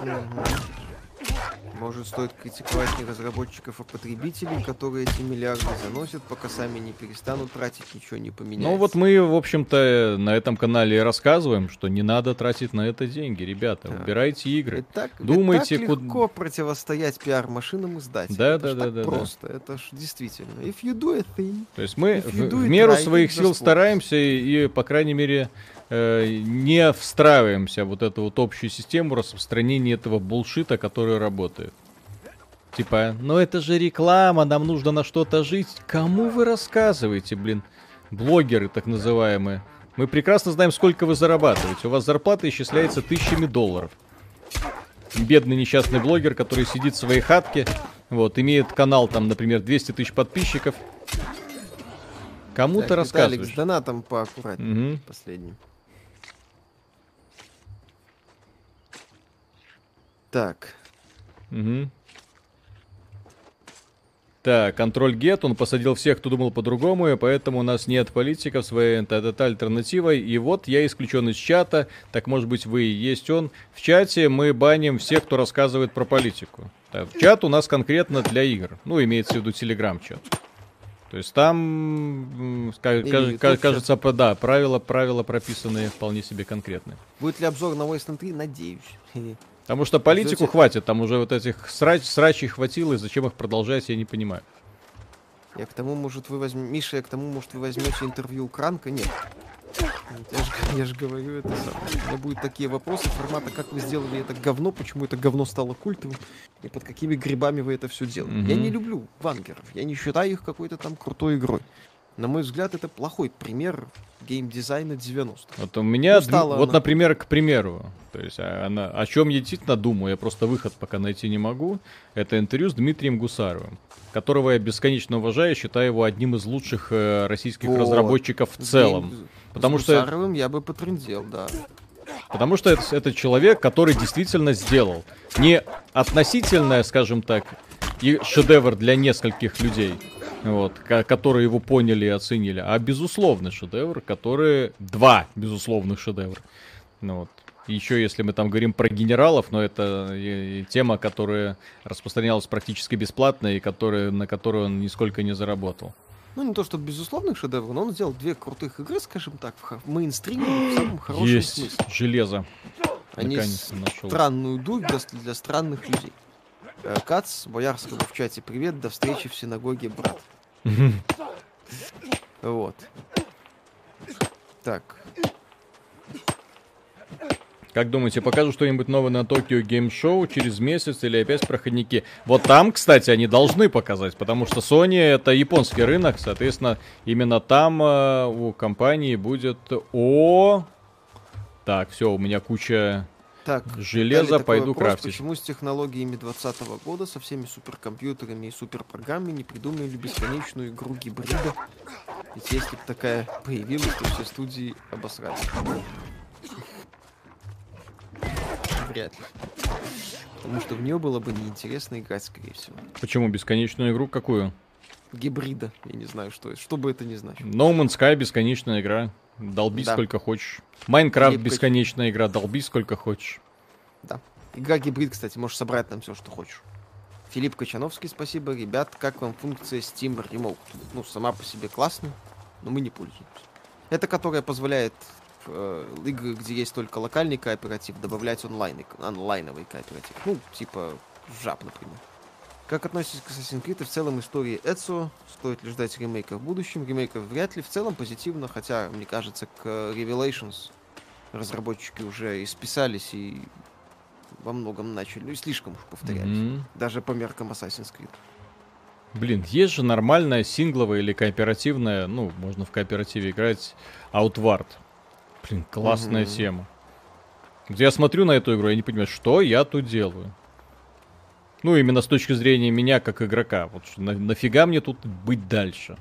Угу. Может, стоит критиковать не разработчиков, а потребителей, которые эти миллиарды заносят, пока сами не перестанут тратить, ничего не поменяется. Ну вот мы, в общем-то, на этом канале рассказываем, что не надо тратить на это деньги, ребята. Да. Убирайте игры. Это так, Думайте, это так легко куда... противостоять пиар-машинам издателей. Да, это да, да, да. Просто. Да. Это ж действительно. If you do a thing. То есть мы в, в меру своих сил стараемся и, по крайней мере, э, не встраиваемся в вот эту вот общую систему распространения этого булшита, который работает. Типа, ну это же реклама, нам нужно на что-то жить. Кому вы рассказываете, блин? Блогеры так называемые. Мы прекрасно знаем, сколько вы зарабатываете. У вас зарплата исчисляется тысячами долларов. Бедный несчастный блогер, который сидит в своей хатке, вот, имеет канал там, например, 200 тысяч подписчиков. Кому ты рассказываешь? с донатом поаккуратнее. Угу. Последним. Так. Угу. Так, контроль get, он посадил всех, кто думал по-другому, и поэтому у нас нет политиков своей это альтернативой. И вот я исключен из чата, так может быть вы и есть он. В чате мы баним всех, кто рассказывает про политику. Так, чат у нас конкретно для игр. Ну, имеется в виду телеграм-чат. То есть там, кажется, да, правила, правила прописанные вполне себе конкретные. Будет ли обзор на Wasteland 3? Надеюсь. Потому что политику Знаете, хватит, там уже вот этих срач, срачей хватило, и зачем их продолжать, я не понимаю. Я к тому, может, вы возьмете... Миша, я к тому, может, вы возьмете интервью у Кранка? Нет. Я же, я же говорю это сам. У меня будут такие вопросы формата, как вы сделали это говно, почему это говно стало культовым, и под какими грибами вы это все делали. Mm-hmm. Я не люблю вангеров, я не считаю их какой-то там крутой игрой. На мой взгляд, это плохой пример геймдизайна 90-х. Вот у меня, ну, вот, она... например, к примеру, то есть а, она, о чем я действительно думаю, я просто выход пока найти не могу, это интервью с Дмитрием Гусаровым, которого я бесконечно уважаю, считаю его одним из лучших э, российских вот. разработчиков в целом. Гейм... Потому с Гусаровым что... я бы потрындел, да. Потому что это, это человек, который действительно сделал не относительное, скажем так, и шедевр для нескольких людей, вот, которые его поняли и оценили, а безусловный шедевр, которые два безусловных шедевра. Ну, вот. Еще если мы там говорим про генералов, но это и, и тема, которая распространялась практически бесплатно и которая, на которую он нисколько не заработал. Ну, не то, что безусловных шедевров, но он сделал две крутых игры, скажем так, в мейнстриме, в самом хорошем Есть смысле. железо. Они странную дурь для, для странных людей. Э, Кац, Боярскому в чате привет, до встречи в синагоге, брат. Вот. Так. Как думаете, покажут что-нибудь новое на Токио Гейм Шоу через месяц или опять проходники? Вот там, кстати, они должны показать, потому что Sony это японский рынок, соответственно, именно там э, у компании будет... О, так, все, у меня куча так, железа, пойду вопрос, крафтить. Почему с технологиями 2020 года, со всеми суперкомпьютерами и суперпрограммами не придумали бесконечную игру гибрида? Ведь если бы такая появилась, то все студии обосрались. Вряд ли. Потому что в нее было бы неинтересно играть, скорее всего. Почему? Бесконечную игру какую? Гибрида. Я не знаю, что это. Что бы это ни значило. No Man's Sky бесконечная игра. Долби да. сколько хочешь. Майнкрафт бесконечная игра, долби сколько хочешь. Да. Игра гибрид, кстати, можешь собрать там все, что хочешь. Филипп Кочановский, спасибо. Ребят, как вам функция Steam Remote? Ну, сама по себе классная, но мы не пользуемся. Это которая позволяет э, игры, где есть только локальный кооператив, добавлять онлайн, онлайновый кооператив. Ну, типа жаб, например. Как относитесь к Assassin's Creed и в целом истории Эцо? Стоит ли ждать ремейка в будущем? Ремейков вряд ли. В целом позитивно, хотя, мне кажется, к Revelations разработчики уже исписались и во многом начали, ну и слишком уж повторялись. Mm-hmm. Даже по меркам Assassin's Creed. Блин, есть же нормальная сингловая или кооперативная, ну, можно в кооперативе играть, Outward. Блин, классная mm-hmm. тема. Я смотрю на эту игру, я не понимаю, что я тут делаю. Ну, именно с точки зрения меня как игрока. Вот на, нафига мне тут быть дальше?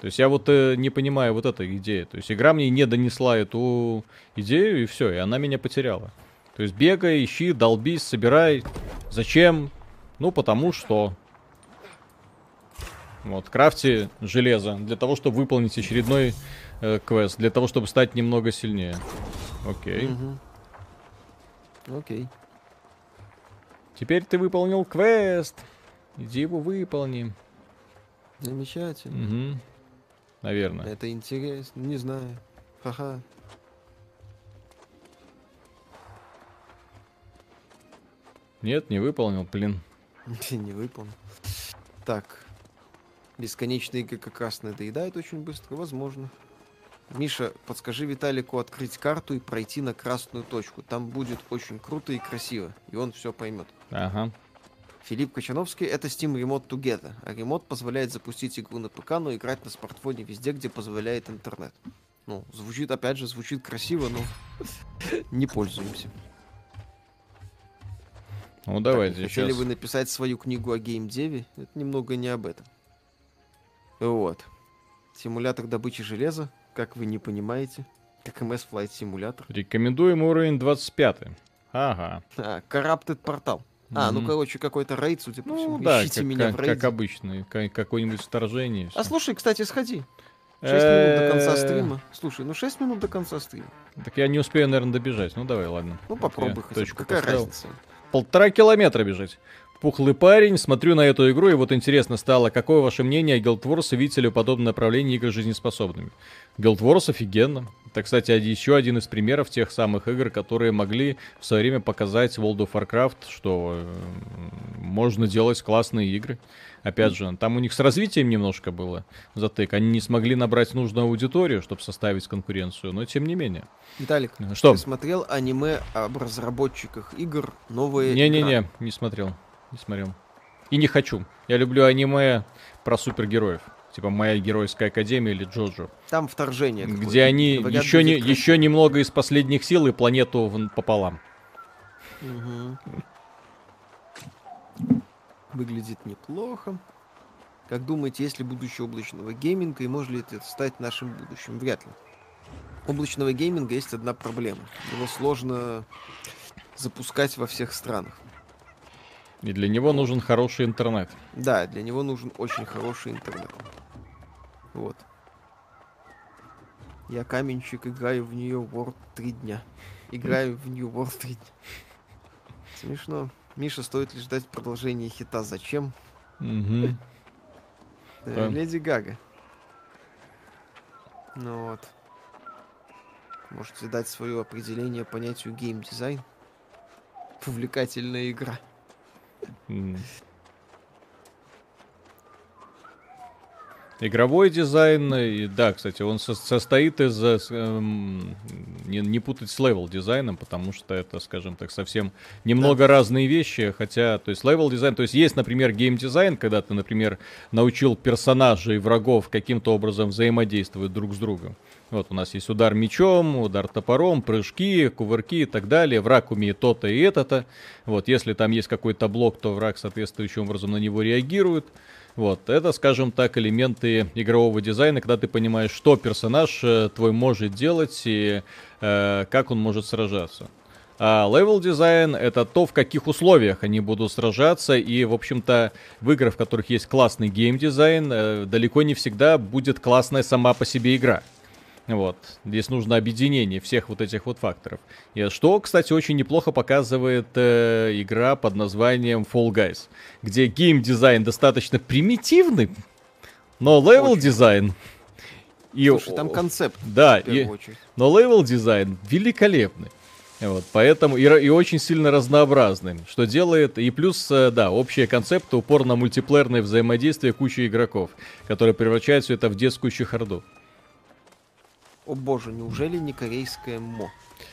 То есть я вот э, не понимаю вот этой идеи. То есть игра мне не донесла эту идею, и все, и она меня потеряла. То есть бегай, ищи, долбись, собирай. Зачем? Ну, потому что. Вот, крафти железо для того, чтобы выполнить очередной э, квест, для того, чтобы стать немного сильнее. Окей. Окей. Теперь ты выполнил квест. Иди его выполни. Замечательно. Угу. Наверное. Это интересно. Не знаю. Ха-ха. Нет, не выполнил, блин. *laughs* не выполнил. Так. Бесконечные раз надоедают очень быстро, возможно. Миша, подскажи Виталику открыть карту и пройти на красную точку. Там будет очень круто и красиво, и он все поймет. Ага. Филипп Кочановский, это Steam Remote Together. А ремонт позволяет запустить игру на ПК, но играть на смартфоне везде, где позволяет интернет. Ну, звучит, опять же, звучит красиво, но *laughs* не пользуемся. Ну, давайте так, Хотели вы написать свою книгу о геймдеве? Это немного не об этом. Вот. Симулятор добычи железа как вы не понимаете, как MS Flight Simulator. Рекомендуем уровень 25. Ага. А, Corrupted портал. А, ну, короче, какой-то рейд, судя по Ну всему. да, Ищите как, меня как- в рейде. как обычно, ка- какое-нибудь вторжение. А слушай, кстати, сходи. 6 минут до конца стрима. Слушай, ну 6 минут до конца стрима. Так я не успею, наверное, добежать. Ну давай, ладно. Ну попробуй хотя Какая поставил. разница? Полтора километра бежать. Пухлый парень, смотрю на эту игру, и вот интересно стало, какое ваше мнение о Guild Wars и видите ли подобное направление игр жизнеспособными? Guild Wars офигенно. Это, кстати, еще один из примеров тех самых игр, которые могли в свое время показать World of Warcraft, что можно делать классные игры. Опять же, там у них с развитием немножко было затык. Они не смогли набрать нужную аудиторию, чтобы составить конкуренцию, но тем не менее. Виталик, Что? ты смотрел аниме об разработчиках игр «Новая игра»? Не-не-не, не смотрел. Не смотрел. И не хочу. Я люблю аниме про супергероев. Типа «Моя геройская академия» или «Джоджо». Там вторжение. Где они еще, не, еще немного из последних сил и планету пополам. Мгм. Выглядит неплохо. Как думаете, есть ли будущее облачного гейминга и может ли это стать нашим будущим? Вряд ли. У облачного гейминга есть одна проблема. Его сложно запускать во всех странах. И для него нужен хороший интернет. Да, для него нужен очень хороший интернет. Вот. Я каменщик, играю в New World три дня. Играю в New World три дня. Смешно. Миша, стоит ли ждать продолжения хита? Зачем? Да. Леди Гага. Ну вот. Можете дать свое определение понятию геймдизайн? Увлекательная игра. Игровой дизайн, и, да, кстати, он со- состоит из, э, эм, не, не путать с левел дизайном, потому что это, скажем так, совсем немного разные вещи, хотя, то есть левел дизайн, то есть есть, например, гейм-дизайн, когда ты, например, научил персонажей и врагов каким-то образом взаимодействовать друг с другом. Вот у нас есть удар мечом, удар топором, прыжки, кувырки и так далее. Враг умеет то-то и это-то. Вот, если там есть какой-то блок, то враг соответствующим образом на него реагирует. Вот, это, скажем так, элементы игрового дизайна, когда ты понимаешь, что персонаж э, твой может делать и э, как он может сражаться. А левел дизайн это то, в каких условиях они будут сражаться, и, в общем-то, в играх, в которых есть классный геймдизайн, э, далеко не всегда будет классная сама по себе игра. Вот. Здесь нужно объединение всех вот этих вот факторов. И что, кстати, очень неплохо показывает э, игра под названием Fall Guys, где геймдизайн достаточно примитивный, но левел дизайн и Слушай, там концепт, да, и, очередь. но левел дизайн великолепный. Вот, поэтому и, и очень сильно разнообразный, что делает, и плюс, э, да, общие концепты, упор на мультиплеерное взаимодействие кучи игроков, которые превращают все это в детскую чехарду. О боже, неужели не корейское ММО?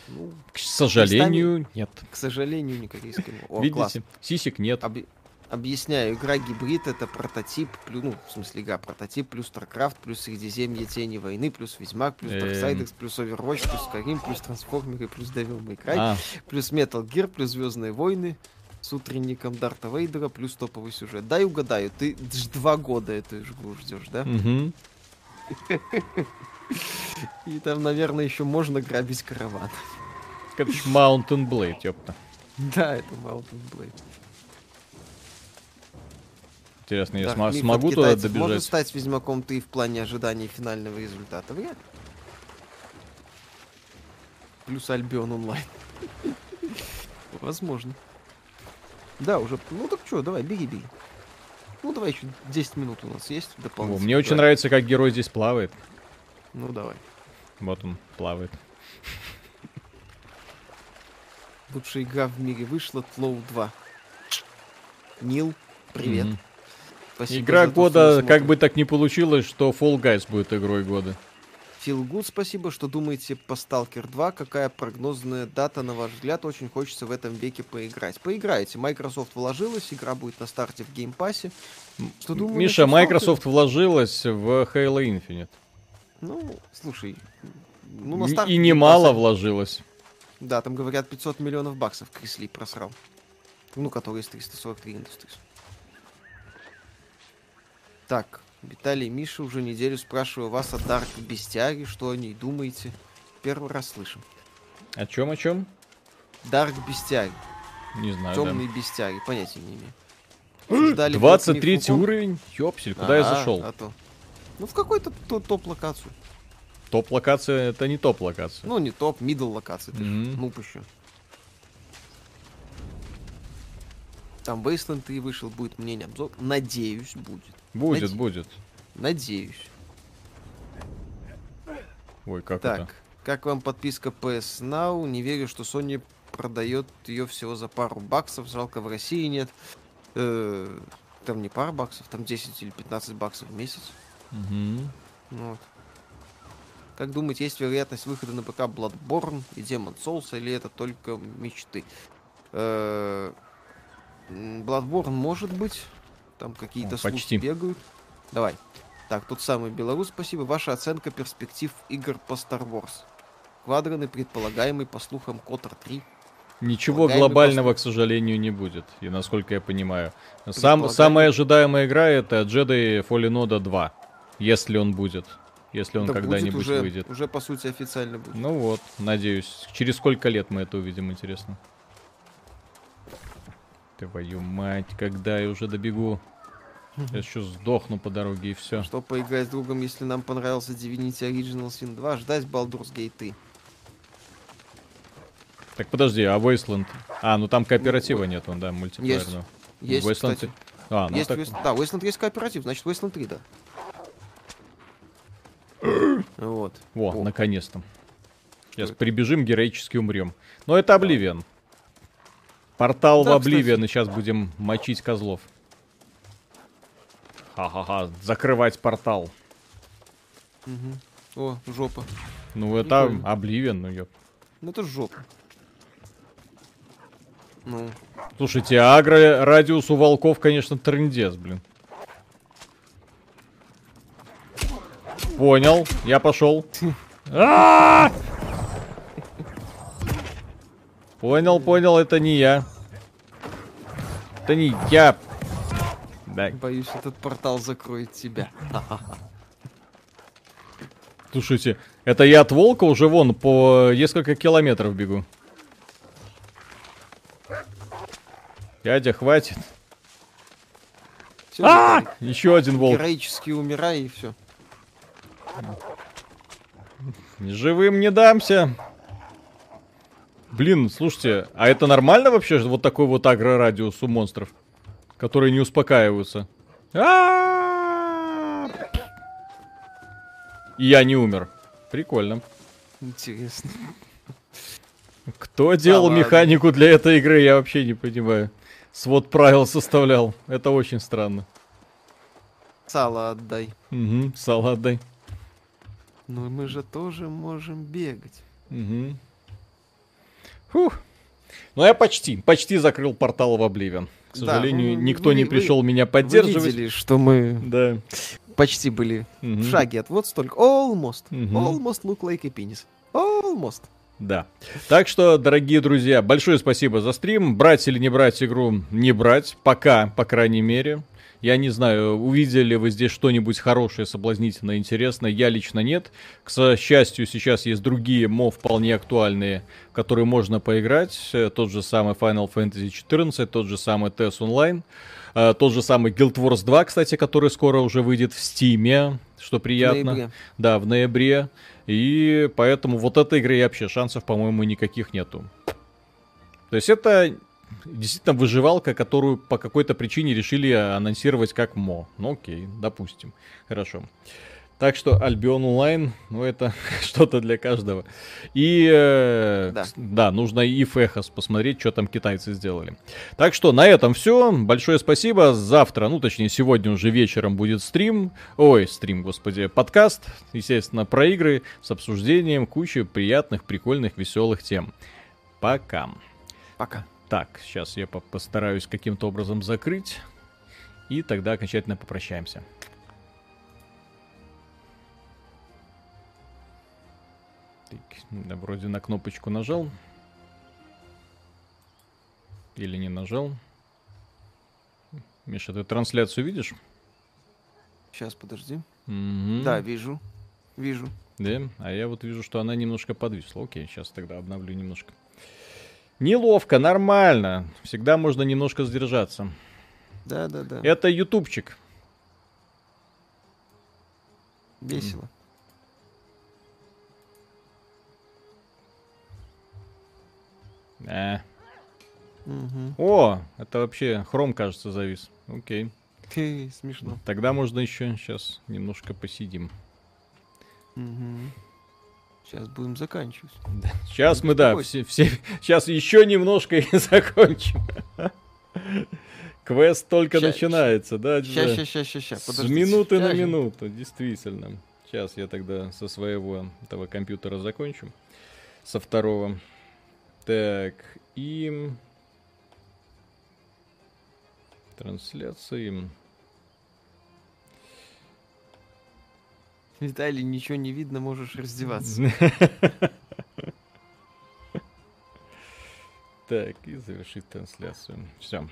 Ну, К сожалению, нет. к сожалению, не корейское ММО. О, Видите, класс. сисек нет. Объ- Объясняю, игра гибрид это прототип, плюс, ну, в смысле игра прототип, плюс StarCraft, плюс Средиземье Тени Войны, плюс Ведьмак, плюс Эм. Darksiders, плюс Overwatch, плюс Skyrim, плюс Трансформеры, плюс Devil May Cry, А, плюс Metal Gear, плюс Звездные войны, с утренником Дарта Вейдера, плюс топовый сюжет. Дай угадаю, ты ж два года эту игру ждешь, да? мгм. *laughs* И там, наверное, еще можно грабить караван. Это ж Mountain Blade, ёпта. Да, это Mountain Blade. Интересно, я от смогу туда добежать? стать Ведьмаком ты в плане ожидания финального результата? Вряд ли. Плюс Альбион онлайн. *laughs* Возможно. Да, уже. Ну так что, давай, беги, беги. Ну давай еще 10 минут у нас есть О, дополнительно. Мне очень нравится, как герой здесь плавает. Ну давай. Вот он плавает. Лучшая игра в мире вышла, Тлоу 2. Нил, привет. Мгм. Спасибо Игра за то, года, как бы так не получилось, что Fall Guys будет игрой года. Feel Good, спасибо, что думаете по Stalker 2. Какая прогнозная дата, на ваш взгляд? Очень хочется в этом веке поиграть. Поиграйте. Microsoft вложилась, игра будет на старте в геймпассе. Что Миша, Microsoft вложилась в Halo Infinite. Ну, слушай, ну на старте И немало вложилась. Да, там говорят 500 миллионов баксов Крис Ли просрал. Ну, который из 343 Industries. Так, Виталий Миша уже неделю спрашиваю вас о Дарк Бестиаре, что о ней думаете. Первый раз слышим. О чем, о чем? Дарк Бестиарь. Не знаю, да. Темный Бестиарь. Понятия не имею. *gasps* Ждали 23 Black Myth Wukong? уровень. Ёпсель, куда я Ага, зашел? а то. Ну, в какой-то то- топ-локацию. Топ-локация это не топ-локация. Ну, не топ, мидл локация. ты Мгм. Нуб еще. Там Wasteland 3 вышел, будет мнение обзор. Надеюсь, будет. будет, найди. будет. Надеюсь. Ой, как Так, это? как вам подписка PS Now? Не верю, что Sony продает ее всего за пару баксов. Жалко, в России нет. Э, Там не пара баксов, там 10 или 15 баксов в месяц. Ну Вот. Как думаете, есть вероятность выхода на ПК Bloodborne и Demon Souls, или это только мечты? Э, м, Bloodborne может быть. Там какие-то О, слухи почти. бегают. Давай. Так, тот самый Беларусь, спасибо. Ваша оценка перспектив игр по Star Wars. Квадраны, предполагаемый, по слухам, Котор 3. Ничего глобального, к сожалению, не будет. И насколько я понимаю. Сам, самая ожидаемая игра это Jedi Fallen Order 2. Если он будет. Если он Да когда-нибудь уже, выйдет. Уже, по сути, официально будет. Ну вот, надеюсь. Через сколько лет мы это увидим, интересно. Твою мать, когда я уже добегу? Я еще сдохну по дороге и все. Что поиграть с другом, если нам понравился Divinity Original Sin 2, ждать Baldur's Gate 3. Так подожди, а Wasteland? А, ну там кооператива нету, да, мультиплеерного. Есть, Wasteland кстати. А, ну есть так... Wasteland- Да, Wasteland есть кооператив, значит Wasteland 3, да. Вот. Во, О. наконец-то. Сейчас это? прибежим, героически умрем. Но это Обливион. Портал Да, в Обливион, и сейчас будем мочить козлов. Ха-ха-ха, закрывать портал. Мгм. О, жопа. Ну это Прикольно. Обливион, ну ёп. Ну это жопа. Ну, Слушайте, агро радиус у волков, конечно, трендец, блин. Понял, я пошел. А! Понял, понял, это не я. Это не я. Боюсь, этот портал закроет тебя. слушайте, это я от волка уже вон по несколько километров бегу. Дядя, хватит. Всё, А! Еще один волк. Героически умирай и все. Живым не дамся. Блин, слушайте, а это нормально вообще, вот такой вот агрорадиус у монстров, которые не успокаиваются? И я не умер. Прикольно. Интересно. Кто делал механику для этой игры, я вообще не понимаю. Свод правил составлял. Это очень странно. Сало отдай. Угу, сало отдай. Но мы же тоже можем бегать. Мгм. Фух. Ну, я почти, почти закрыл портал в Обливион. К Да, сожалению, ну, никто вы- не вы- пришел меня Вы поддерживать. видели, что мы Да. почти были Мгм. в шаге от вот столько. Almost. Мгм. Almost look like a penis. Almost. Да. Так что, дорогие друзья, большое спасибо за стрим. Брать или не брать игру, не брать. Пока, по крайней мере. Я не знаю, увидели ли вы здесь что-нибудь хорошее, соблазнительное, интересное. Я лично нет. К счастью, сейчас есть другие мо вполне актуальные, в которые можно поиграть. Э, Тот же самый Final Fantasy 14, тот же самый TES Online. э, Тот же самый Guild Wars 2, кстати, который скоро уже выйдет в Стиме, что приятно. ноябре. Да, в ноябре. И поэтому вот этой игры вообще шансов, по-моему, никаких нету. То есть это действительно выживалка, которую по какой-то причине решили анонсировать как мо. Ну окей, допустим. Хорошо. Так что Альбион онлайн, ну это *laughs* что-то для каждого. И э, Да. да, нужно и Фехос посмотреть, что там китайцы сделали. Так что на этом все. Большое спасибо. Завтра, ну точнее сегодня уже вечером будет стрим. Ой, стрим, господи, подкаст. Естественно, про игры с обсуждением кучи приятных, прикольных, веселых тем. Пока. Пока. Так, сейчас я по- постараюсь каким-то образом закрыть. И тогда окончательно попрощаемся. Так, да, вроде на кнопочку нажал. Или не нажал. Миша, ты трансляцию видишь? Сейчас, подожди. Мгм. Да, вижу. Вижу. Да, а я вот вижу, что она немножко подвисла. Окей, сейчас тогда обновлю немножко. Неловко, нормально. Всегда можно немножко сдержаться. Да, да, да. Это ютубчик. Весело. Э. Мгм. О, это вообще хром, кажется, завис. Окей. Смешно. Тогда можно еще сейчас немножко посидим. Сейчас будем заканчивать. Сейчас мы, да, все, все, сейчас еще немножко и *laughs* закончим. Квест только Ща- начинается, да? Сейчас, да. сейчас, сейчас, сейчас. С минуты на минуту, действительно. Сейчас я тогда со своего этого компьютера закончу. Со второго. Так, и... Трансляции. Виталий, ничего не видно, можешь раздеваться. *laughs* Так, и завершить трансляцию. Все.